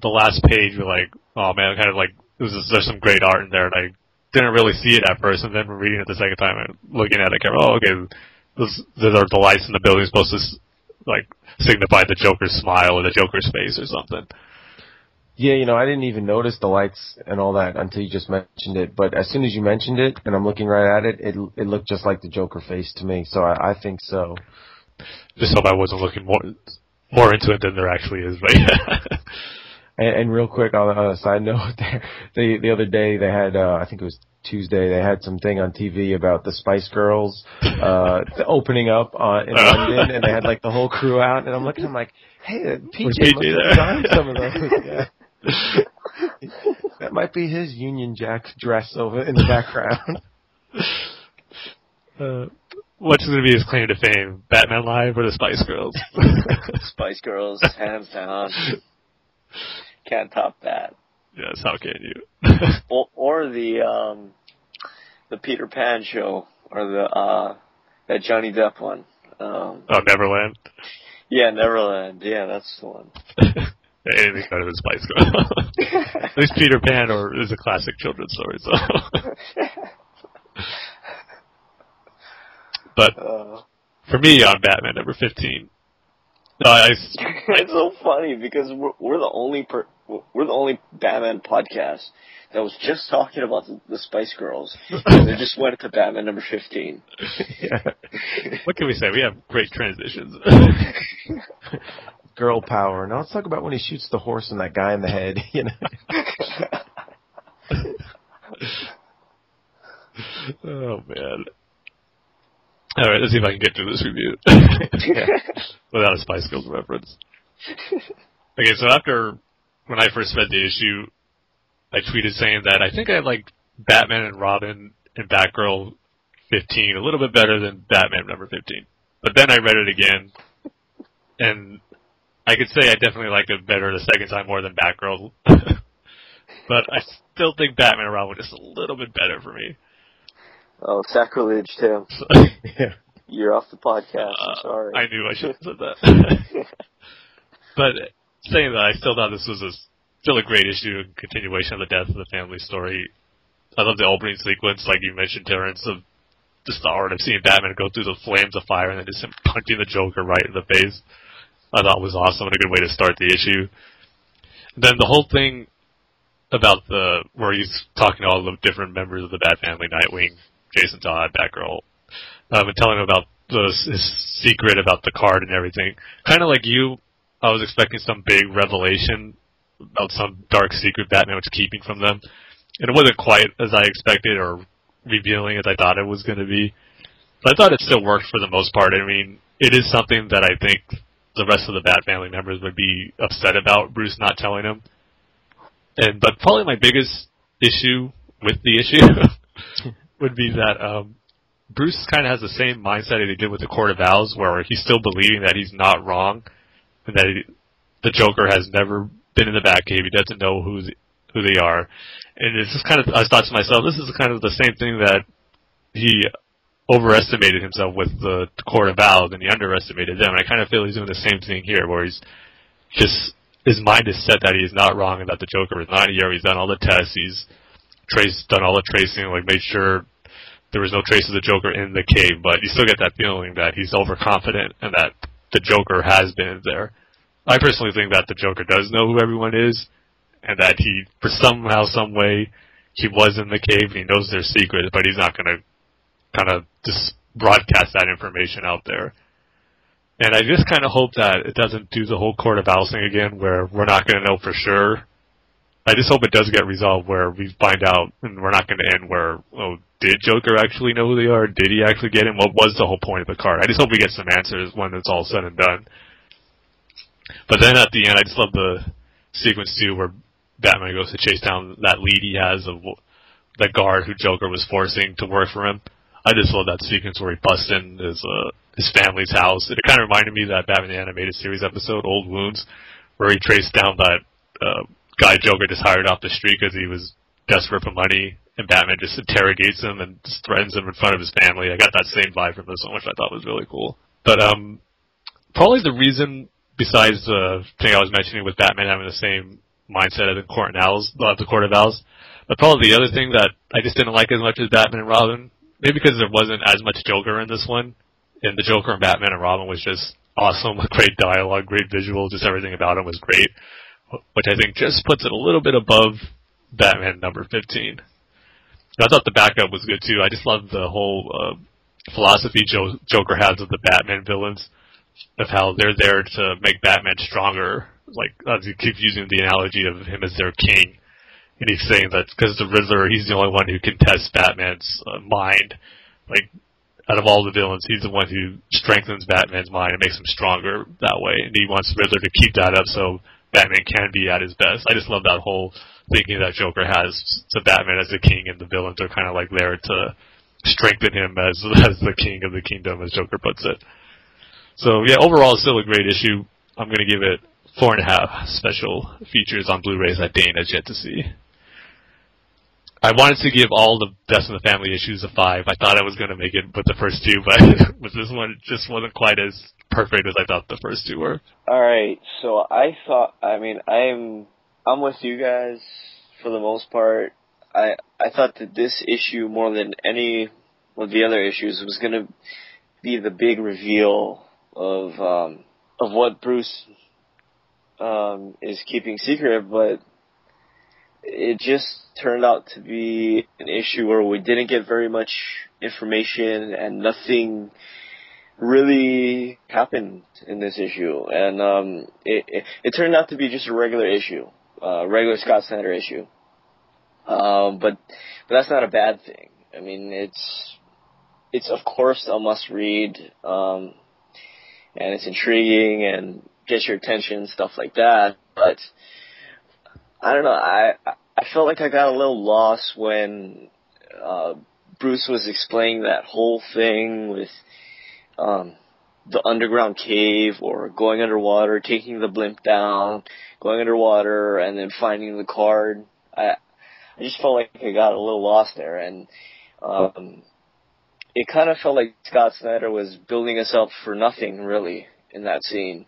the last page were like, oh man, kind of like is, there's some great art in there, and I didn't really see it at first, and then reading it the second time and looking at it, I came, oh okay, those, those are the lights in the building supposed to like signify the Joker's smile or the Joker's face or something. Yeah, you know, I didn't even notice the lights and all that until you just mentioned it. But as soon as you mentioned it, and I'm looking right at it, it it looked just like the Joker face to me. So I, I think so. Just hope I wasn't looking more more into it than there actually is, but yeah. And, and real quick on a side note, there, the the other day they had, uh, I think it was Tuesday, they had something on TV about the Spice Girls uh opening up uh, in London, and they had like the whole crew out, and I'm looking, I'm like, hey, PJ Was must have designed some of those. Yeah. That might be his Union Jack dress over in the background. uh, what's going to be his claim to fame? Batman Live or the Spice Girls? Spice Girls, hands down. Can't top that. yes, how can you? Or, or the um, the Peter Pan show, or the uh, that Johnny Depp one. Um, oh, Neverland. yeah, Neverland. Yeah, that's the one. Anything better than Spice Girls. At least Peter Pan or is a classic children's story. So, but Uh, for me on Batman number fifteen, no, I, I, it's so funny because we're, we're the only per, we're the only Batman podcast that was just talking about the, the Spice Girls, and they just went to Batman number fifteen. yeah. what can we say? We have great transitions. Girl power. Now let's talk about when he shoots the horse and that guy in the head. You know. oh man. All right, let's see if I can get through this review without a Spice Girls reference. Okay, so after when I first read the issue, I tweeted saying that I think I like Batman and Robin and Batgirl 15 a little bit better than Batman number 15. But then I read it again, and I could say I definitely liked it better the second time more than Batgirl. but I still think Batman and Robin is just a little bit better for me. oh, sacrilege, Tim! So, yeah. You're off the podcast. I'm uh, sorry. I knew I should have said that. but saying that, I still thought this was a, still a great issue, a continuation of the death of the family story. I love the opening sequence, like you mentioned, Terence, of just the art of seeing Batman go through the flames of fire and then just him punching the Joker right in the face. I thought was awesome and a good way to start the issue. Then the whole thing about the where he's talking to all the different members of the Bat Family, Nightwing, Jason Todd, Batgirl, um, and telling him about the, his secret about the card and everything. Kind of like you, I was expecting some big revelation about some dark secret Batman was keeping from them, and it wasn't quite as I expected or revealing as I thought it was going to be. But I thought it still worked for the most part. I mean, it is something that I think the rest of the Bat family members would be upset about Bruce not telling them. And but probably my biggest issue with the issue would be that um, Bruce kind of has the same mindset that he did with the Court of Owls, where he's still believing that he's not wrong, and that he, the Joker has never been in the Batcave. He doesn't know who who they are, and it's just kind of I thought to myself, this is kind of the same thing that he overestimated himself with the, Court of Owls, and he underestimated them. And I kind of feel he's doing the same thing here, where he's just his mind is set that he is not wrong and that the Joker is not here. He's done all the tests. He's traced, done all the tracing, like made sure there was no trace of the Joker in the cave. But you still get that feeling that he's overconfident and that the Joker has been there. I personally think that the Joker does know who everyone is, and that he, for somehow, some way, he was in the cave and he knows their secrets, but he's not going to kind of just broadcast that information out there. And I just kind of hope that it doesn't do the whole Court of Owls thing again, where we're not going to know for sure. I just hope it does get resolved where we find out, and we're not going to end where, oh, did Joker actually know who they are? Did he actually get him? What was the whole point of the card? I just hope we get some answers when it's all said and done. But then at the end, I just love the sequence too, where Batman goes to chase down that lead he has of the guard who Joker was forcing to work for him. I just love that sequence where he busts in his uh, his family's house. It kind of reminded me of that Batman Animated Series episode, Old Wounds, where he traced down that uh, guy Joker just hired off the street because he was desperate for money, and Batman just interrogates him and just threatens him in front of his family. I got that same vibe from this one, which I thought was really cool. But um, probably the reason, besides the thing I was mentioning with Batman having the same mindset as the Court of Owls, uh, the Court of Owls, but probably the other thing that I just didn't like as much as Batman and Robin maybe because there wasn't as much Joker in this one, and the Joker and Batman and Robin was just awesome, great dialogue, great visual, just everything about him was great, which I think just puts it a little bit above Batman number 15. I thought the backup was good too. I just love the whole uh, philosophy jo- Joker has of the Batman villains, of how they're there to make Batman stronger. Like he keeps using the analogy of him as their king, and he's saying that because the Riddler, he's the only one who can test Batman's uh, mind. Like, out of all the villains, he's the one who strengthens Batman's mind and makes him stronger that way. And he wants Riddler to keep that up so Batman can be at his best. I just love that whole thinking that Joker has to Batman as the king, and the villains are kind of like there to strengthen him as as the king of the kingdom, as Joker puts it. So yeah, overall, it's still a great issue. I'm to give it four and a half special features on Blu-rays that Dane has yet to see. I wanted to give all the Death in the Family issues a five. I thought I was going to make it with the first two, but with this one, just wasn't quite as perfect as I thought the first two were. All right, so I thought. I mean, I'm I'm with you guys for the most part. I I thought that this issue more than any of the other issues was going to be the big reveal of um, of what Bruce um, is keeping secret, but it just turned out to be an issue where we didn't get very much information and nothing really happened in this issue. And um, it, it, it turned out to be just a regular issue, uh, regular Scott Snyder issue. Um, but but that's not a bad thing. I mean, it's it's of course a must read, um, and it's intriguing and gets your attention, stuff like that. But I don't know. I I felt like I got a little lost when uh, Bruce was explaining that whole thing with um, the underground cave or going underwater, taking the blimp down, going underwater, and then finding the card. I I just felt like I got a little lost there, and um, it kind of felt like Scott Snyder was building us up for nothing really in that scene.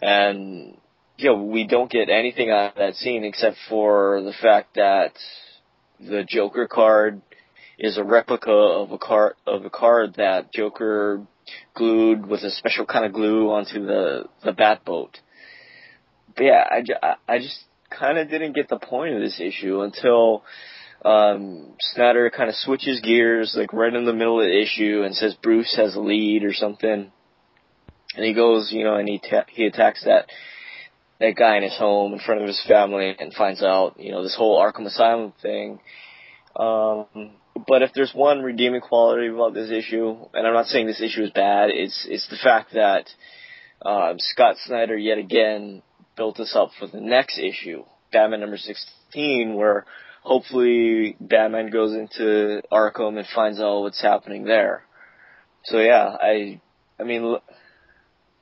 and you know we don't get anything out of that scene except for the fact that the Joker card is a replica of a card of a card that Joker glued with a special kind of glue onto the the bat boat. But yeah, I, I just kind of didn't get the point of this issue until um, Snyder kind of switches gears, like right in the middle of the issue, and says Bruce has a lead or something. And he goes, you know, and he ta- he attacks that that guy in his home in front of his family, and finds out, you know, this whole Arkham Asylum thing. Um, but if there's one redeeming quality about this issue, and I'm not saying this issue is bad, it's it's the fact that um, Scott Snyder yet again built us up for the next issue, Batman number 16, where hopefully Batman goes into Arkham and finds out what's happening there. So yeah, I, I mean,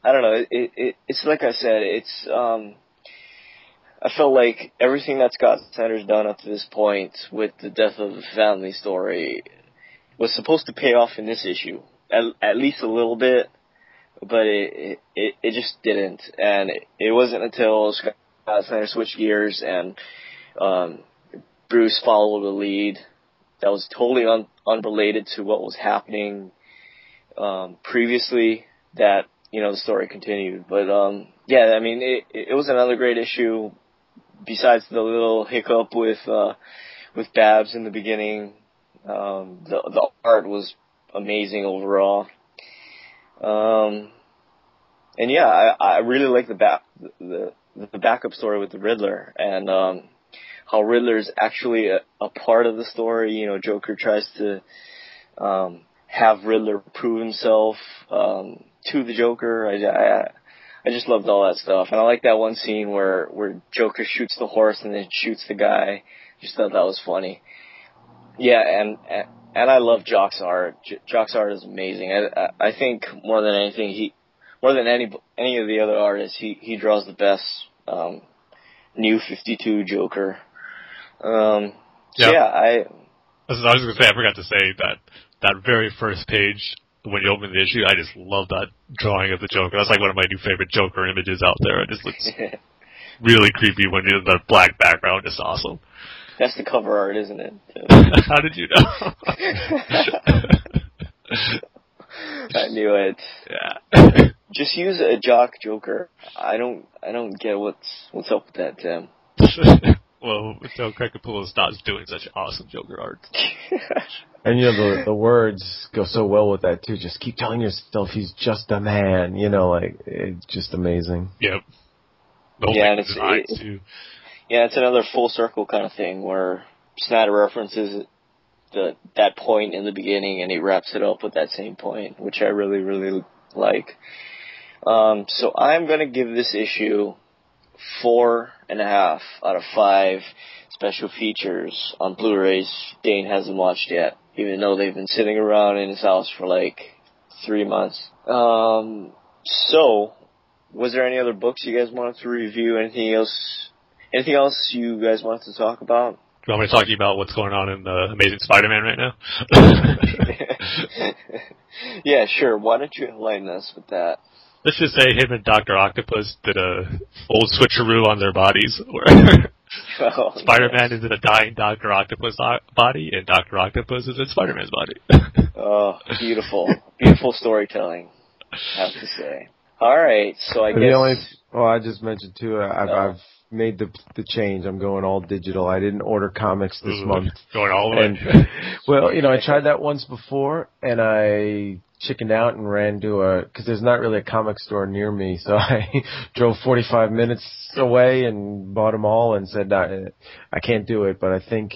I don't know. It, it, it's like I said, it's, um, I felt like everything that Scott Snyder's done up to this point with the death of the family story was supposed to pay off in this issue, at, at least a little bit, but it, it, it just didn't. And it, it wasn't until Scott Snyder switched gears and, um, Bruce followed the lead that was totally un- unrelated to what was happening um, previously that you know the story continued. But um, yeah, I mean it, it was another great issue. Besides the little hiccup with uh, with Babs in the beginning, um, the the art was amazing overall. Um, and yeah, I, I really like the back the the backup story with the Riddler and um, how Riddler's actually a, a part of the story. You know, Joker tries to um, have Riddler prove himself um, to the Joker. I, I I just loved all that stuff, and I like that one scene where where Joker shoots the horse and then shoots the guy. Just thought that was funny. Yeah, and and I love Jock's art. Jock's art is amazing. I I think more than anything, he more than any any of the other artists, he he draws the best um, new Fifty Two Joker. Um, yeah. So yeah, I. I was going to say, I forgot to say that that very first page when you open the issue, I just love that drawing of the Joker. That's like one of my new favorite Joker images out there. It just looks really creepy when you the black background. It's awesome. That's the cover art, isn't it? How did you know? I knew it. Yeah. Just use a jock Joker. I don't. I don't get what's what's up with that, Tim well, until Greg Capullo stops doing such awesome Joker art. and you know the the words go so well with that too. Just keep telling yourself he's just a man. You know, like it's just amazing. Yep. yeah, and it's it, too. yeah, it's another full circle kind of thing where Snyder references the that point in the beginning and he wraps it up with that same point, which I really really like. Um, so I'm gonna give this issue four and a half out of five special features on Blu-rays Dane hasn't watched yet, even though they've been sitting around in his house for like three months. Um, so, was there any other books you guys wanted to review? Anything else? Anything else you guys wanted to talk about? Do you want me to talk to you about what's going on in the Amazing Spider-Man right now? yeah, sure. Why don't you enlighten us with that? Let's just say him and Doctor Octopus did a old switcheroo on their bodies, where oh, Spider-Man is in a dying Doctor Octopus body, and Doctor Octopus is in Spider-Man's body. oh, beautiful, beautiful storytelling. I have to say. All right, so I the guess. Only, well, I just mentioned too. Uh, I've, I've made the the change. I'm going all digital. I didn't order comics this Ooh, month. Going all the way. Well, you know, I tried that once before, and I chickened out and ran to a because there's not really a comic store near me, so I drove 45 minutes away and bought them all and said I, I can't do it, but I think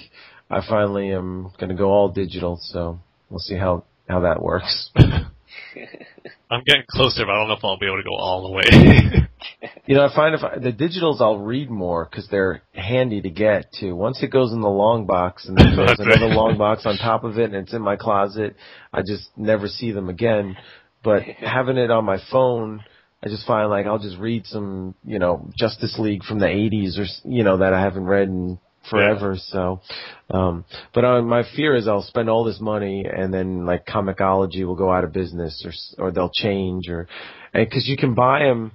I finally am going to go all digital. So we'll see how how that works. I'm getting closer, but I don't know if I'll be able to go all the way. you know, I find if I, the digitals, I'll read more because they're handy to get too. Once it goes in the long box, and then there's another long box on top of it, and it's in my closet, I just never see them again. But having it on my phone, I just find like I'll just read some, you know, Justice League from the '80s or you know that I haven't read in forever. Yeah. So, um, but uh, my fear is I'll spend all this money and then like Comixology will go out of business or or they'll change or because you can buy them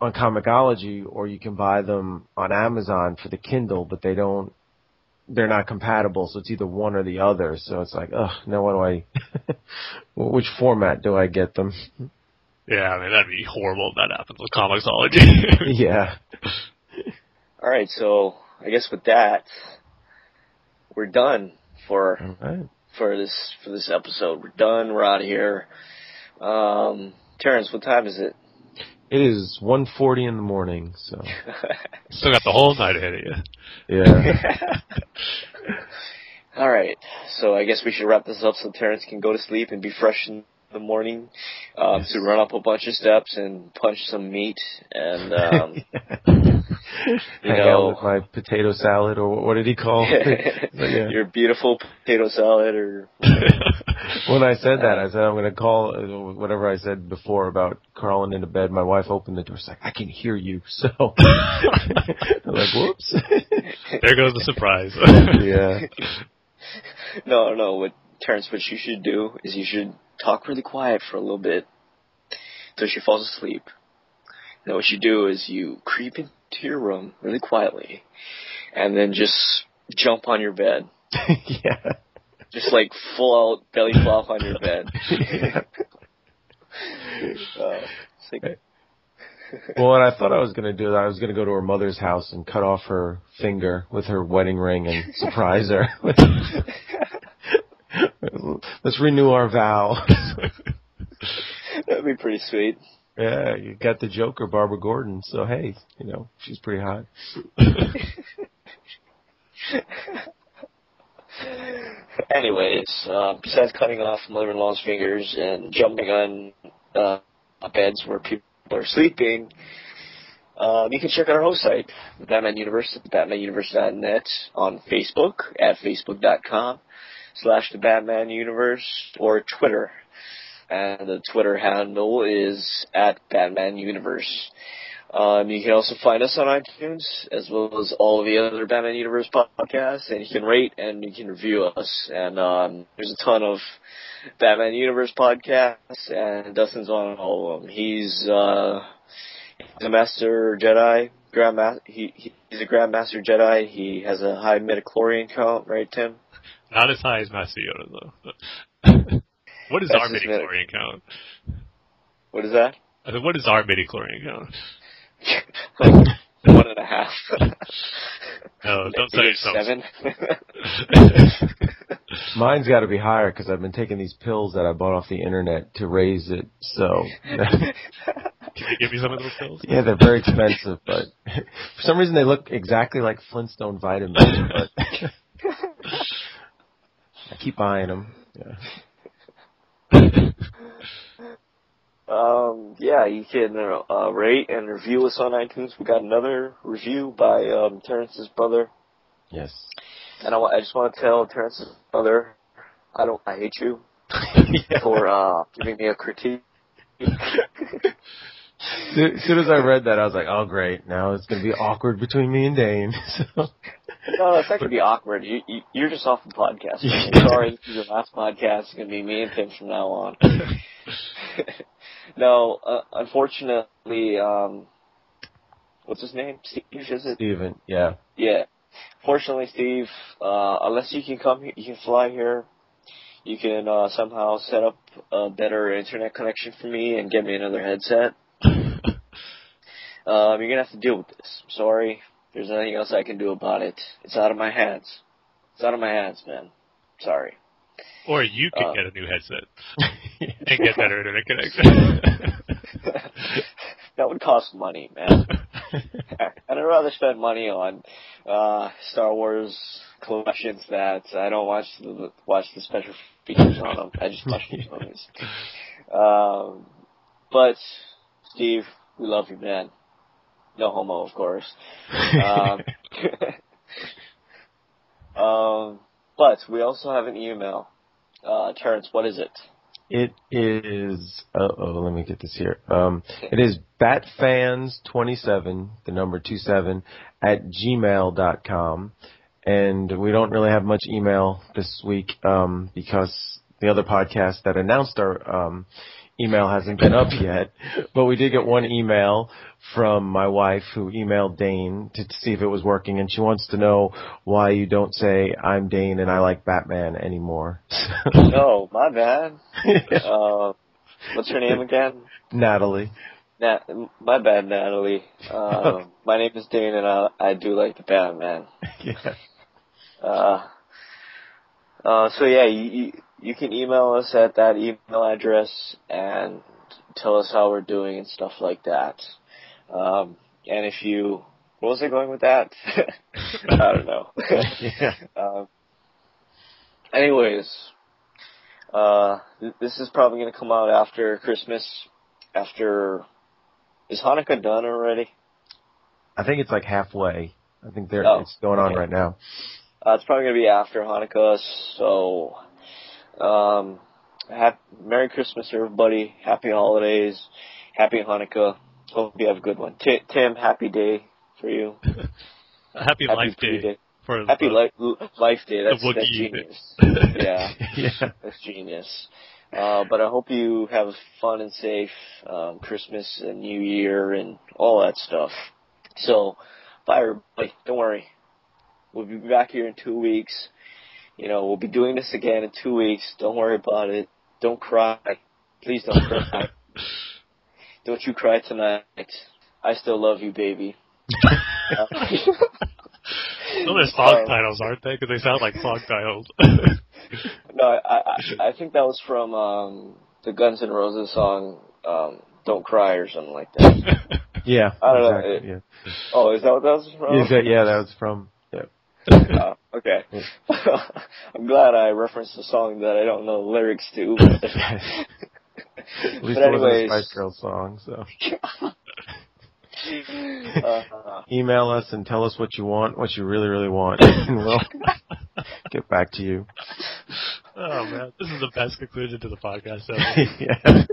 on Comixology or you can buy them on Amazon for the Kindle, but they don't. They're not compatible, so it's either one or the other. So it's like, oh, now what do I? which format do I get them? Yeah, I mean that'd be horrible if that happens with Comixology. yeah. All right, so I guess with that, we're done for All right. for this for this episode. We're done. We're out of here. Um, Terence, what time is it? It is 1.40 in the morning, so Still got the whole night ahead of you. yeah. All right, so I guess we should wrap this up so Terence can go to sleep and be fresh in the morning um, to run up a bunch of steps and punch some meat and um, Hang know- out with my potato salad, or what did he call it? Yeah. your beautiful potato salad or When I said that, I said I'm going to call uh, whatever I said before about crawling into bed. My wife opened the door. She's like, "I can hear you." So I'm like, "Whoops." there goes the surprise. yeah. no, no. What Terence, what you should do is you should talk really quiet for a little bit until she falls asleep. Then what you do is you creep into your room really quietly, and then just jump on your bed, yeah. just like full out belly flop on your bed. Uh, like, Well, and I thought I was going to do that. I was going to go to her mother's house and cut off her finger with her wedding ring and surprise her. Let's renew our vow. that'd be pretty sweet. yeah, you got the Joker, Barbara Gordon. So hey, you know she's pretty hot. Anyways, uh, besides cutting off mother-in-law's fingers and jumping on uh, beds where people are sleeping, um, you can check out our host site, the Batman Universe at thebatmanuniverse.net, on Facebook at facebook.com slash the Batman Universe, or Twitter. And the Twitter handle is at Batman Universe. Um, you can also find us on iTunes as well as all of the other Batman Universe podcasts, and you can rate and you can review us. And um, there's a ton of Batman Universe podcasts, and Dustin's on all of them. He's uh, he's a Master Jedi, Grand Ma- he, he he's a Grand Master Jedi. He has a high midichlorian count, right, Tim? Not as high as Master Yoda though. What is That's our his midi count? What is that? I said, what is our midi chlorian count? like one and a half. No, don't say Maybe yourself. seven. Mine's got to be higher because I've been taking these pills that I bought off the internet to raise it. So Can you give me some of those pills? yeah, they're very expensive, but for some reason they look exactly like Flintstone vitamins. But I keep buying them. Yeah. Um, yeah, you can uh, rate and review us on iTunes. We got another review by um, Terence's brother, Yes. and I, I just want to tell Terence's brother, I don't, I hate you for uh, giving me a critique. As soon as I read that, I was like, "Oh, great! Now it's going to be awkward between me and Dane." So, No, it's not gonna be awkward. You, you you're just off the podcast. I'm sorry, this is your last podcast. It's gonna be me and Tim from now on. no, uh, unfortunately, um, what's his name? Steve, is it? Steven, yeah, Yeah. Fortunately, Steve, uh, unless you can come, here, you can fly here. You can uh, somehow set up a better internet connection for me and get me another headset. Um, you're gonna have to deal with this. I'm sorry. There's nothing else I can do about it. It's out of my hands. It's out of my hands, man. Sorry. Or you could Uh, get a new headset and get better internet connection. that would cost money, man. and I'd rather spend money on uh, Star Wars collections that I don't watch the watch the special features on them. I just watch the movies. Um, but Steve, we love you, man. No homo, of course. Um, um, but we also have an email. Uh, Terence, what is it? it is. Uh oh, let me get this here. Um, it is batfans27, the number two seven at gmail dot com, and we don't really have much email this week um, because the other podcast that announced our um, email hasn't been up yet. But we did get one email from my wife who emailed Dane to, to see if it was working, and she wants to know why you don't say I'm Dane and I like Batman anymore. oh, my bad. Uh, what's her name again? Natalie. Nat, my bad, Natalie. Uh, my name is Dane, and I, I do like the Batman. yeah. Uh, uh, so yeah, you, you you can email us at that email address and tell us how we're doing and stuff like that. Um, and if you, what was I going with that? I don't know. yeah. um, anyways, uh, th- this is probably going to come out after Christmas. After, is Hanukkah done already? I think it's like halfway. I think they're Oh, it's going on okay. right now. Uh, it's probably going to be after Hanukkah, so um, hap- Merry Christmas, everybody. Happy holidays. Happy Hanukkah. Hope you have a good one. Ti Tim, happy day for you. Happy, Happy Life Pre Day for Happy the, li- life day. That's, that's genius. yeah, yeah. that's genius. Uh, but I hope you have a fun and safe um, Christmas and New Year and all that stuff. So, bye everybody. Don't worry. We'll be back here in two weeks. You know, we'll be doing this again in two weeks. Don't worry about it. Don't cry. Please don't cry. don't you cry tonight. I still love you, baby. Uh, No, they're song titles, aren't they? Because they sound like song titles. No, I, I I think that was from um the Guns N' Roses song um Don't Cry or something like that. Yeah. I don't know, it- yeah. Oh, is that what that was from? Is that- yeah, that was from. Yeah. Oh, okay. I'm glad I referenced a song that I don't know the lyrics to. But, At least but it wasn't a anyways, Spice Girls song. So uh, email us and tell us what you want, what you really, really want, and we'll get back to you. oh man, this is the best conclusion to the podcast ever. yeah.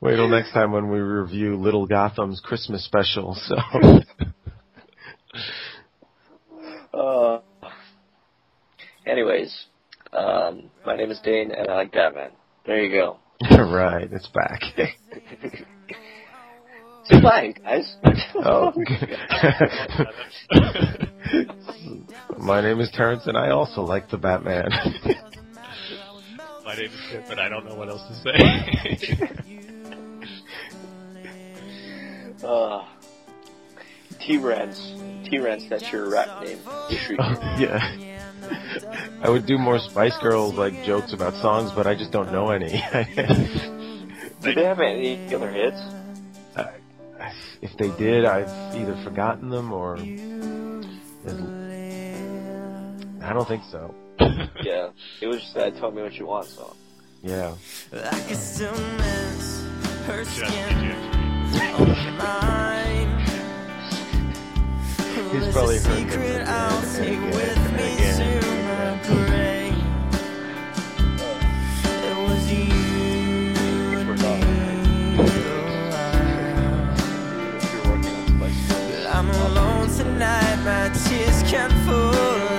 Wait till next time when we review Li'l Gotham's Christmas special. So uh, anyways, um, my name is Dane and I like Batman. There you go. right, it's back. Say bye, guys. oh. My name is Terence, and I also like the Batman. My name is Chip, and I don't know what else to say. Uh, T-Rens. T-Rens, that's your rap name. Oh, yeah. I would do more Spice Girls like jokes about songs, but I just don't know any. Do they have any other hits? Uh, if they did, I've either forgotten them or I don't think so. Yeah, it was just that "Tell Me What You Want" song. Yeah. I can still miss her Just- skin just- on mine. He's There's probably a heard them secret I'll take again with me again to my grave. It was you We're and done. me. If you're working on Spice Girls. I'm alone tonight, my tears can fall like rain.